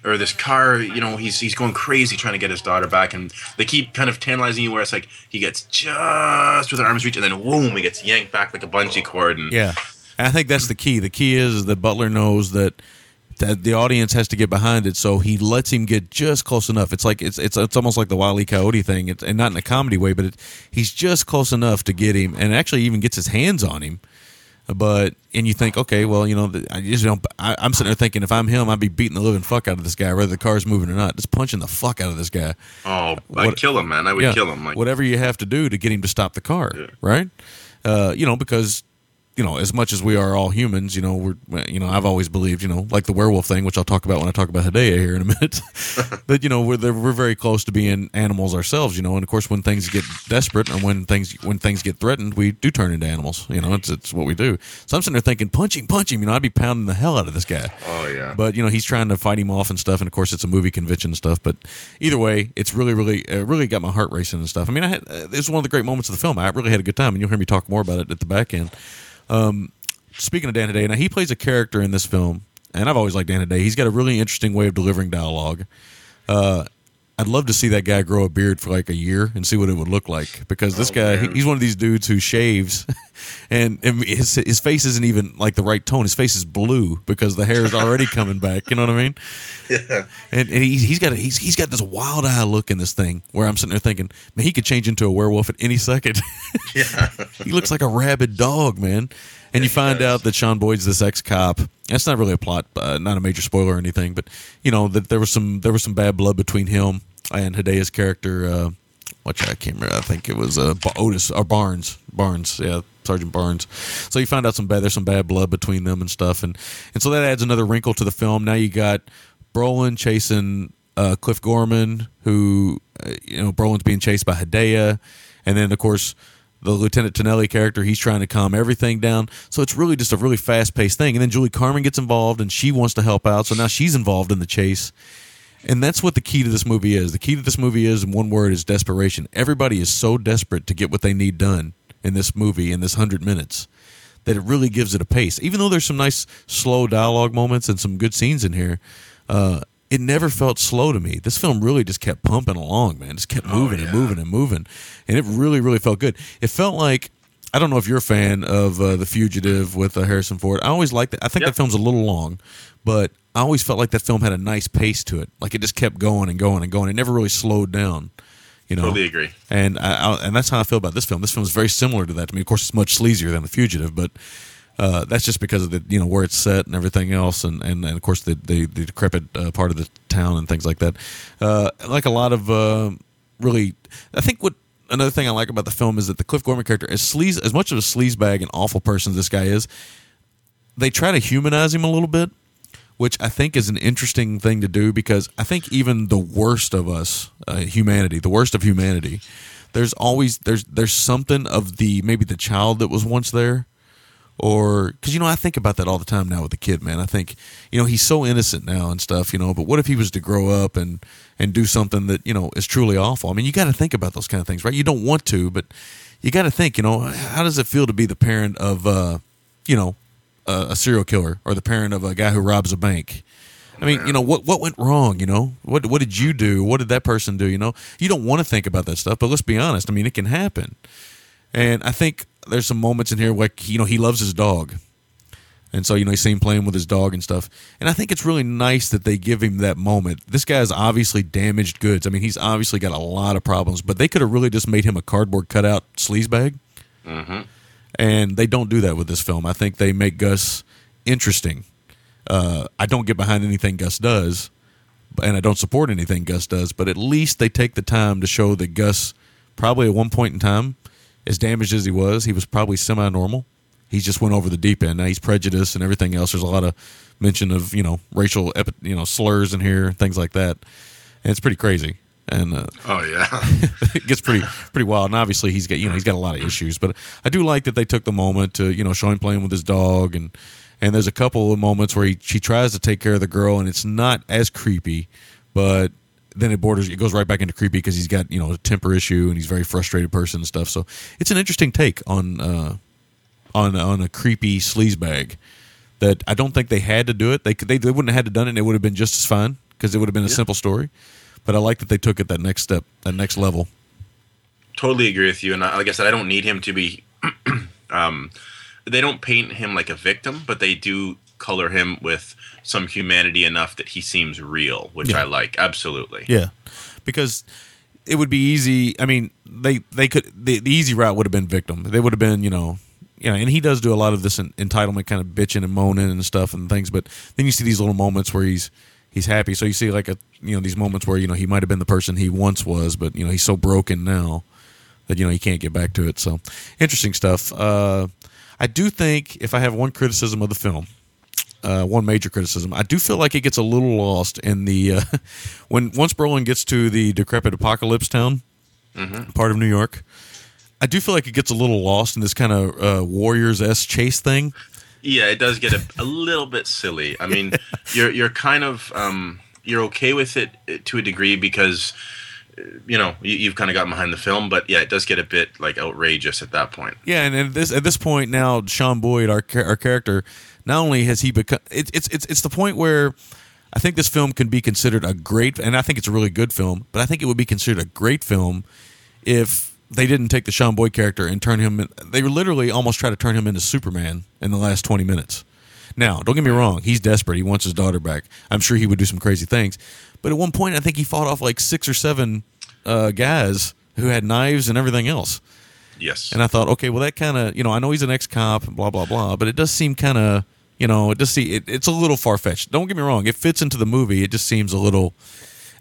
or this car. You know, he's he's going crazy trying to get his daughter back, and they keep kind of tantalizing you where it's like he gets just within arm's reach, and then boom, he gets yanked back like a bungee cord, and Yeah, and I think that's the key. The key is that Butler knows that that the audience has to get behind it, so he lets him get just close enough. It's like it's it's it's almost like the Wile E. Coyote thing, it's, and not in a comedy way, but it, he's just close enough to get him, and actually even gets his hands on him. But and you think, okay, well, you know, I just don't. I, I'm sitting there thinking, if I'm him, I'd be beating the living fuck out of this guy, whether the car's moving or not. Just punching the fuck out of this guy. oh, I'd kill him, man. I would Yeah, kill him. Like, whatever you have to do to get him to stop the car, right? Uh, you know, because you know, as much as we are all humans, you know, we're you know, I've always believed, you know, like the werewolf thing, which I'll talk about when I talk about Hedaya here in a minute. (laughs) that, you know, we're we're very close to being animals ourselves, you know, and of course, when things get desperate or when things when things get threatened, we do turn into animals. You know, it's it's what we do. So I'm sitting there thinking, punch him, punch him. You know, I'd be pounding the hell out of this guy. oh yeah. But you know he's trying to fight him off and stuff, and of course it's a movie convention and stuff. But either way, it's really, really, uh, really got my heart racing and stuff. I mean, I had uh, this is one of the great moments of the film. I really had a good time, and you'll hear me talk more about it at the back end. Um, speaking of Dan Hedaya, now he plays a character in this film, and I've always liked Dan Hedaya. He's got a really interesting way of delivering dialogue. Uh, I'd love to see that guy grow a beard for like a year and see what it would look like because this Oh, guy, man. he's one of these dudes who shaves (laughs) and, and his, his face isn't even like the right tone. His face is blue because the hair is already (laughs) coming back. You know what I mean? yeah. And, and he's, he's got a, he's, he's got this wild eye look in this thing where I'm sitting there thinking, man, he could change into a werewolf at any second. (laughs) Yeah. he looks like a rabid dog, man. And you find out that Sean Boyd's this ex cop. That's not really a plot, uh, not a major spoiler or anything, but you know that there was some there was some bad blood between him and Hedaya's character. Uh, which I can't remember. I think it was uh, Otis or Barnes. Barnes, yeah, Sergeant Barnes. So you find out some bad there's some bad blood between them and stuff, and and so that adds another wrinkle to the film. Now you got Brolin chasing uh, Cliff Gorman, who uh, you know Brolin's being chased by Hidea, and then of course the Lieutenant Tonelli character, he's trying to calm everything down. So it's really just a really fast paced thing. And then Julie Carmen gets involved and she wants to help out. So now she's involved in the chase. And that's what the key to this movie is. The key to this movie is, in one word, is desperation. Everybody is so desperate to get what they need done in this movie in this hundred minutes that it really gives it a pace. Even though there's some nice slow dialogue moments and some good scenes in here, uh, it never felt slow to me. This film really just kept pumping along, man. Just kept moving and yeah. moving and moving, and it really, really felt good. It felt like I don't know if you're a fan of uh, the Fugitive with uh, Harrison Ford. I always liked it. I think Yep. that film's a little long, but I always felt like that film had a nice pace to it. Like it just kept going and going and going. It never really slowed down. You know, Totally agree. and I, I, and that's how I feel about this film. This film is very similar to that. to me. of course, it's much sleazier than The Fugitive, but uh, that's just because of the you know where it's set and everything else, and and, and of course the the, the decrepit uh, part of the town and things like that. Uh, like a lot of uh, really, I think what another thing I like about the film is that the Cliff Gorman character, as sleaze, as much of a sleazebag and awful person this guy is, they try to humanize him a little bit, which I think is an interesting thing to do because I think even the worst of us, uh, humanity, the worst of humanity, there's always there's there's something of the maybe the child that was once there, or because you know I think about that all the time now with the kid, man. I think you know he's so innocent now and stuff, you know. But what if he was to grow up and and do something that you know is truly awful? I mean, you got to think about those kind of things, right? You don't want to, but you got to think, you know, how does it feel to be the parent of, uh, you know, a, a serial killer or the parent of a guy who robs a bank? I mean, you know, what what went wrong? You know, what what did you do? What did that person do? You know, you don't want to think about that stuff, but let's be honest. I mean, it can happen, and I think there's some moments in here where you know he loves his dog, and so you know he's see him playing with his dog and stuff, and I think it's really nice that they give him that moment. This guy's obviously damaged goods. I mean, he's obviously got a lot of problems, but they could have really just made him a cardboard cutout sleazebag, and they don't do that with this film. I think they make Gus interesting. Uh, I don't get behind anything Gus does, and I don't support anything Gus does, but at least they take the time to show that Gus, probably at one point in time, as damaged as he was, he was probably semi normal. He just went over the deep end. Now he's prejudiced and everything else. There's a lot of mention of you know racial epi- you know slurs in here, things like that, and it's pretty crazy. And uh, Oh yeah. (laughs) it gets pretty pretty wild. And obviously, he's got you know he's got a lot of issues. But I do like that they took the moment to you know show him playing with his dog, and and there's a couple of moments where he she tries to take care of the girl, and it's not as creepy, but then it borders it goes right back into creepy because he's got you know a temper issue and he's a very frustrated person and stuff. So it's an interesting take on uh, on on a creepy sleazebag that I don't think they had to do it. They could they, they wouldn't have had to done it, and it would have been just as fine because it would have been a simple story. But I like that they took it that next step, that next level. totally agree with you. And like I said, I don't need him to be. (clears throat) um, they don't paint him like a victim, but they do color him with some humanity enough that he seems real, which Yeah. I like. Absolutely. Yeah, because it would be easy. I mean, they they could the, the easy route would have been victim. They would have been you know. You know, and he does do a lot of this entitlement kind of bitching and moaning and stuff and things. But then you see these little moments where he's he's happy. So you see like a you know these moments where you know he might have been the person he once was, but you know he's so broken now that you know he can't get back to it. So interesting stuff. Uh, I do think if I have one criticism of the film, uh, one major criticism. I do feel like it gets a little lost in the uh, (laughs) when once Brolin gets to the decrepit apocalypse town, part of New York. I do feel like it gets a little lost in this kind of uh, Warriors s chase thing. Yeah, it does get a, a little bit silly. I mean, (laughs) you're you're kind of um, you're okay with it uh, to a degree because uh, you know you, you've kind of gotten behind the film, but yeah, it does get a bit like outrageous at that point. Yeah, and at this at this point now, Sean Boyd, our our character, not only has he become it's it's it's it's the point where I think this film can be considered a great, and I think it's a really good film, but I think it would be considered a great film if they didn't take the Sean Boyd character and turn him. They literally almost try to turn him into Superman in the last twenty minutes. Now, don't get me wrong, he's desperate. He wants his daughter back. I'm sure he would do some crazy things. But at one point, I think he fought off like six or seven uh, guys who had knives and everything else. Yes. And I thought, okay, well, that kind of, you know, I know he's an ex cop, and blah blah blah, but it does seem kind of, you know, it does see it, it's a little far fetched. Don't get me wrong; it fits into the movie. It just seems a little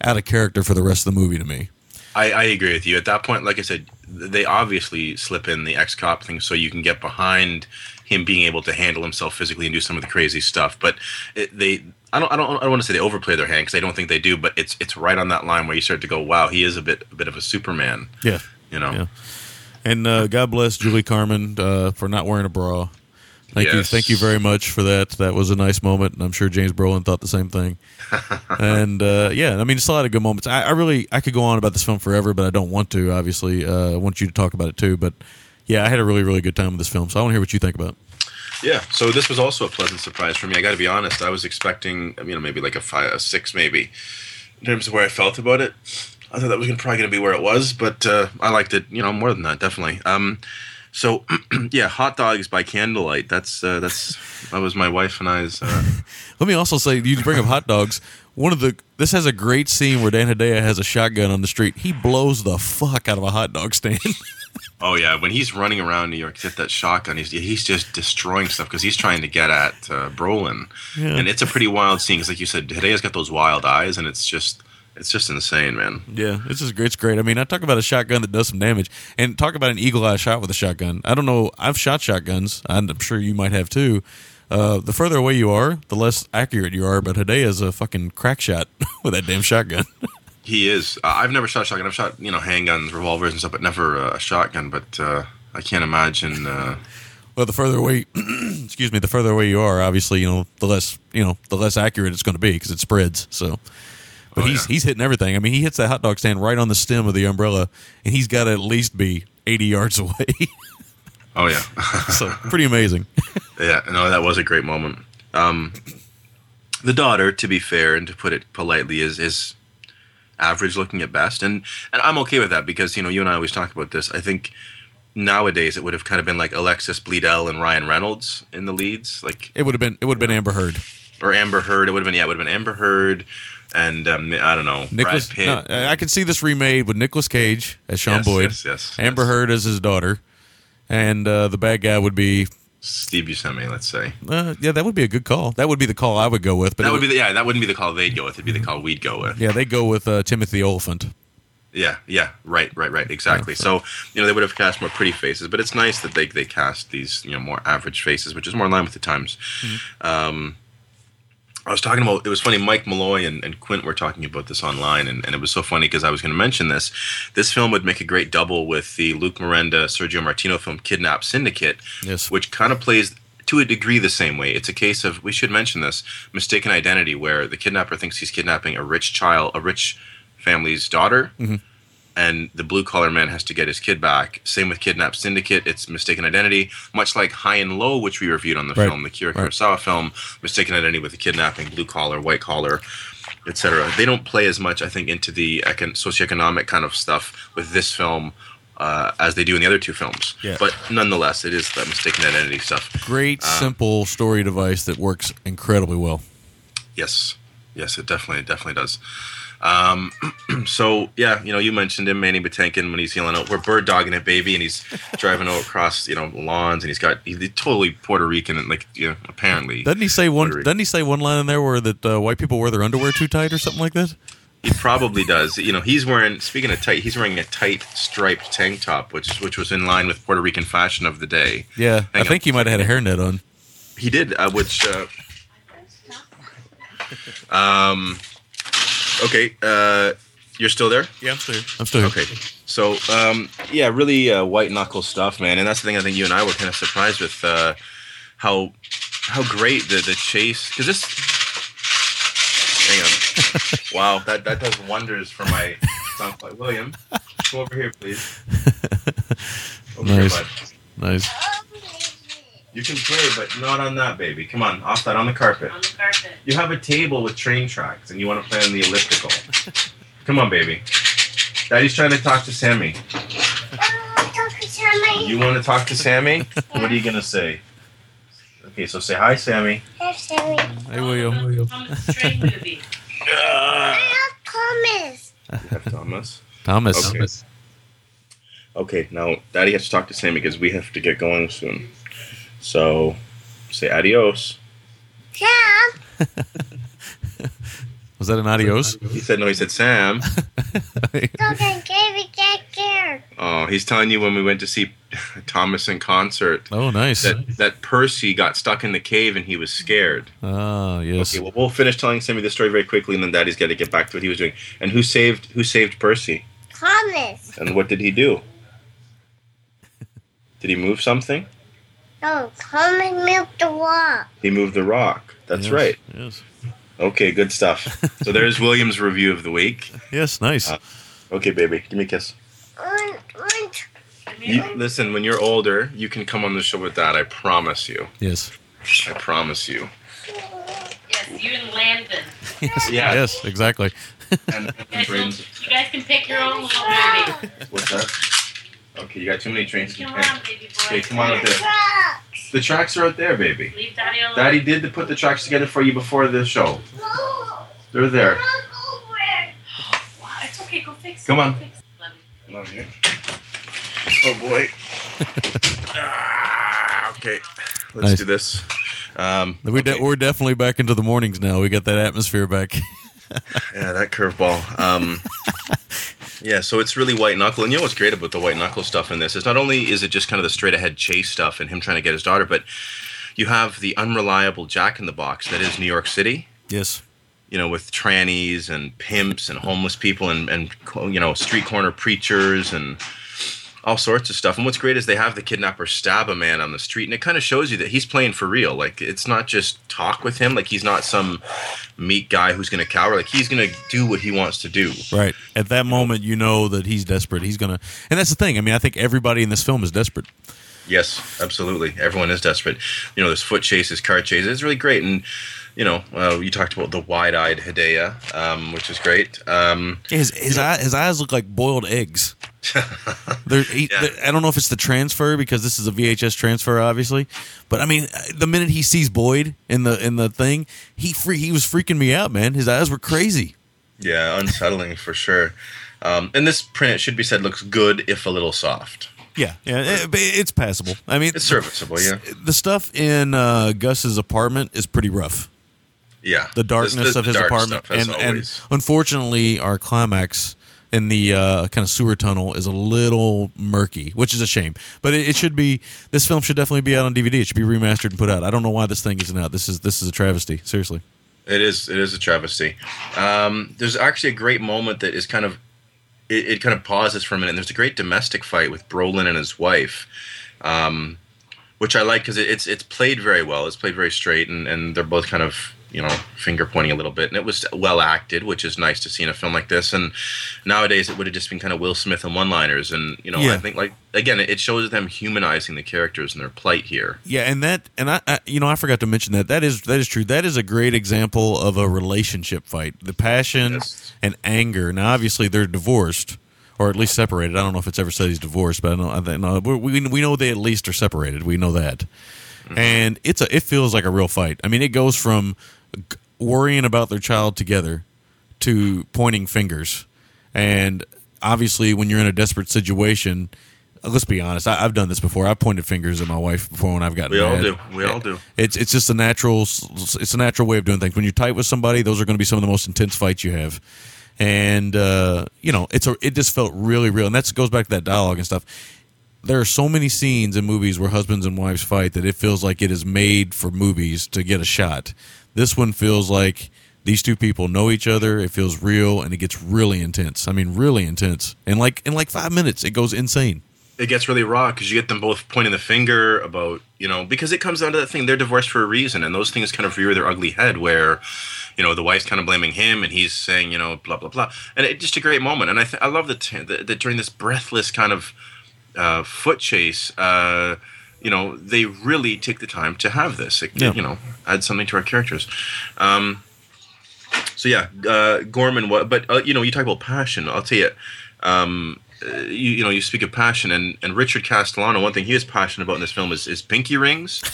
out of character for the rest of the movie to me. I, I agree with you. At that point, like I said, they obviously slip in the ex cop thing so you can get behind him being able to handle himself physically and do some of the crazy stuff. But it, they, I don't, I don't, I don't want to say they overplay their hand because I don't think they do. But it's it's right on that line where you start to go, wow, he is a bit a bit of a Superman. Yeah, You know. yeah. And uh, God bless Julie Carmen uh, for not wearing a bra. Thank you, thank you very much for that. That was a nice moment, and I'm sure James Brolin thought the same thing. (laughs) and uh, yeah, I mean, it's a lot of good moments. I, I really, I could go on about this film forever, but I don't want to. Obviously, uh, I want you to talk about it too. But yeah, I had a really, really good time with this film, so I want to hear what you think about. it. Yeah, so this was also a pleasant surprise for me. I got to be honest. I was expecting, you know, maybe like a five, a six, maybe in terms of where I felt about it. I thought that was gonna, probably going to be where it was, but uh, I liked it, you know, more than that, definitely. Um, so (clears throat) yeah, hot dogs by candlelight. That's uh, that's that was my wife and I's. Uh, Let me also say, you bring up hot dogs. One of the this has a great scene where Dan Hedaya has a shotgun on the street. He blows the fuck out of a hot dog stand. (laughs) oh yeah, when he's running around New York, he's got that shotgun. He's he's just destroying stuff because he's trying to get at uh, Brolin, Yeah. and it's a pretty wild scene. Because like you said, Hedaya's got those wild eyes, and it's just it's just insane, man. Yeah, it's just great. It's great. I mean, I talk about a shotgun that does some damage, and talk about an eagle eye shot with a shotgun. I don't know. I've shot shotguns. I'm sure you might have too. Uh, the further away you are, the less accurate you are. But Hedaya is a fucking crack shot (laughs) with that damn shotgun. He is. Uh, I've never shot a shotgun. I've shot you know handguns, revolvers, and stuff, but never uh, a shotgun. But uh, I can't imagine. Uh, Well, the further away, (clears throat) excuse me, the further away you are, obviously, you know, the less, you know, the less accurate it's going to be because it spreads. So, but Oh, he's yeah. he's hitting everything. I mean, he hits that hot dog stand right on the stem of the umbrella, and he's got to at least be eighty yards (laughs) away. Oh yeah, (laughs) so, pretty amazing. (laughs) yeah. No, that was a great moment. Um, the daughter, to be fair and to put it politely, is is average looking at best, and and I'm okay with that because you know you and I always talk about this. I think nowadays it would have kind of been like Alexis Bledel and Ryan Reynolds in the leads, like It would have been it would have been Amber Heard. or Amber Heard. It would have been yeah, it would have been Amber Heard, and um, I don't know Nicholas, no, I could see this remade with Nicolas Cage as Sean Yes, Boyd, yes, yes, Amber yes. Heard as his daughter, and uh, the bad guy would be Steve Buscemi, let's say. uh, yeah, that would be a good call. That would be the call I would go with. But That it would be the, yeah. That wouldn't be the call they'd go with. It'd be the call we'd go with. yeah, they go with uh, Timothy Olyphant. Yeah, yeah, right, right, right, exactly. So you know they would have cast more pretty faces, but it's nice that they they cast these you know more average faces, which is more in line with the times. Um, I was talking about it was funny. Mike Malloy and, and Quint were talking about this online, and, and it was so funny because I was going to mention this. This film would make a great double with the Luc Merenda Sergio Martino film Kidnap Syndicate, Yes. which kind of plays to a degree the same way. It's a case of we should mention this mistaken identity, where the kidnapper thinks he's kidnapping a rich child, a rich family's daughter, mm-hmm. And the blue collar man has to get his kid back. Same with Kidnap Syndicate. It's mistaken identity, much like High and Low, which we reviewed on the Right. film, the Kira Right. Kurosawa film. Mistaken identity with the kidnapping, blue collar, white collar, etc. They don't play as much, I think, into the econ- socioeconomic kind of stuff with this film. Uh, as they do in the other two films, Yeah. but nonetheless, it is that mistaken identity stuff. Great, simple story device that works incredibly well. Yes, yes, it definitely, it definitely does. Um, (clears throat) so yeah, you know, you mentioned him, Mandy Patinkin, when he's yelling out, "We're bird dogging it, baby," and he's driving out across, you know, lawns, and he's got he's totally Puerto Rican, and like, you know, apparently, Doesn't he say one? Doesn't he say one line in there where that uh, white people wear their underwear too tight or something like that? he probably does. You know, he's wearing. Speaking of tight, he's wearing a tight striped tank top, which which was in line with Puerto Rican fashion of the day. Yeah, I Hang think he might have had a hairnet on. He did, uh, which. Uh, um. Okay. Uh, you're still there. Yeah, I'm still here. I'm still here. Okay. So, um, yeah, really uh, white knuckle stuff, man. And that's the thing I think you and I were kind of surprised with uh, how how great the the chase because this. Hang on. (laughs) wow, that that does wonders for my sound quality. William, come over here, please. (laughs) Over Nice. here. Nice. You can play, but not on that, baby. Come on, off that on the carpet. On the carpet. You have a table with train tracks, and you want to play on the elliptical. Come on, baby. Daddy's trying to talk to Sammy. I want to talk to Sammy. You want to talk to Sammy? What are you gonna say? Okay, so say hi, Sammy. Hi, Sammy. Hey, William. Thomas train movie. I have Thomas. You have Thomas. Thomas. Okay. Okay, now Daddy has to talk to Sammy because we have to get going soon. So, say adios. Sam. (laughs) Was that an adios? He said no. He said Sam. (laughs) Don't David get there. Oh, he's telling you when we went to see (laughs) Thomas in concert oh, nice. that that Percy got stuck in the cave and he was scared. Ah, yes. Okay, well we'll finish telling Sammy the story very quickly, and then Daddy's got to get back to what he was doing. And who saved who saved Percy? Thomas. And what did he do? Did he move something? No, Thomas moved the rock. He moved the rock. That's Yes, right. Yes. Okay, good stuff. so there's (laughs) William's review of the week. Yes, nice. Uh, Okay, baby, give me a kiss. One, one, You, listen, when you're older, you can come on the show with that. I promise you. yes. I promise you. Yes, you and Landon. Yes. (laughs) Yeah. Yes, exactly. And, You guys, will, you guys can pick your own little movie. what's that? Okay, you got too many trains Come on, baby boy. Okay, come on up there. trucks. The tracks are out there, baby. Leave Daddy alone. Daddy did to put the tracks together for you before the show. No, They're there. not over. (sighs) Wow, it's okay. Go fix it. Come on. Go fix it. Love you. Oh boy. (laughs) Ah, okay, let's Nice. do this. Um, We de- okay. we're definitely back into the mornings now. We got that atmosphere back. (laughs) Yeah, that curveball. Um, (laughs) yeah, so it's really white knuckle, and you know what's great about the white knuckle stuff in this is not only is it just kind of the straight ahead chase stuff and him trying to get his daughter, but you have the unreliable Jack in the Box that is New York City. yes. You know, with trannies and pimps and homeless people and and you know street corner preachers and all sorts of stuff. And what's great is they have the kidnapper stab a man on the street, and it kind of shows you that he's playing for real. Like it's not just talk with him. Like he's not some meek guy who's going to cower. Like he's going to do what he wants to do. Right. At that moment, you know that he's desperate. He's gonna, and that's the thing. I mean, I think everybody in this film is desperate. Yes, absolutely. Everyone is desperate. You know, there's foot chases, car chases. It's really great. And you know, uh, you talked about the wide-eyed Hedaya, um, which is great. Um, His his, eye, his eyes look like boiled eggs. (laughs) He, Yeah. I don't know if it's the transfer because this is a VHS transfer, obviously. But I mean, the minute he sees Boyd in the in the thing, he free, he was freaking me out, man. His eyes were crazy. yeah, unsettling for sure. Um, and this print, it should be said, looks good if a little soft. Yeah, yeah, it- it's passable. I mean, It's serviceable, yeah. the stuff in uh, Gus's apartment is pretty rough. Yeah, The darkness the of his dark apartment, and and unfortunately, our climax in the uh, kind of sewer tunnel is a little murky, which is a shame. But it, it should be. This film should definitely be out on DVD. It should be remastered and put out. I don't know why this thing isn't out. This is this is a travesty. Seriously. It is. It is a travesty. Um, there's actually a great moment that is kind of. It, it kind of pauses for a minute. And there's a great domestic fight with Brolin and his wife, um, which I like because it, it's it's played very well. It's played very straight, and, and they're both kind of you know finger pointing a little bit, and it was well acted, which is nice to see in a film like this. And nowadays, it would have just been kind of Will Smith and one liners, and you know Yeah. I think like again, it shows them humanizing the characters and their plight here. Yeah, and that and I, I you know I forgot to mention that that is that is true. That is a great example of a relationship fight. The passion Yes. and anger. Now, obviously, they're divorced or at least separated. I don't know if it's ever said he's divorced, but I know I think, no, we we know they at least are separated. We know that, mm-hmm. and it's a it feels like a real fight. I mean, it goes from worrying about their child together to pointing fingers, and obviously, when you're in a desperate situation. uh, Let's be honest. I, I've done this before. I've pointed fingers at my wife before when I've gotten. We all do. We all do. It's it's just a natural it's a natural way of doing things. When you're tight with somebody, those are going to be some of the most intense fights you have. And uh, you know, it's a it just felt really real, and that goes back to that dialogue and stuff. There are so many scenes in movies where husbands and wives fight that it feels like it is made for movies to get a shot. This one feels like these two people know each other. It feels real, and it gets really intense. I mean, really intense. And like in like five minutes, it goes insane. it gets really raw because you get them both pointing the finger about you know because it comes down to that thing they're divorced for a reason and those things kind of rear their ugly head where you know the wife's kind of blaming him and he's saying you know blah blah blah and it's just a great moment and i th- i love that that during this breathless kind of uh, foot chase uh you know they really take the time to have this. It, Yeah. you know add something to our characters. Um so yeah uh gorman what but uh, you know you talk about passion. I'll tell you um uh, you, you know you speak of passion and, and richard castellano one thing he is passionate about in this film is, is pinky rings. (laughs)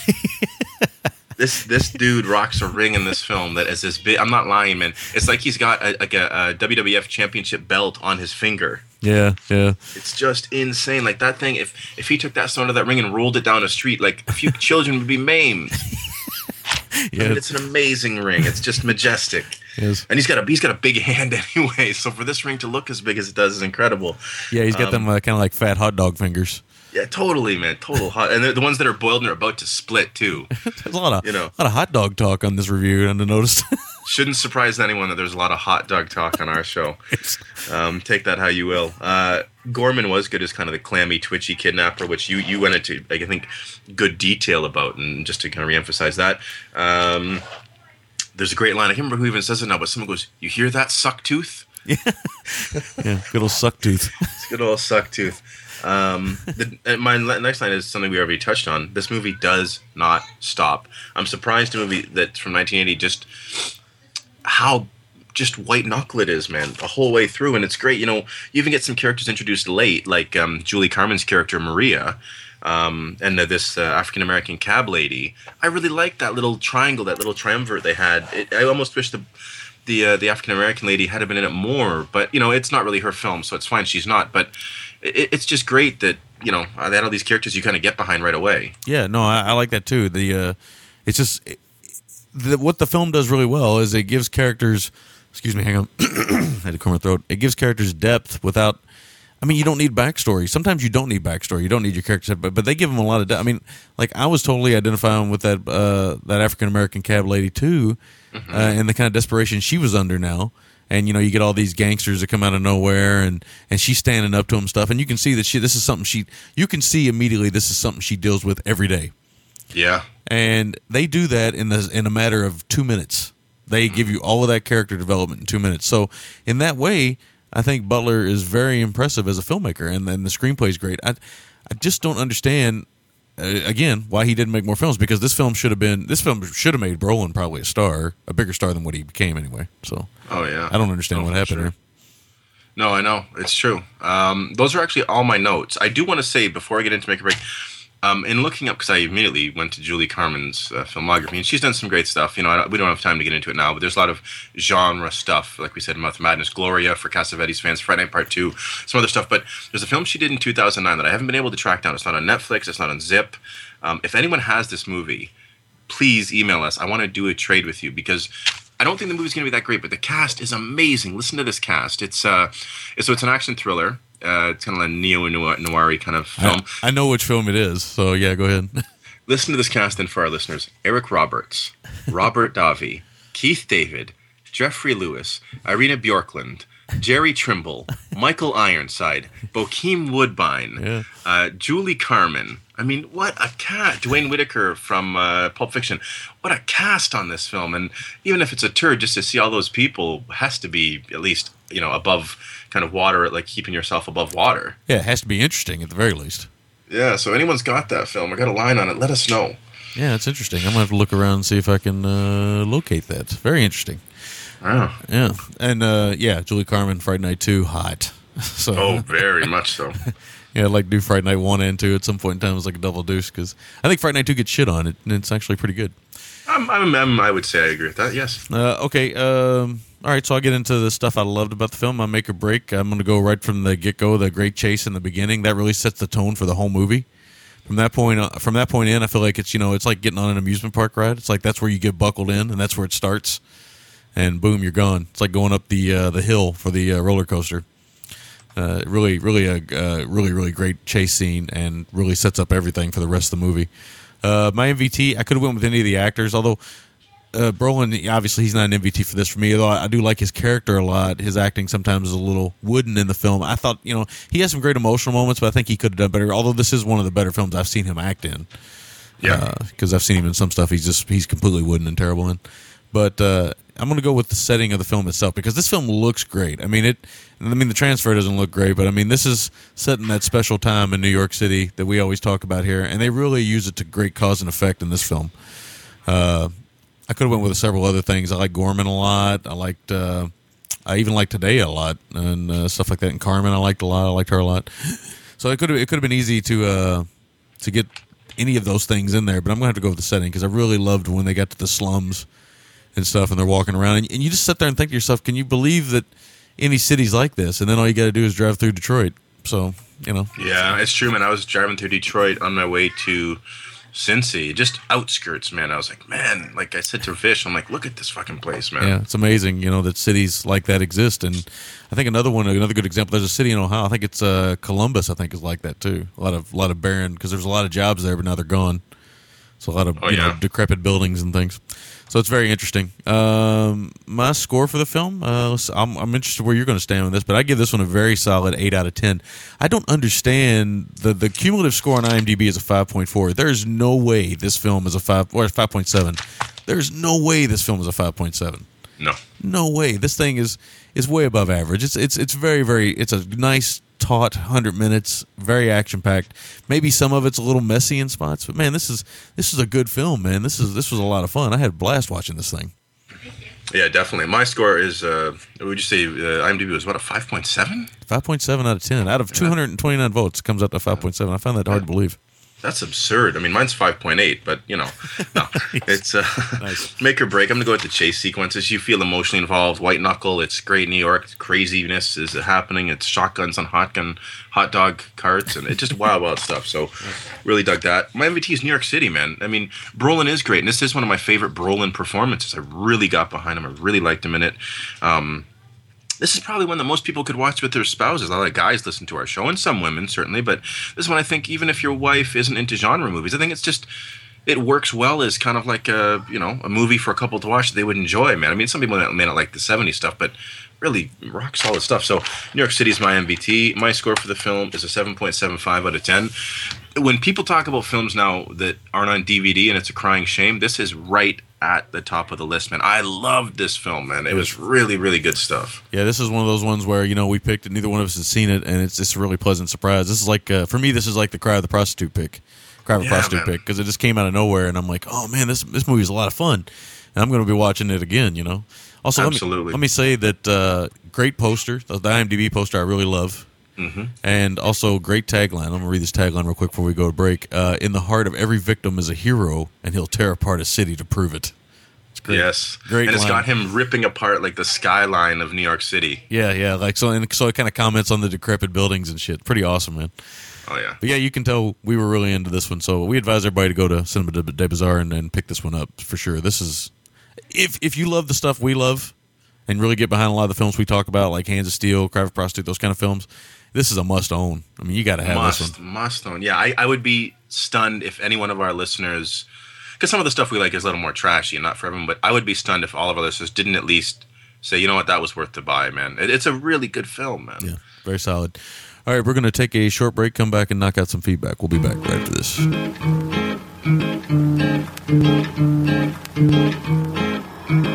This this dude rocks a ring in this film that is this big i'm not lying man. It's like he's got a, like a, a wwf championship belt on his finger Yeah, yeah. it's just insane like that thing if if he took that stone of that ring and rolled it down a street like a few (laughs) children would be maimed (laughs) I Yeah, mean, it's an amazing ring it's just majestic Yes. and he's got a he's got a big hand (laughs) anyway so for this ring to look as big as it does is incredible yeah. He's got Um, them uh, kind of like fat hot dog fingers. Yeah, totally, man. Total hot. And the ones that are boiled and are about to split too. There's a lot of You know. a lot of hot dog talk on this review. And I noticed. Shouldn't surprise anyone that there's a lot of hot dog talk on our show. (laughs) Um, take that how you will. Uh, Gorman was good as kind of the clammy, twitchy kidnapper, which you you went into, like, I think, good detail about. And just to kind of reemphasize that, um, there's a great line. I can't remember who even says it now, but someone goes, "You hear that, suck tooth?" (laughs) yeah, good old suck tooth. (laughs) It's a good old suck tooth. Um, the, my next line is something we already touched on. This movie does not stop. I'm surprised a movie that's from 1980 just how just white knuckle it is, man, the whole way through, and it's great. You know, you even get some characters introduced late, like um, Julie Carmen's character Maria, um, and uh, this uh, African American cab lady. I really liked that little triangle, that little triumvirate they had. It, I almost wish the the uh, the African American lady had been in it more, but you know, it's not really her film, so it's fine. She's not, but it, it's just great that you know they had all these characters you kind of get behind right away. Yeah, no, I, I like that too. The uh, it's just the, what the film does really well is it gives characters. Excuse me, hang on. (coughs) I had to clear my throat. It gives characters depth without. I mean, you don't need backstory. Sometimes you don't need backstory. You don't need your character, but but they give them a lot of. De- I mean, like I was totally identifying with that uh, that African American cab lady too, uh, and the kind of desperation she was under now. and you know you get all these gangsters that come out of nowhere, and and she's standing up to them stuff, and you can see that she this is something she you can see immediately this is something she deals with every day, Yeah. and they do that in the in a matter of two minutes. They give you all of that character development in two minutes. So in that way, I think Butler is very impressive as a filmmaker, and then the screenplay is great. I I just don't understand uh, again why he didn't make more films because this film should have been this film should have made Brolin probably a star, a bigger star than what he became anyway. So Oh yeah. I don't understand Oh, what happened sure. here. No, I know it's true. Um, those are actually all my notes. I do want to say before I get into make a break, um, in looking up because I immediately went to Julie Carmen's uh, filmography, and she's done some great stuff. You know, we don't have time to get into it now, but there's a lot of genre stuff, like we said, Mouth Madness, Gloria for Cassavetes fans, Friday Night Part Two, some other stuff. But there's a film she did in 2009 that I haven't been able to track down. It's not on Netflix. It's not on Zip. Um, if anyone has this movie, please email us. I want to do a trade with you because I don't think the movie's going to be that great, but the cast is amazing. Listen to this cast. It's uh, so it's an action thriller. Uh, it's kind of a neo noir kind of film. I, I know which film it is, so yeah, go ahead. (laughs) Listen to this cast then for our listeners: Eric Roberts, Robert (laughs) Davi, Keith David, Jeffrey Lewis, Irina Bjorklund, Jerry Trimble, Michael Ironside, Bokeem Woodbine, Yeah. uh, Julie Carmen. I mean, what a cat! Duane Whitaker from uh, Pulp Fiction. What a cast on this film! And even if it's a tour, just to see all those people has to be at least you know above kind of water, like keeping yourself above water. yeah, it has to be interesting at the very least. Yeah. So anyone's got that film or got a line on it, let us know. Yeah, it's interesting. I'm gonna have to look around and see if I can uh, locate that. Very interesting. Wow. Yeah, and uh, yeah, Julie Carmen, Fright Night Two, hot. (laughs) So Oh, very much so. (laughs) yeah, I'd like do Fright Night One and Two at some point in time. It was like a double deuce because I think Fright Night Two gets shit on it, and it's actually pretty good. I'm, I'm, I'm, I would say I agree with that. Yes. Uh, okay. Um, all right. So I'll get into the stuff I loved about the film. I make a break. I'm going to go right from the get go. The great chase in the beginning that really sets the tone for the whole movie. From that point, uh, from that point in, I feel like it's you know it's like getting on an amusement park ride. It's like that's where you get buckled in, and that's where it starts. And boom, you're gone. It's like going up the uh, the hill for the uh, roller coaster. Uh, really, really a uh, really really great chase scene, and really sets up everything for the rest of the movie. Uh, my MVT, I could have went with any of the actors, although uh, Brolin, obviously, he's not an MVT for this for me. Although I do like his character a lot. His acting sometimes is a little wooden in the film. I thought, you know, he has some great emotional moments, but I think he could have done better. Although this is one of the better films I've seen him act in, Yeah. because I've seen him in some stuff. He's just he's completely wooden and terrible in. But uh, I'm going to go with the setting of the film itself because this film looks great. I mean, it. I mean, the transfer doesn't look great, but I mean, this is set in that special time in New York City that we always talk about here, and they really use it to great cause and effect in this film. Uh, I could have went with several other things. I like Gorman a lot. I liked. Uh, I even liked Hedaya a lot and uh, stuff like that. And Carmen, I liked a lot. I liked her a lot. So it could have it could have been easy to uh, to get any of those things in there, but I'm gonna have to go with the setting because I really loved when they got to the slums and stuff, and they're walking around, and, and you just sit there and think to yourself, can you believe that any city's like this? And then all you got to do is drive through Detroit. So you know, Yeah, it's true, man. I was driving through Detroit on my way to Cincy, just outskirts, man. I was like, man, like I said to Fish, I'm like, look at this fucking place, man. Yeah, it's amazing, you know, that cities like that exist. And I think another one, another good example. There's a city in Ohio. I think it's uh, Columbus. I think is like that too. A lot of, a lot of barren because there's a lot of jobs there, but now they're gone. So a lot of Oh, you know yeah. decrepit buildings and things. So it's very interesting. Um, my score for the film, uh, I'm, I'm interested where you're going to stand on this, but I give this one a very solid eight out of ten. I don't understand the the cumulative score on IMDb is a five point four. There's no way this film is a five or five point seven. There's no way this film is a five point seven. No. No way. This thing is is way above average. It's it's it's very very. It's a nice taut hundred minutes, very action packed. Maybe some of it's a little messy in spots, but man, this is this is a good film, man. This is this was a lot of fun. I had a blast watching this thing. Yeah, definitely. My score is, uh, would you say, uh, IMDb was what, a 5.7? Five point seven out of ten. Out of two hundred and twenty nine votes, comes out to five point seven. I find that hard to believe. That's absurd. I mean, mine's 5.8, but, you know, no. (laughs) It's uh, Nice. (laughs) make or break. I'm going to go with the chase sequences. You feel emotionally involved. White Knuckle, it's great New York. Craziness is happening. It's shotguns on hot gun, hot dog carts, and it's just wild, wild stuff. So, (laughs) really dug that. My MVT is New York City, man. I mean, Brolin is great, and this is one of my favorite Brolin performances. I really got behind him. I really liked him in it. Um, this is probably one that most people could watch with their spouses. A lot of guys listen to our show, and some women certainly. But this one, I think, even if your wife isn't into genre movies, I think it's just it works well as kind of like a you know a movie for a couple to watch that they would enjoy, man. I mean, some people may not like the '70s stuff, but really rock solid stuff. So New York City is my MVT. My score for the film is a 7.75 out of 10. When people talk about films now that aren't on DVD and it's a crying shame, this is right at the top of the list, man. I loved this film, man. It was really, really good stuff. Yeah, this is one of those ones where you know we picked it. Neither one of us has seen it, and it's just a really pleasant surprise. This is like uh, for me, this is like the Cry of the Prostitute pick, Cry of the Yeah, Prostitute man. pick, because it just came out of nowhere, and I'm like, oh man, this this movie is a lot of fun, and I'm going to be watching it again. You know. Also, let me, let me say that uh, great poster, the the IMDb poster, I really love. Mm-hmm. And also, great tagline. I'm going to read this tagline real quick before we go to break. Uh, in the heart of every victim is a hero, and he'll tear apart a city to prove it. It's great. Yes. Great and it's line. got him ripping apart like the skyline of New York City. Yeah, yeah. Like so, and so it kind of comments on the decrepit buildings and shit. Pretty awesome, man. Oh yeah. But yeah, you can tell we were really into this one. So we advise everybody to go to Cinema de, de Bazaar and, and pick this one up for sure. This is if if you love the stuff we love and really get behind a lot of the films we talk about, like Hands of Steel, Cry for Prostitute, those kind of films. This is a must own. I mean, you got to have this must one. must own. Yeah, I, I would be stunned if any one of our listeners, because some of the stuff we like is a little more trashy and not for everyone. But I would be stunned if all of our listeners didn't at least say, you know what, that was worth to buy, man. It, it's a really good film, man. Yeah, very solid. All right, we're going to take a short break, come back, and knock out some feedback. We'll be back right after this. Thank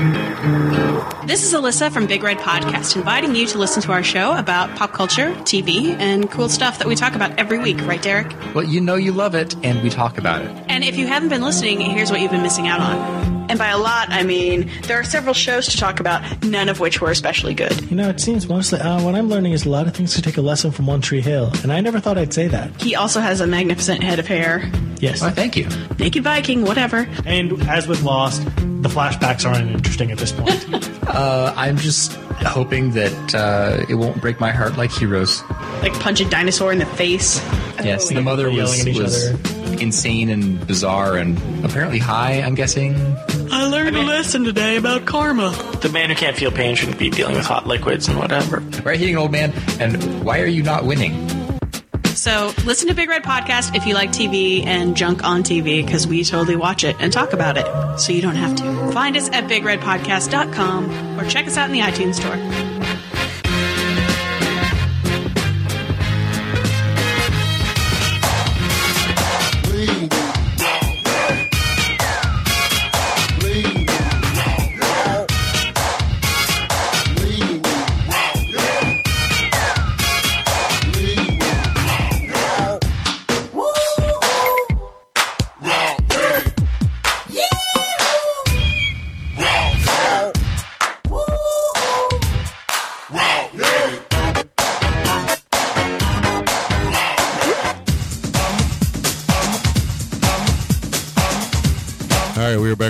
you. This is Alyssa from Big Red Podcast, inviting you to listen to our show about pop culture, TV, and cool stuff that we talk about every week, right, Derek? Well, you know you love it, and we talk about it. And if you haven't been listening, here's what you've been missing out on. And by a lot, I mean there are several shows to talk about, none of which were especially good. You know, it seems mostly uh, what I'm learning is a lot of things to take a lesson from One Tree Hill, and I never thought I'd say that. He also has a magnificent head of hair. Yes. Why, thank you. Naked Viking, whatever. And as with Lost, the flashbacks aren't interesting at this point. (laughs) Uh, I'm just hoping that uh, it won't break my heart like Heroes. Like punch a dinosaur in the face. Yes, Oh, the mother was, was other. insane and bizarre and apparently high, I'm guessing. I learned a lesson today about karma. The man who can't feel pain shouldn't be dealing with hot liquids and whatever. Right, heating an old man, and why are you not winning? So listen to Big Red Podcast if you like TV and junk on TV because we totally watch it and talk about it so you don't have to. Find us at bigredpodcast.com or check us out in the iTunes store.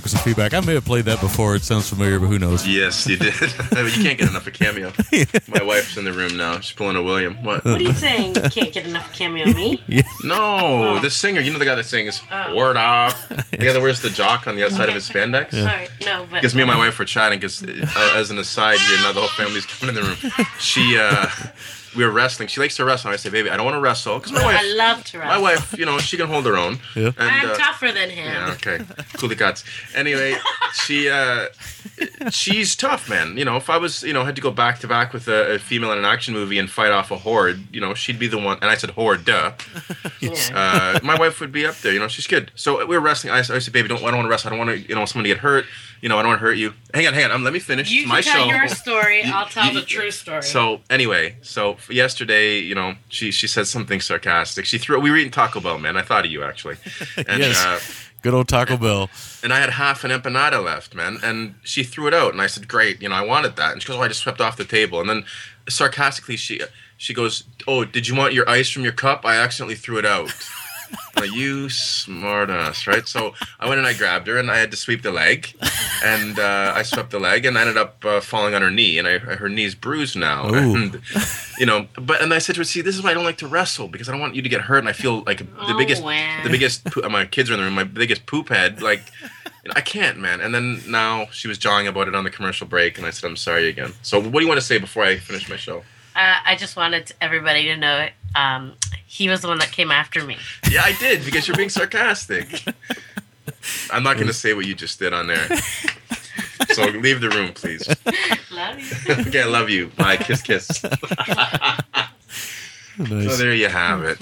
With some feedback. I may have played that before. It sounds familiar, but who knows? Yes, you did. (laughs) (laughs) you can't get enough of cameo. (laughs) My wife's in the room now. She's pulling a William. What? What are you saying? You can't get enough cameo me? No, the singer. You know the guy that sings "Word Up." The guy that wears the jock on the outside of his spandex. Sorry, no, but Because me and my wife were chatting. Because uh, as an aside here, now the whole family's coming in the room. She, uh, we were wrestling. She likes to wrestle. And I say, "Baby, I don't want to wrestle." Because my wife, I love to wrestle. my wife, you know, she can hold her own. Yeah. And, I'm uh, tougher than him. yeah, okay. Cool cats. Anyway, she uh she's tough, man. You know, if I was, you know, had to go back to back with a, a female in an action movie and fight off a horde, you know, she'd be the one. And I said horde, duh. (laughs) Yeah. Uh, my wife would be up there. You know, she's good. So we were wrestling. I, I said, baby, don't I don't want to wrestle. I don't want to, you know, someone to get hurt. You know, I don't want to hurt you. Hang on, hang on. Um, let me finish. You It's can my tell show. your story. I'll tell you- the true story. So anyway, so yesterday, you know, she she said something sarcastic. She threw. We were eating Taco Bell, man. I thought of you actually. (laughs) And, Yes. uh, Good old Taco Bell. and I had half an empanada left, man. And she threw it out, and I said, "Great, you know, I wanted that." And she goes, "Oh, I just swept off the table." And then sarcastically, she she goes, "Oh, did you want your ice from your cup? I accidentally threw it out." Now, you smartass, right? So I went and I grabbed her, and I had to sweep the leg, and uh, I swept the leg, and I ended up uh, falling on her knee, and I, her knee's bruised now, Ooh. and you know. But and I said to her, "See, this is why I don't like to wrestle because I don't want you to get hurt, and I feel like the Oh, biggest, wow. the biggest. poo- My kids are in the room. My biggest poop head, like." I can't, man. And then now she was jawing about it on the commercial break, and I said, "I'm sorry again." So, what do you want to say before I finish my show? Uh, I just wanted everybody to know. Um, he was the one that came after me. Yeah, I did because you're being sarcastic. I'm not going to say what you just did on there. So leave the room, please. Love you. okay, I love you. Bye. Kiss, kiss. Nice. So there you have it.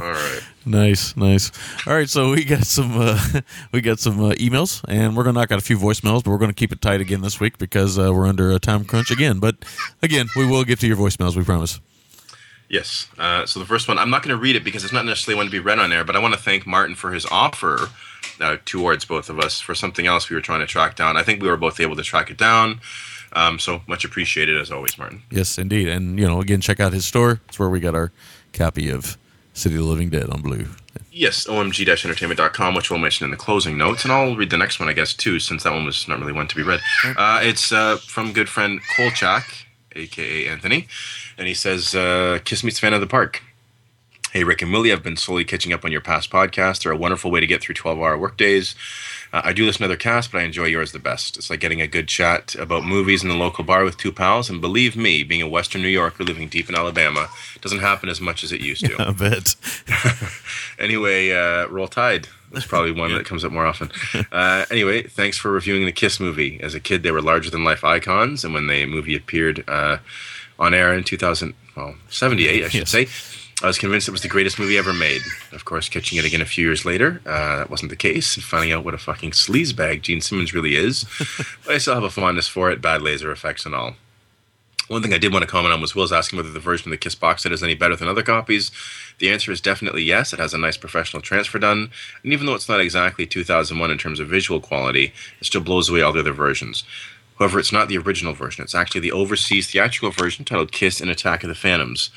All right. Nice, nice. All right, so we got some uh, (laughs) we got some uh, emails, and we're gonna knock out a few voicemails, but we're gonna keep it tight again this week because uh, we're under a time crunch again. But again, we will get to your voicemails, we promise. Yes. Uh, so the first one, I'm not going to read it because it's not necessarily one to be read on air, but I want to thank Martin for his offer uh, towards both of us for something else we were trying to track down. I think we were both able to track it down. Um, so much appreciated as always, Martin. Yes, indeed, and you know, again, check out his store. It's where we got our copy of City of the Living Dead on Blue. Yes, omg-entertainment.com, which we'll mention in the closing notes, and I'll read the next one, I guess, too, since that one was not really one to be read. Uh, it's uh, from good friend Kolchak, aka Anthony, and he says, uh, "Kiss meets fan of the park." Hey, Rick and Willie, I've been slowly catching up on your past podcasts. They're a wonderful way to get through 12 hour workdays. Uh, I do listen to other casts, but I enjoy yours the best. It's like getting a good chat about movies in the local bar with two pals. And believe me, being a Western New Yorker living deep in Alabama doesn't happen as much as it used to. I bet. (laughs) anyway, uh, Roll Tide. That's probably one that comes up more often. Uh, anyway, thanks for reviewing the Kiss movie. As a kid, they were larger than life icons, and when the movie appeared uh, on air in 2000, well, 78, I should Yes. say, I was convinced it was the greatest movie ever made. Of course, catching it again a few years later, uh, that wasn't the case, and finding out what a fucking sleazebag Gene Simmons really is. (laughs) but I still have a fondness for it, bad laser effects and all. One thing I did want to comment on was Will's asking whether the version of the Kiss box set is any better than other copies. The answer is definitely yes. It has a nice professional transfer done, and even though it's not exactly 2001 in terms of visual quality, it still blows away all the other versions. However, it's not the original version. It's actually the overseas theatrical version titled Kiss and Attack of the Phantoms,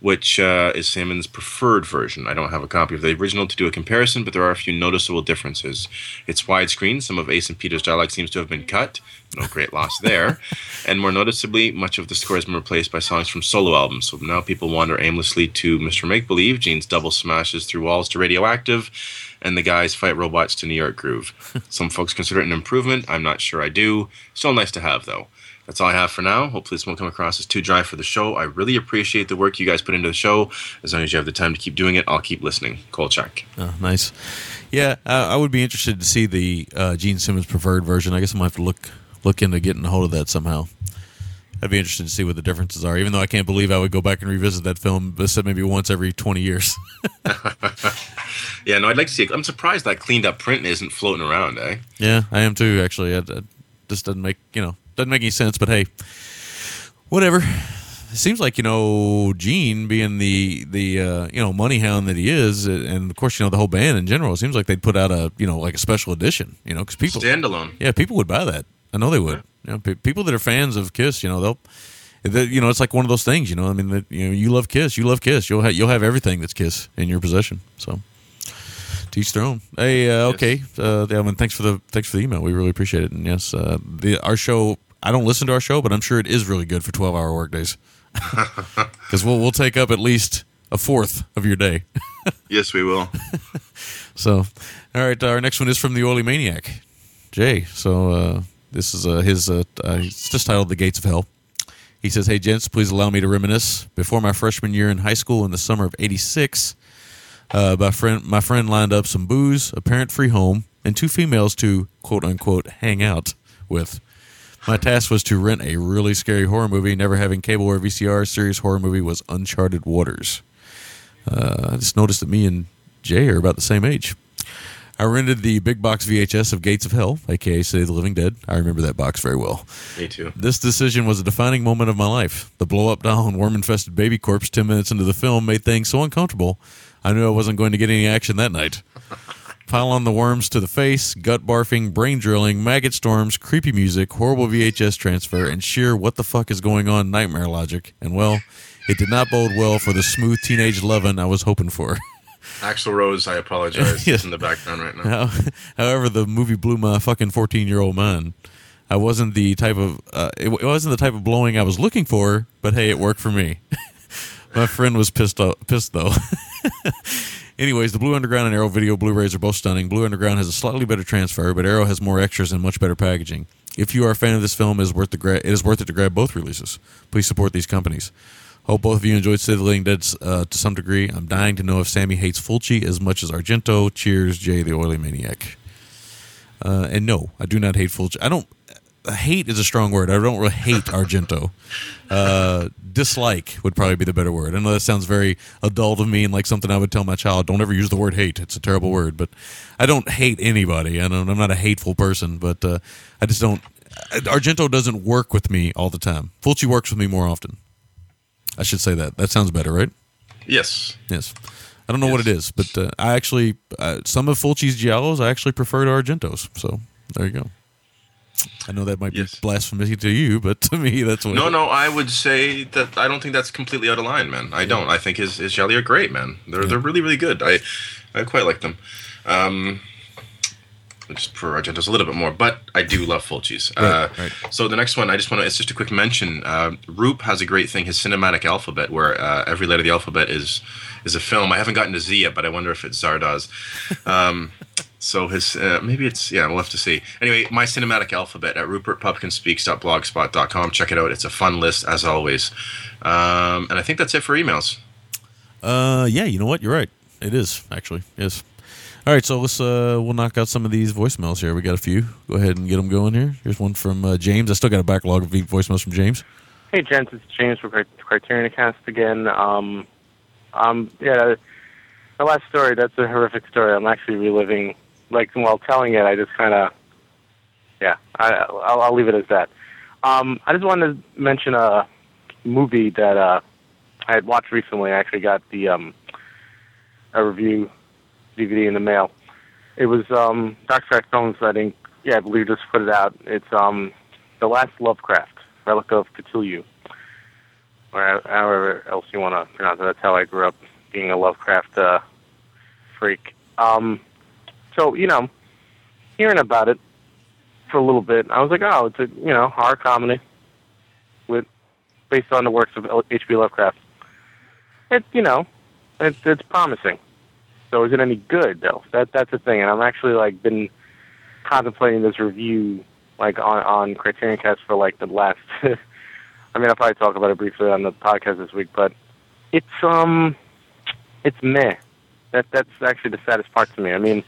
which uh, is Simmons' preferred version. I don't have a copy of the original to do a comparison, but there are a few noticeable differences. It's widescreen. Some of Ace and Peter's dialogue seems to have been cut. No great loss (laughs) there. And more noticeably, much of the score has been replaced by songs from solo albums. So now people wander aimlessly to Mr. Make Believe, Gene's double smashes through walls to Radioactive, and the guys fight robots to New York Groove. (laughs) Some folks consider it an improvement. I'm not sure I do. Still nice to have, though. That's all I have for now. Hopefully, this won't come across as too dry for the show. I really appreciate the work you guys put into the show. As long as you have the time to keep doing it, I'll keep listening. Kolchak. Oh, nice. Yeah, uh, I would be interested to see the uh, Gene Simmons preferred version. I guess I'm gonna have to look look into getting a hold of that somehow. I'd be interested to see what the differences are. Even though I can't believe I would go back and revisit that film, I said maybe once every 20 years. (laughs) (laughs) Yeah, no, I'd like to see it. I'm surprised that cleaned up print isn't floating around, eh? yeah, I am too. Actually, it just doesn't make you know doesn't make any sense. But hey, whatever. It seems like you know Gene being the the uh, you know money hound that he is, and of course you know the whole band in general. It seems like they'd put out a you know like a special edition, you know, because people Standalone. Yeah, people would buy that. I know they would. You know, pe- people that are fans of Kiss, you know, they'll. that- You know, it's like one of those things. You know, I mean, that you know, you love Kiss, you love Kiss. You'll have you'll have everything that's Kiss in your possession. So, teach their own. Hey, uh, okay, uh, yeah, I mean, thanks for the thanks for the email. We really appreciate it. And yes, uh, the our show. I don't listen to our show, but I'm sure it is really good for 12 hour workdays (laughs) because we'll we'll take up at least a fourth of your day. (laughs) Yes, we will. So, all right, our next one is from the Oily Maniac, Jay. So, uh, this is uh, his, uh, uh, it's just titled The Gates of Hell. He says, Hey, gents, please allow me to reminisce. Before my freshman year in high school in the summer of 86, uh, my, friend, my friend lined up some booze, a parent free home, and two females to quote unquote hang out with. My task was to rent a really scary horror movie. Never having cable or VCR, serious horror movie was Uncharted Waters. Uh, I just noticed that me and Jay are about the same age. I rented the big box VHS of Gates of Hell, aka City of the Living Dead. I remember that box very well. Me too. This decision was a defining moment of my life. The blow up doll and worm infested baby corpse 10 minutes into the film made things so uncomfortable, I knew I wasn't going to get any action that night. (laughs) Pile on the worms to the face, gut barfing, brain drilling, maggot storms, creepy music, horrible VHS transfer, and sheer what the fuck is going on nightmare logic. And well, it did not bode well for the smooth teenage lovin' I was hoping for. Axl Rose, I apologize. (laughs) Yes. It's in the background right now. How, however, the movie blew my fucking fourteen-year-old mind. I wasn't the type of uh, it, it wasn't the type of blowing I was looking for, but hey, it worked for me. (laughs) my friend was pissed o- pissed though. (laughs) Anyways, the Blue Underground and Arrow Video Blu-rays are both stunning. Blue Underground has a slightly better transfer, but Arrow has more extras and much better packaging. If you are a fan of this film, it is worth the gra- it is worth it to grab both releases. Please support these companies. Hope both of you enjoyed City of the Living Dead uh, to some degree. I'm dying to know if Sammy hates Fulci as much as Argento. Cheers, Jay the Oily Maniac. Uh, and no, I do not hate Fulci. I don't. Hate is a strong word. I don't really hate Argento. Uh, dislike would probably be the better word. I know that sounds very adult of me and like something I would tell my child. Don't ever use the word hate. It's a terrible word. But I don't hate anybody. I don't, I'm not a hateful person. But uh, I just don't. Argento doesn't work with me all the time. Fulci works with me more often. I should say that. That sounds better, right? Yes. Yes. I don't know what it is, but uh, I actually uh, some of Fulci's giallos I actually prefer to Argento's. So there you go. I know that might be blasphemous to you, but to me that's what. No, no, I would say that I don't think that's completely out of line, man. I don't. I think his his gialli are great, man. They're they're really really good. I I quite like them. Um, just prefer Argento's a little bit more, but I do love Fulci's. Uh, Right, So the next one, I just want to. It's just a quick mention. Uh, Roop has a great thing, his cinematic alphabet, where uh, every letter of the alphabet is is a film. I haven't gotten to Z yet, but I wonder if it's Zardoz. (laughs) Um, so his uh, maybe it's yeah, we'll have to see. Anyway, my cinematic alphabet at rupertpupkinspeaks.blogspot.com. Check it out. It's a fun list as always. Um, and I think that's it for emails. Uh, yeah, you know what? You're right. It is actually yes. All right, so let's uh, we'll knock out some of these voicemails here. We got a few. Go ahead and get them going here. Here's one from uh, James. I still got a backlog of voicemails from James. Hey, gents, it's James from Cri- Criterion Cast again. Um, um, yeah, the last story, that's a horrific story. I'm actually reliving, like, while telling it, I just kind of, yeah, I, I'll, I'll leave it as that. Um, I just wanted to mention a movie that uh, I had watched recently. I actually got the um, a review DVD in the mail. It was um, Dark Sky Films, I think, yeah, I believe just put it out. It's um, The Last Lovecraft, Relic of Cthulhu, or however else you want to pronounce it. That's how I grew up, being a Lovecraft uh, freak. Um, so, you know, hearing about it for a little bit, I was like, oh, it's a, you know, horror comedy with based on the works of H.P. Lovecraft. It, you know, it's it's promising. So is it any good though? That that's the thing, and I'm actually like been contemplating this review like on on Criterion Cast for like the last. (laughs) I mean, I'll probably talk about it briefly on the podcast this week, but it's um, it's meh. That that's actually the saddest part to me. I mean,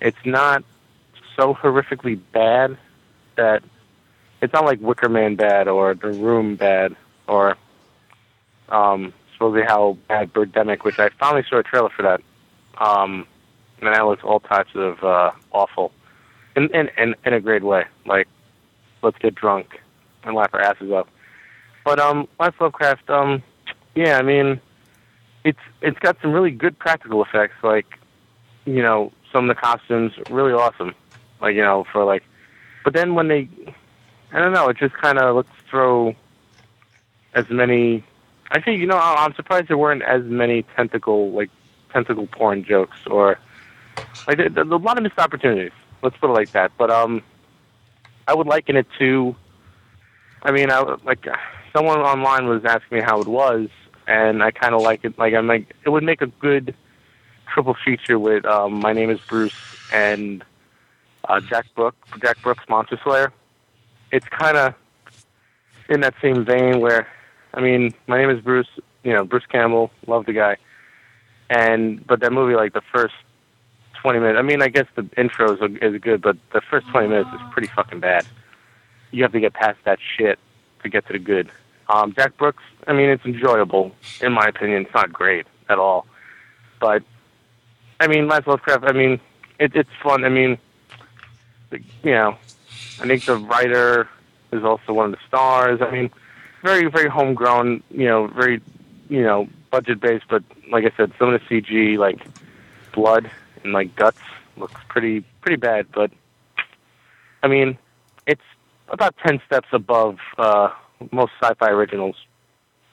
it's not so horrifically bad that it's not like Wicker Man bad or The Room bad or um supposedly how bad Birdemic, which I finally saw a trailer for that. Um, and that looks all types of uh, awful, in, in in in a great way. Like, let's get drunk and laugh our asses off. But um, Last Lovecraft, um, yeah, I mean, it's it's got some really good practical effects. Like, you know, some of the costumes really awesome. Like, you know, for like, but then when they, I don't know, it just kind of let's throw as many. I think you know, I'm surprised there weren't as many tentacle like tentacle porn jokes or like a lot of missed opportunities. Let's put it like that. But um, I would liken it to. I mean, I like someone online was asking me how it was, and I kind of like it. Like I'm like, it would make a good triple feature with um, my name is Bruce and uh, Jack Brook, Jack Brooks, Monster Slayer. It's kind of in that same vein where, I mean, my name is Bruce. You know, Bruce Campbell, love the guy, and but that movie, like the first twenty minutes. I mean, I guess the intro is, is good, but the first twenty minutes is pretty fucking bad. You have to get past that shit to get to the good. Um, Jack Brooks, I mean, it's enjoyable in my opinion. It's not great at all, but I mean, Last Lovecraft. I mean, it, it's fun. I mean, you know, I think the writer is also one of the stars. I mean, very, very homegrown. You know, very, you know, budget based. But like I said, some of the CG, like blood and like guts, looks pretty, pretty bad. But I mean, it's about ten steps above uh, most sci-fi originals.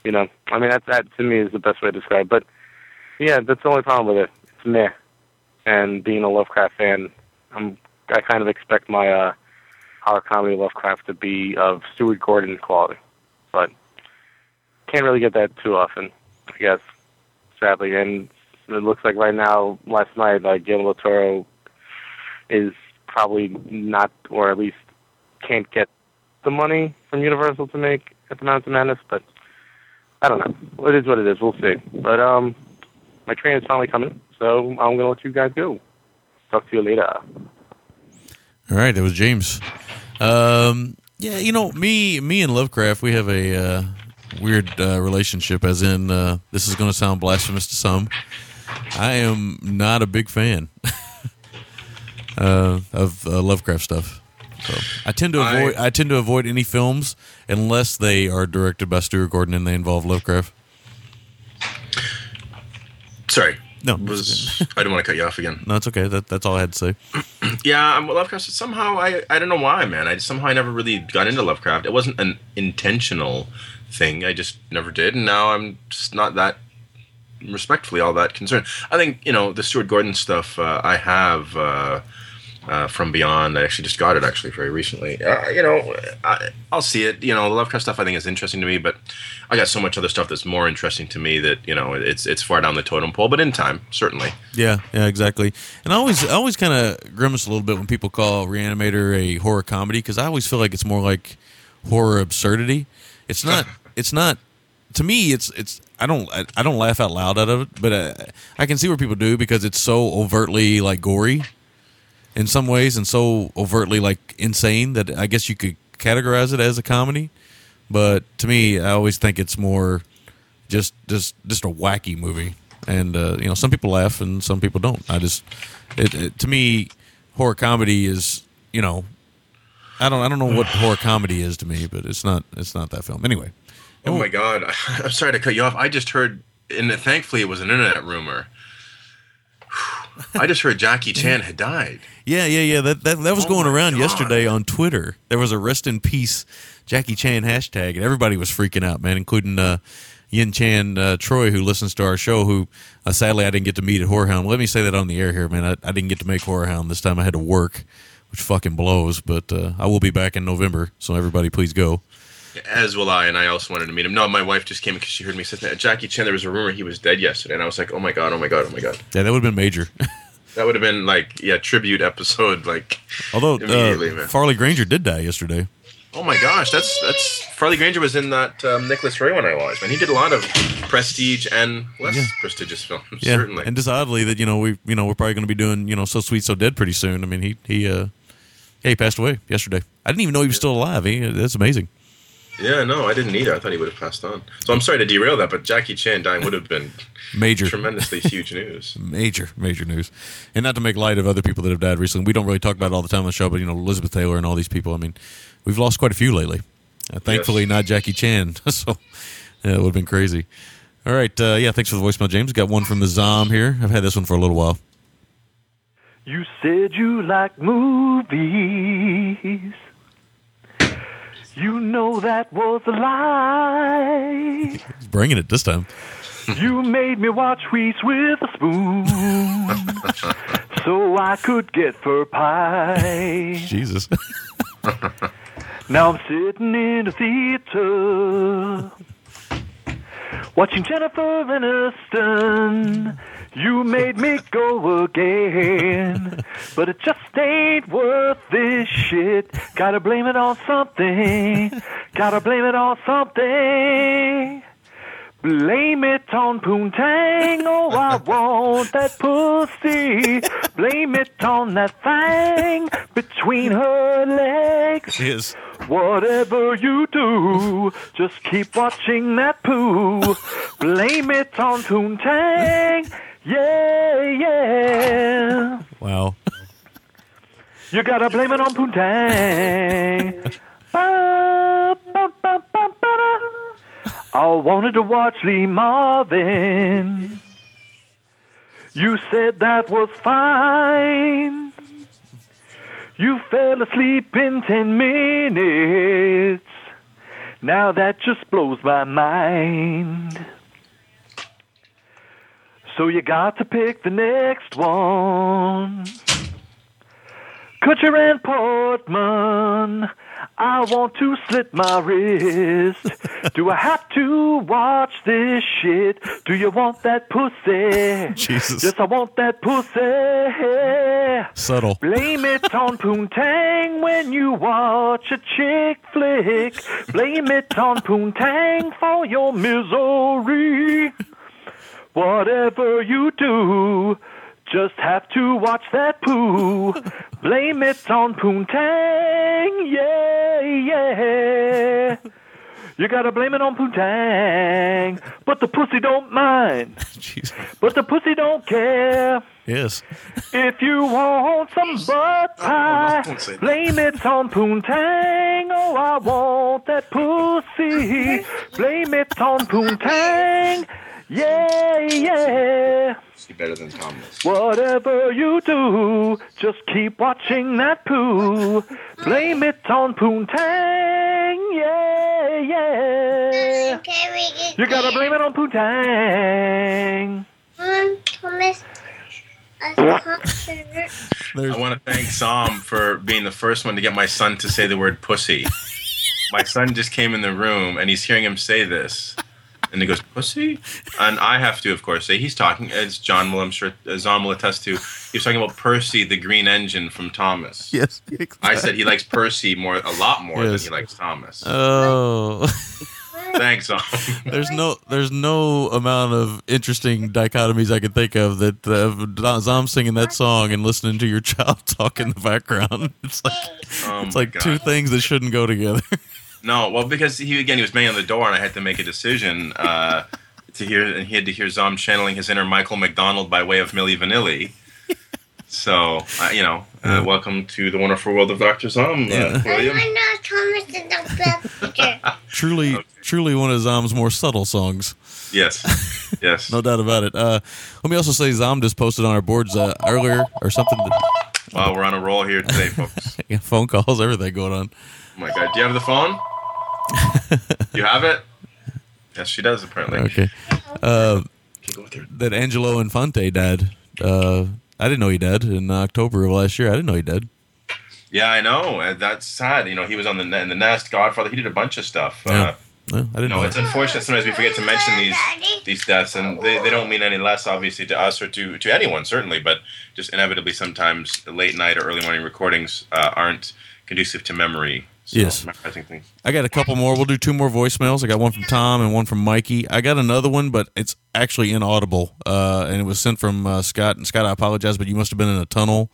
You know, I mean, that that to me is the best way to describe. It. But yeah, that's the only problem with it. Meh. And being a Lovecraft fan, I'm I kind of expect my uh, horror comedy Lovecraft to be of Stuart Gordon quality, but can't really get that too often, I guess. Sadly, and it looks like right now, last night, like Guillermo del Toro is probably not, or at least can't get the money from Universal to make at the Mountain Madness, but I don't know. It is what it is. We'll see. But um, my train is finally coming, so I'm gonna let you guys go. Talk to you later. All right, that was James. Um, yeah, you know, me, me and Lovecraft, we have a uh, weird uh, relationship. As in, uh, this is going to sound blasphemous to some. I am not a big fan (laughs) uh, of uh, Lovecraft stuff. So I tend to I- avoid. I, tend to avoid any films unless they are directed by Stuart Gordon and they involve Lovecraft. Sorry. No, was I didn't want to cut you off again. No, it's okay. That, that's all I had to say. (clears throat) Yeah, I'm Lovecraft. Somehow I I don't know why, man. I somehow I never really got into Lovecraft. It wasn't an intentional thing. I just never did, and now I'm just not that respectfully all that concerned. I think you know the Stuart Gordon stuff. Uh, I have uh, uh, from Beyond. I actually just got it actually very recently. Uh, you know, I, I'll see it. You know, the Lovecraft stuff I think is interesting to me, but I got so much other stuff that's more interesting to me that you know it's it's far down the totem pole. But in time, certainly. Yeah, yeah, exactly. And I always, I always kind of grimace a little bit when people call Reanimator a horror comedy because I always feel like it's more like horror absurdity. It's not. (laughs) It's not. To me, it's it's. I don't. I, I don't laugh out loud out of it, but uh, I can see where people do because it's so overtly like gory in some ways and so overtly like insane that I guess you could categorize it as a comedy. But to me, I always think it's more just just just a wacky movie, and uh, you know some people laugh and some people don't. I just it, it, to me, horror comedy is you know I don't I don't know what horror comedy is to me, but it's not it's not that film anyway. Oh my god! (laughs) I'm sorry to cut you off. I just heard, and thankfully it was an internet rumor. (sighs) I just heard Jackie Chan had died. Yeah, yeah, yeah. That that, that was Oh going around God. yesterday on Twitter. There was a rest in peace Jackie Chan hashtag, and everybody was freaking out, man, including uh, Yin Chan uh, Troy, who listens to our show. Who uh, sadly I didn't get to meet at Horror Hound. Let me say that on the air here, man. I, I didn't get to make Horror Hound this time. I had to work, which fucking blows. But uh, I will be back in November, so everybody please go. As will I, and I also wanted to meet him. No, my wife just came because she heard me say that. Jackie Chan, there was a rumor he was dead yesterday, and I was like, oh my god, oh my god, oh my god. Yeah, that would have been major. (laughs) That would have been like, yeah, tribute episode, like, Although uh. Farley Granger did die yesterday. Oh my gosh, that's that's Farley Granger was in that um, Nicholas Ray one I watched, man. He did a lot of prestige and less Yeah. prestigious films, (laughs) Yeah, certainly. and just oddly that you know we you know we're probably going to be doing you know so sweet so dead pretty soon. I mean he he uh yeah he passed away yesterday. I didn't even know he was still alive. He, that's amazing. Yeah, no, I didn't either. I thought he would have passed on. So I'm sorry to derail that, but Jackie Chan dying would have been Major. tremendously huge (laughs) news. Major, major news, and not to make light of other people that have died recently. We don't really talk about it all the time on the show, but you know Elizabeth Taylor and all these people. I mean, we've lost quite a few lately. Uh, thankfully, not Jackie Chan. (laughs) so yeah, it would have been crazy. All right, uh, yeah. Thanks for the voicemail, James. Got one from the Zom here. I've had this one for a little while. You said you like movies. You know that was a lie. He's bringing it this time. You made me watch Reese with a spoon (laughs) so I could get fur pie. Jesus. (laughs) Now I'm sitting in the theater watching Jennifer Aniston. You made me go again, but it just ain't worth this shit. Gotta blame it on something. Gotta blame it on something. Blame it on Poontang, oh I want that pussy. Blame it on that thing between her legs. She is. Whatever you do, just keep watching that poo. Blame it on Poontang, yeah, yeah. Wow. You gotta blame it on Poontang. Ba, ba, ba, ba, ba. I wanted to watch Lee Marvin. You said that was fine. You fell asleep in ten minutes. Now that just blows my mind. So you got to pick the next one. Kutcher and Portman. I want to slit my wrist. Do I have to watch this shit? Do you want that pussy? (laughs) Jesus. Yes, I want that pussy. Subtle. Blame it on Poontang when you watch a chick flick. Blame it on Poontang for your misery. Whatever you do, just have to watch that poo. Blame it on Poontang, yeah, yeah. You gotta blame it on Poontang, but the pussy don't mind. (laughs) Jeez. But the pussy don't care. Yes. If you want some (laughs) butt oh, pie, don't say that. blame it on Poontang. Oh, I want that pussy. (laughs) Blame it on Poontang. Yeah, yeah. See better than Thomas. Whatever you do, just keep watching that poo. Blame it on Poontang. Yeah, yeah. You gotta blame it on Poontang. Um, Thomas, a (laughs) concert. I want to thank Sam for being the first one to get my son to say the word pussy. my son just came in the room and he's hearing him say this. And he goes, pussy? And I have to, of course, say he's talking, as John will, I'm sure, as Zom will attest to, he was talking about Percy, the green engine from Thomas. (laughs) Yes. I said he likes Percy more, a lot more Yes. than he likes Thomas. Oh. (laughs) Thanks, Zom. there's no there's no amount of interesting dichotomies I could think of that uh, Zom singing that song and listening to your child (laughs) talk in the background. It's like Oh it's like God. two things that shouldn't go together. No, well, because he again he was banging on the door, and I had to make a decision uh, (laughs) to hear, and he had to hear Zom channeling his inner Michael McDonald by way of Milli Vanilli. (laughs) So, uh, you know, uh, welcome to the wonderful world of Dr. Zom, uh, William. I'm not Thomas the best picture. (laughs) truly truly one of Zom's more subtle songs. Yes, yes. no doubt about it. Uh, let me also say Zom just posted on our boards uh, earlier or something. That, Wow, we're on a roll here today, folks. yeah, phone calls, everything going on. Oh my God, do you have the phone? You have it? Yes, she does apparently. Okay. Uh, that Angelo Infanti died. Uh, I didn't know he died in October of last year. I didn't know he died. Yeah, I know. and That's sad. You know, he was on the in the Nest, Godfather. He did a bunch of stuff. Yeah. Uh, No, I didn't No, know. it's that. unfortunate. Sometimes we forget to mention these these deaths, and they, they don't mean any less, obviously, to us or to to anyone, certainly. But just inevitably, sometimes late night or early morning recordings uh, aren't conducive to memory. So, Yes. I got a couple more. We'll do two more voicemails. I got one from Tom and one from Mikey. I got another one, but it's actually inaudible, uh, and it was sent from uh, Scott. And Scott, I apologize, but you must have been in a tunnel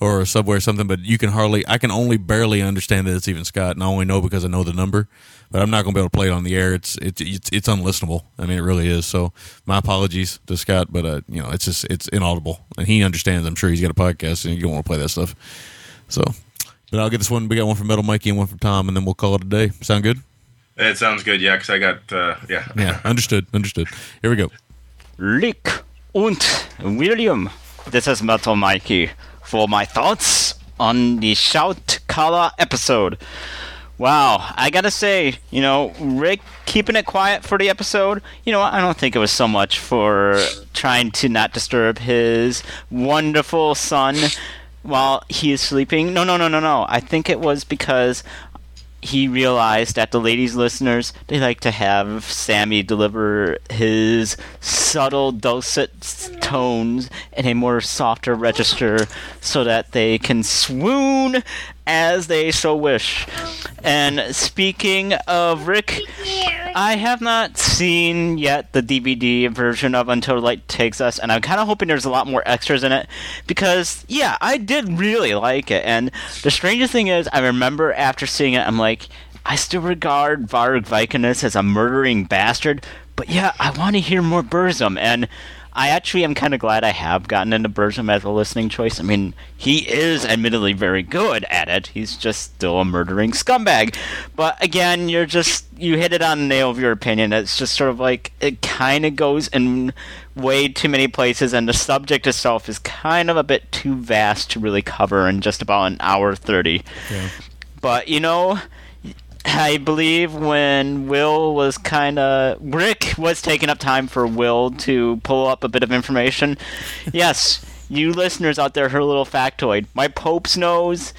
or a subway or something. But you can hardly, I can only barely understand that it's even Scott, and I only know because I know the number. But I'm not going to be able to play it on the air. It's it's it's, it's unlistenable. I mean, it really is. So my apologies to Scott, but uh, you know, it's just it's inaudible, and he understands. I'm sure he's got a podcast, and you don't want to play that stuff. So, but I'll get this one. We got one from Metal Mikey and one from Tom, and then we'll call it a day. Sound good? It sounds good, yeah, because I got uh, yeah. Yeah, understood. Understood. Here we go. Rick und William. This is Metal Mikey for my thoughts on the Shout Color episode. Wow, I gotta say, you know, Rick keeping it quiet for the episode, you know, I don't think it was so much for trying to not disturb his wonderful son while he is sleeping. No, no, no, no, no. I think it was because he realized that the ladies listeners they like to have Sammy deliver his subtle dulcet tones in a more softer register so that they can swoon as they so wish. And speaking of Rick, I have not seen yet the DVD version of Until Light Takes Us, and I'm kind of hoping there's a lot more extras in it because, yeah, I did really like it. And the strangest thing is, I remember after seeing it, I'm like, I still regard Varg Vikernes as a murdering bastard, but yeah, I want to hear more Burzum. And I actually am kind of glad I have gotten into Burzum as a listening choice. I mean, he is admittedly very good at it. He's just still a murdering scumbag. But again, you're just you hit it on the nail of your opinion. It's just sort of like it kind of goes in way too many places, and the subject itself is kind of a bit too vast to really cover in just about an hour thirty. But you know, I believe when Will was kind of Rick was taking up time for Will to pull up a bit of information. yes, you listeners out there heard a little factoid. My Pope's nose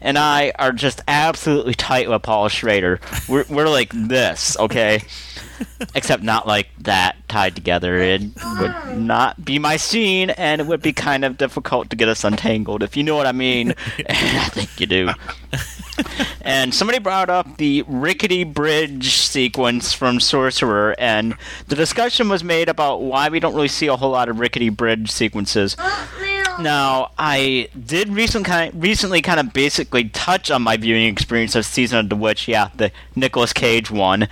and I are just absolutely tight with Paul Schrader. We're we're like this, okay? Except not like that tied together. It would not be my scene, and it would be kind of difficult to get us untangled, if you know what I mean. And (laughs) (laughs) I think you do. and somebody brought up the rickety bridge sequence from Sorcerer, and the discussion was made about why we don't really see a whole lot of rickety bridge sequences. Now, I did recent kind recently kind of basically touch on my viewing experience of Season of the Witch, yeah, the Nicolas Cage one,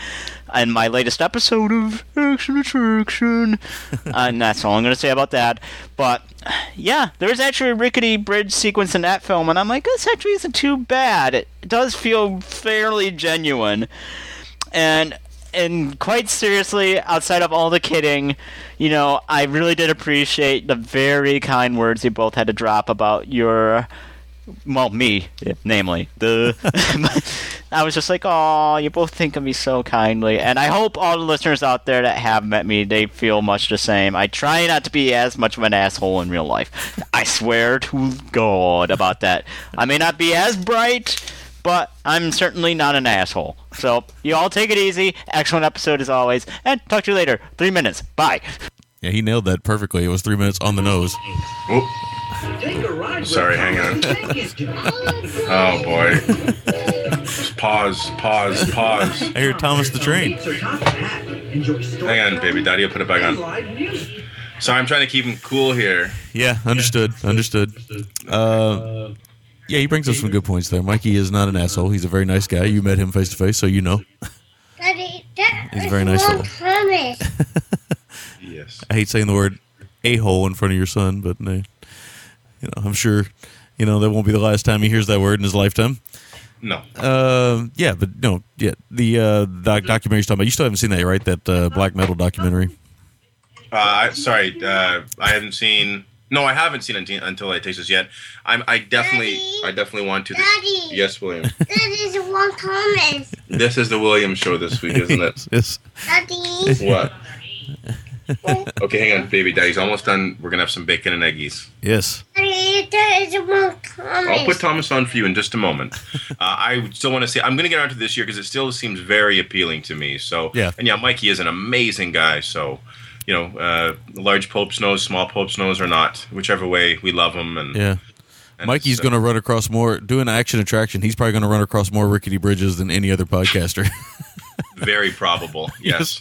in my latest episode of Action Attraction. (laughs) and that's all I'm going to say about that. But, yeah, there's actually a rickety bridge sequence in that film, and I'm like, this actually isn't too bad. It does feel fairly genuine. And and quite seriously, outside of all the kidding, you know, I really did appreciate the very kind words you both had to drop about your, well, me, namely the. (laughs) I was just like, oh, you both think of me so kindly, and I hope all the listeners out there that have met me, they feel much the same. I try not to be as much of an asshole in real life. I swear to God about that. I may not be as bright but I'm certainly not an asshole. So you all take it easy. Excellent episode as always, and talk to you later. Three minutes. Bye. Yeah, he nailed that perfectly. It was three minutes on the nose. Sorry, hang on. Oh boy. Just pause, pause, pause. I hear Thomas the Train. Hang on, baby. Daddy will put it back on. Sorry, I'm trying to keep him cool here. Yeah, understood. Understood. Uh, yeah, he brings up some good points there. Mikey is not an asshole. He's a very nice guy. You met him face to face, so you know. Daddy, that He's a very nice one fellow. promise. (laughs) Yes. I hate saying the word a hole in front of your son, but uh, you know, I'm sure you know that won't be the last time he hears that word in his lifetime. No. Uh, yeah, but no, yeah, the uh, doc- documentary you're talking about. You still haven't seen that, right? That uh, black metal documentary. Uh, I, sorry, uh, I haven't seen. No, I haven't seen until, until I taste this yet. I'm. I definitely, I definitely want to. Daddy. Yes, William. (laughs) that is one promise. this is the William show this week, isn't it? (laughs) yes. Daddy. What? (laughs) okay, hang on, baby. Daddy's almost done. We're gonna have some bacon and eggies. Yes. Daddy, that is one promise. I'll put Thomas on for you in just a moment. Uh, I still want to say I'm going to get onto this year because it still seems very appealing to me. So Yeah. and yeah, Mikey is an amazing guy. So you know, uh, large Pope's nose, small Pope's nose, or not, whichever way, we love him. And Yeah. and Mikey's uh, going to run across more doing action attraction. He's probably going to run across more rickety bridges than any other podcaster. (laughs) very probable. (laughs) Yes,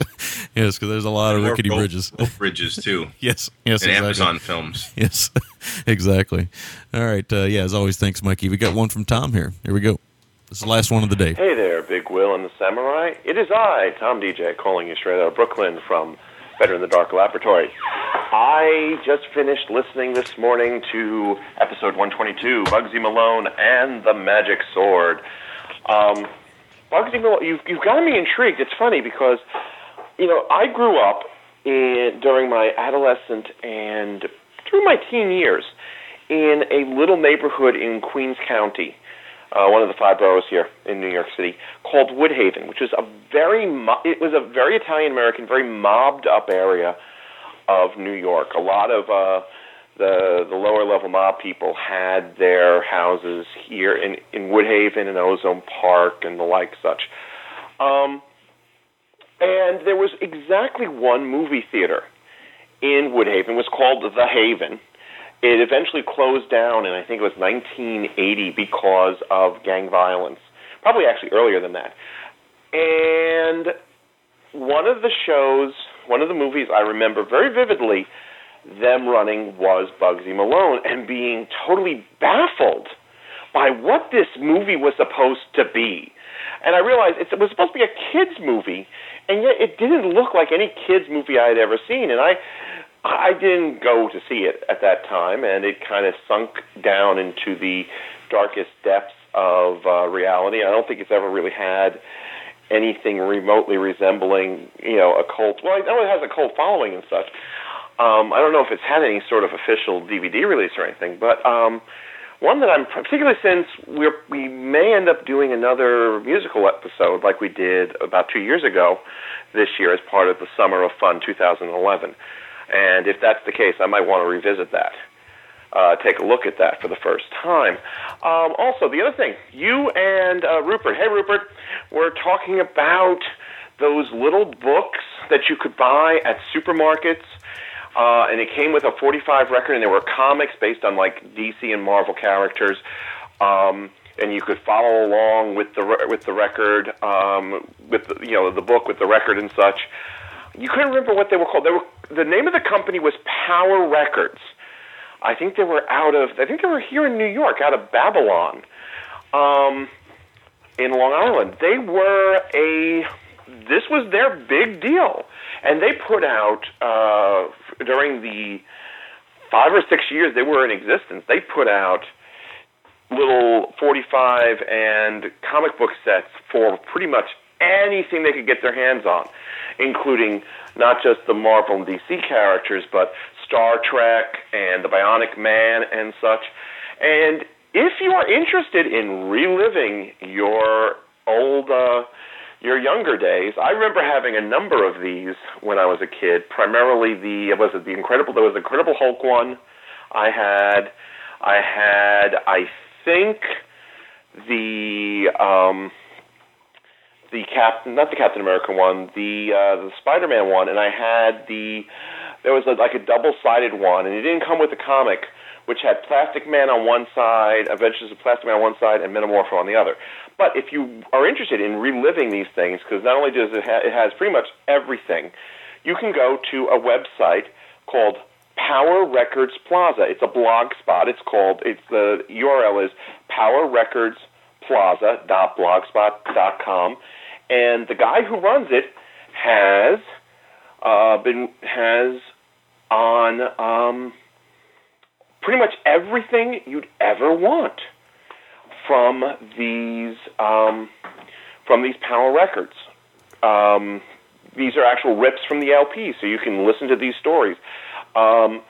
yes, because there's a lot of rickety rope- bridges. rope bridges too. (laughs) Yes, yes, and exactly. Amazon films. Yes, exactly. All right. Uh, yeah, as always, thanks, Mikey. We got one from Tom here. Here we go. This is the last one of the day. Hey there, Big Will and the Samurai. It is I, Tom DJ, calling you straight out of Brooklyn from Better in the Dark Laboratory. I just finished listening this morning to episode 122, Bugsy Malone and the Magic Sword. Um, Bugsy Malone, you've, you've got me intrigued. It's funny because, you know, I grew up in, during my adolescent and through my teen years in a little neighborhood in Queens County uh, one of the five boroughs here in New York City, called Woodhaven, which is a very mo- it was a very Italian American, very mobbed up area of New York. A lot of uh, the the lower level mob people had their houses here in in Woodhaven and Ozone Park and the like such. Um, and there was exactly one movie theater in Woodhaven. It was called The Haven. It eventually closed down, and I think it was 1980 because of gang violence. Probably actually earlier than that. And one of the shows, one of the movies I remember very vividly them running was Bugsy Malone and being totally baffled by what this movie was supposed to be. And I realized it was supposed to be a kids movie, and yet it didn't look like any kids movie I had ever seen. And I I didn't go to see it at that time, and it kind of sunk down into the darkest depths of uh, reality. I don't think it's ever really had anything remotely resembling, you know, a cult. Well, I know it has a cult following and such. Um, I don't know if it's had any sort of official DVD release or anything, but um, one that I'm particularly since we're, we may end up doing another musical episode like we did about two years ago this year as part of the Summer of Fun 2011. And if that's the case, I might want to revisit that. uh, take a look at that for the first time. Um, also, the other thing, you and uh, Rupert, hey Rupert, we're talking about those little books that you could buy at supermarkets. Uh, and it came with a 45 record, and there were comics based on like DC and Marvel characters. Um, and you could follow along with the re- with the record, um, with the, you know the book with the record and such. You couldn't remember what they were called. They were the name of the company was Power Records. I think they were out of I think they were here in New York, out of Babylon, um, in Long Island. They were a this was their big deal, and they put out uh, during the five or six years they were in existence. They put out little 45 and comic book sets for pretty much anything they could get their hands on, including not just the Marvel and DC characters, but Star Trek and the Bionic Man and such. And if you are interested in reliving your old, uh, your younger days, I remember having a number of these when I was a kid. Primarily the was it the Incredible? There was the Incredible Hulk one. I had, I had, I think the um, the cap not the Captain America one, the uh, the Spider Man one, and I had the there was a, like a double sided one, and it didn't come with the comic, which had Plastic Man on one side, Adventures of Plastic Man on one side, and Metamorpho on the other. But if you are interested in reliving these things, because not only does it ha- it has pretty much everything, you can go to a website called Power Records Plaza. It's a blog spot. It's called. It's the URL is Power Records powerrecordsplaza.blogspot.com, and the guy who runs it has uh, been has on um, pretty much everything you'd ever want from these um, from these Power Records. Um, these are actual rips from the LP, so you can listen to these stories. Um,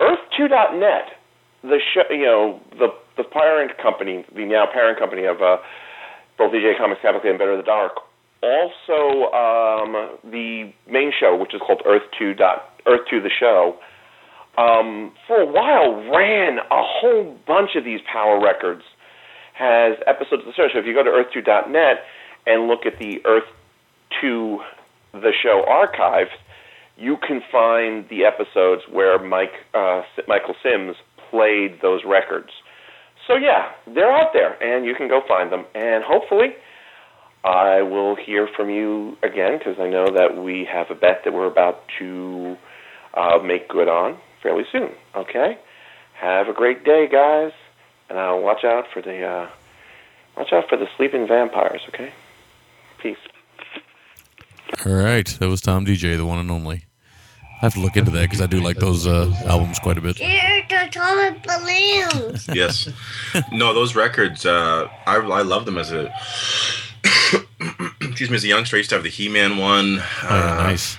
Earth2.net, the show, you know, the the parent company, the now parent company of uh, both DJ Comics Capital and Better the Dark, also um, the main show, which is called Earth Two dot Earth Two the show, um, for a while ran a whole bunch of these Power Records. Has episodes of the show. So if you go to Earth Two dot net and look at the Earth Two the show archive, you can find the episodes where Mike uh, Michael Sims played those records. So yeah, they're out there, and you can go find them. And hopefully, I will hear from you again because I know that we have a bet that we're about to uh, make good on fairly soon. Okay, have a great day, guys, and I'll watch out for the uh, watch out for the sleeping vampires. Okay, peace. All right, that was Tom DJ, the one and only. I have to look into that because I do like those uh, albums quite a bit. They're the atomic balloons. yes. No, those records, uh, I, I love them as a. excuse me, as a youngster, I used to have the He Man one. Oh, uh, nice.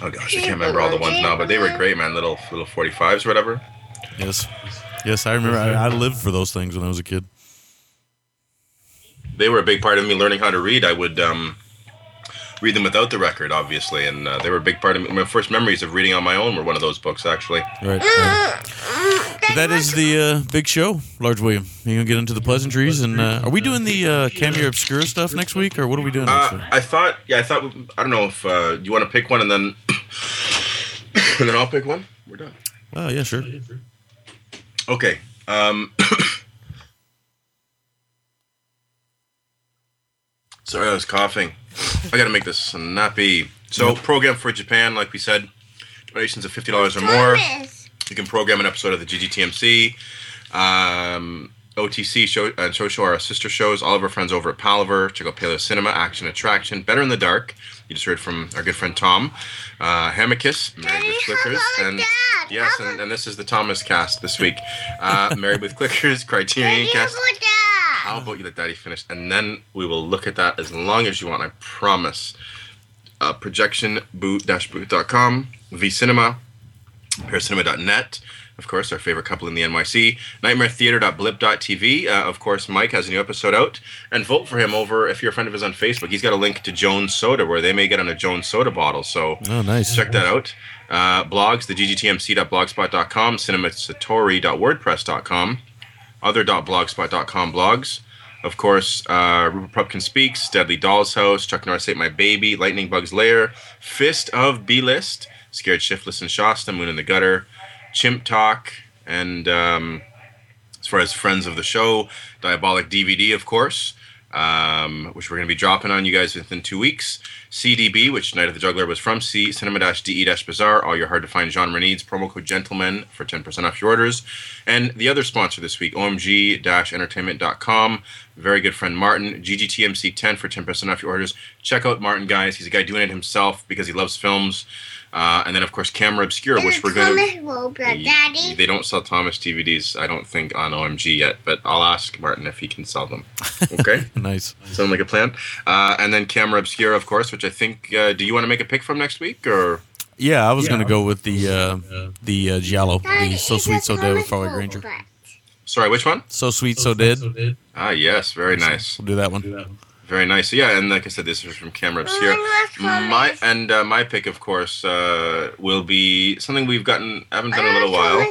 Oh gosh, I can't remember all the ones now, but they were great, man. Little little forty fives or whatever. Yes, yes, I remember. I, I lived for those things when I was a kid. They were a big part of me learning how to read. I would um, read them without the record, obviously, and uh, they were a big part of my first memories of reading on my own. Were one of those books, actually. Right. right. That is the uh, big show, Large William. You gonna get into the pleasantries, and uh, are we doing the uh, Camera Obscura stuff next week, or what are we doing next Uh, week? I thought, yeah, I thought. I don't know if uh, you want to pick one, and then (coughs) and then I'll pick one. We're done. Oh yeah, sure. Okay. Um, (coughs) sorry, I was coughing. I got to make this snappy. So, program for Japan, like we said, donations of fifty dollars or more. You can program an episode of the GGTMC. Um, OTC show and Show Show our sister shows. All of our friends over at Palavr. Check out Paleo Cinema, Action Attraction, Better in the Dark. You just heard from our good friend Tom. Uh, Hammockis, Married with Clickers, and yes, and, and this is the Thomas cast this week. Uh, Married with Clickers, (laughs) Criterion cast. How about you let Daddy finish, and then we will look at that as long as you want. I promise. Uh, projectionboot-boot.com, vcinema, paracinema.net, of course, our favorite couple in the NYC, nightmaretheater.blip.tv. Uh, of course, Mike has a new episode out, and vote for him over if you're a friend of his on Facebook. He's got a link to Jones Soda where they may get on a Jones Soda bottle, so Oh, nice. check that out. Uh, blogs, the ggtmc.blogspot.com, cinemasatori.wordpress.com, other.blogspot.com blogs. Of course, uh, Rupert Pupkin Speaks, Deadly Doll's House, Chuck Norris Ate My Baby, Lightning Bug's Lair, Fist of B-List, Scared Shiftless and Shasta, Moon in the Gutter, Chimp Talk, and um, as far as friends of the show, Diabolic DVD, of course, um, which we're going to be dropping on you guys within two weeks. CDB, which Night of the Juggler was from, C, Cinema DE Bizarre, all your hard to find genre needs, promo code Gentlemen for 10% off your orders. And the other sponsor this week, OMG entertainment.com. Very good friend Martijn, GGTMC10 for 10% off your orders. Check out Martijn, guys. He's a guy doing it himself because he loves films. Uh, and then, of course, Camera Obscura, which we're going to. Robert, Daddy. They don't sell Thomas DVDs, I don't think, on OMG yet, but I'll ask Martijn if he can sell them. (laughs) Okay? nice. Sound like a plan? Uh, and then Camera Obscura, of course, which I think. Uh, do you want to make a pick from next week, or Yeah, I was gonna go with the uh, the uh, Giallo, the So Sweet So Dead with Farley Granger. sorry, which one? So Sweet So Dead. Ah, yes, very nice. We'll do that one. Very nice. Yeah, and like I said, this is from Camera Obscura. My and uh, my pick, of course, uh, will be something we've gotten haven't done in a little while.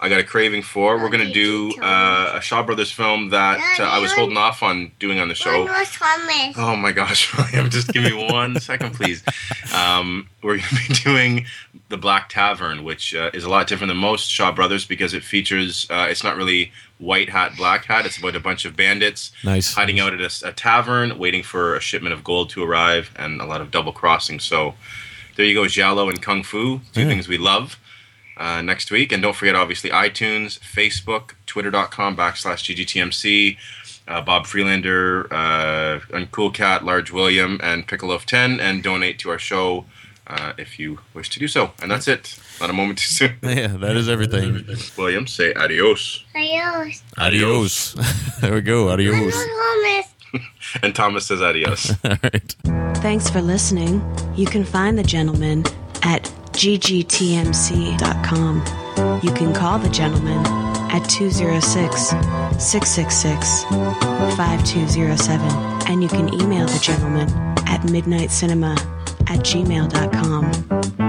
I got a craving for. We're gonna do uh, a Shaw Brothers film that uh, I was holding off on doing on the show. One was Thomas. Oh my gosh, (laughs) William, just give me one (laughs) second, please. Um, we're going to be doing The Black Tavern, which uh, is a lot different than most Shaw Brothers because it features, uh, it's not really white hat, black hat. It's about a bunch of bandits Nice. hiding out at a tavern, waiting for a shipment of gold to arrive, and a lot of double crossing. So there you go, Giallo and Kung Fu, two Yeah. things we love. Uh, next week, and don't forget, obviously, iTunes, Facebook, Twitter.com backslash GGTMC, uh, Bob Freelander, uh, Uncool Cat, Large William, and Pickle of 10, and donate to our show uh, if you wish to do so. And that's it. Not a moment too soon. (laughs) Yeah, that is everything. William, say adios. Adios. Adios. (laughs) there we go. Adios. Thomas. (laughs) And Thomas says adios. All right. Thanks for listening. You can find the gentleman at ggtmc.com. You can call the gentleman at 206 666 5207. And you can email the gentleman at midnitecinema at gmail.com.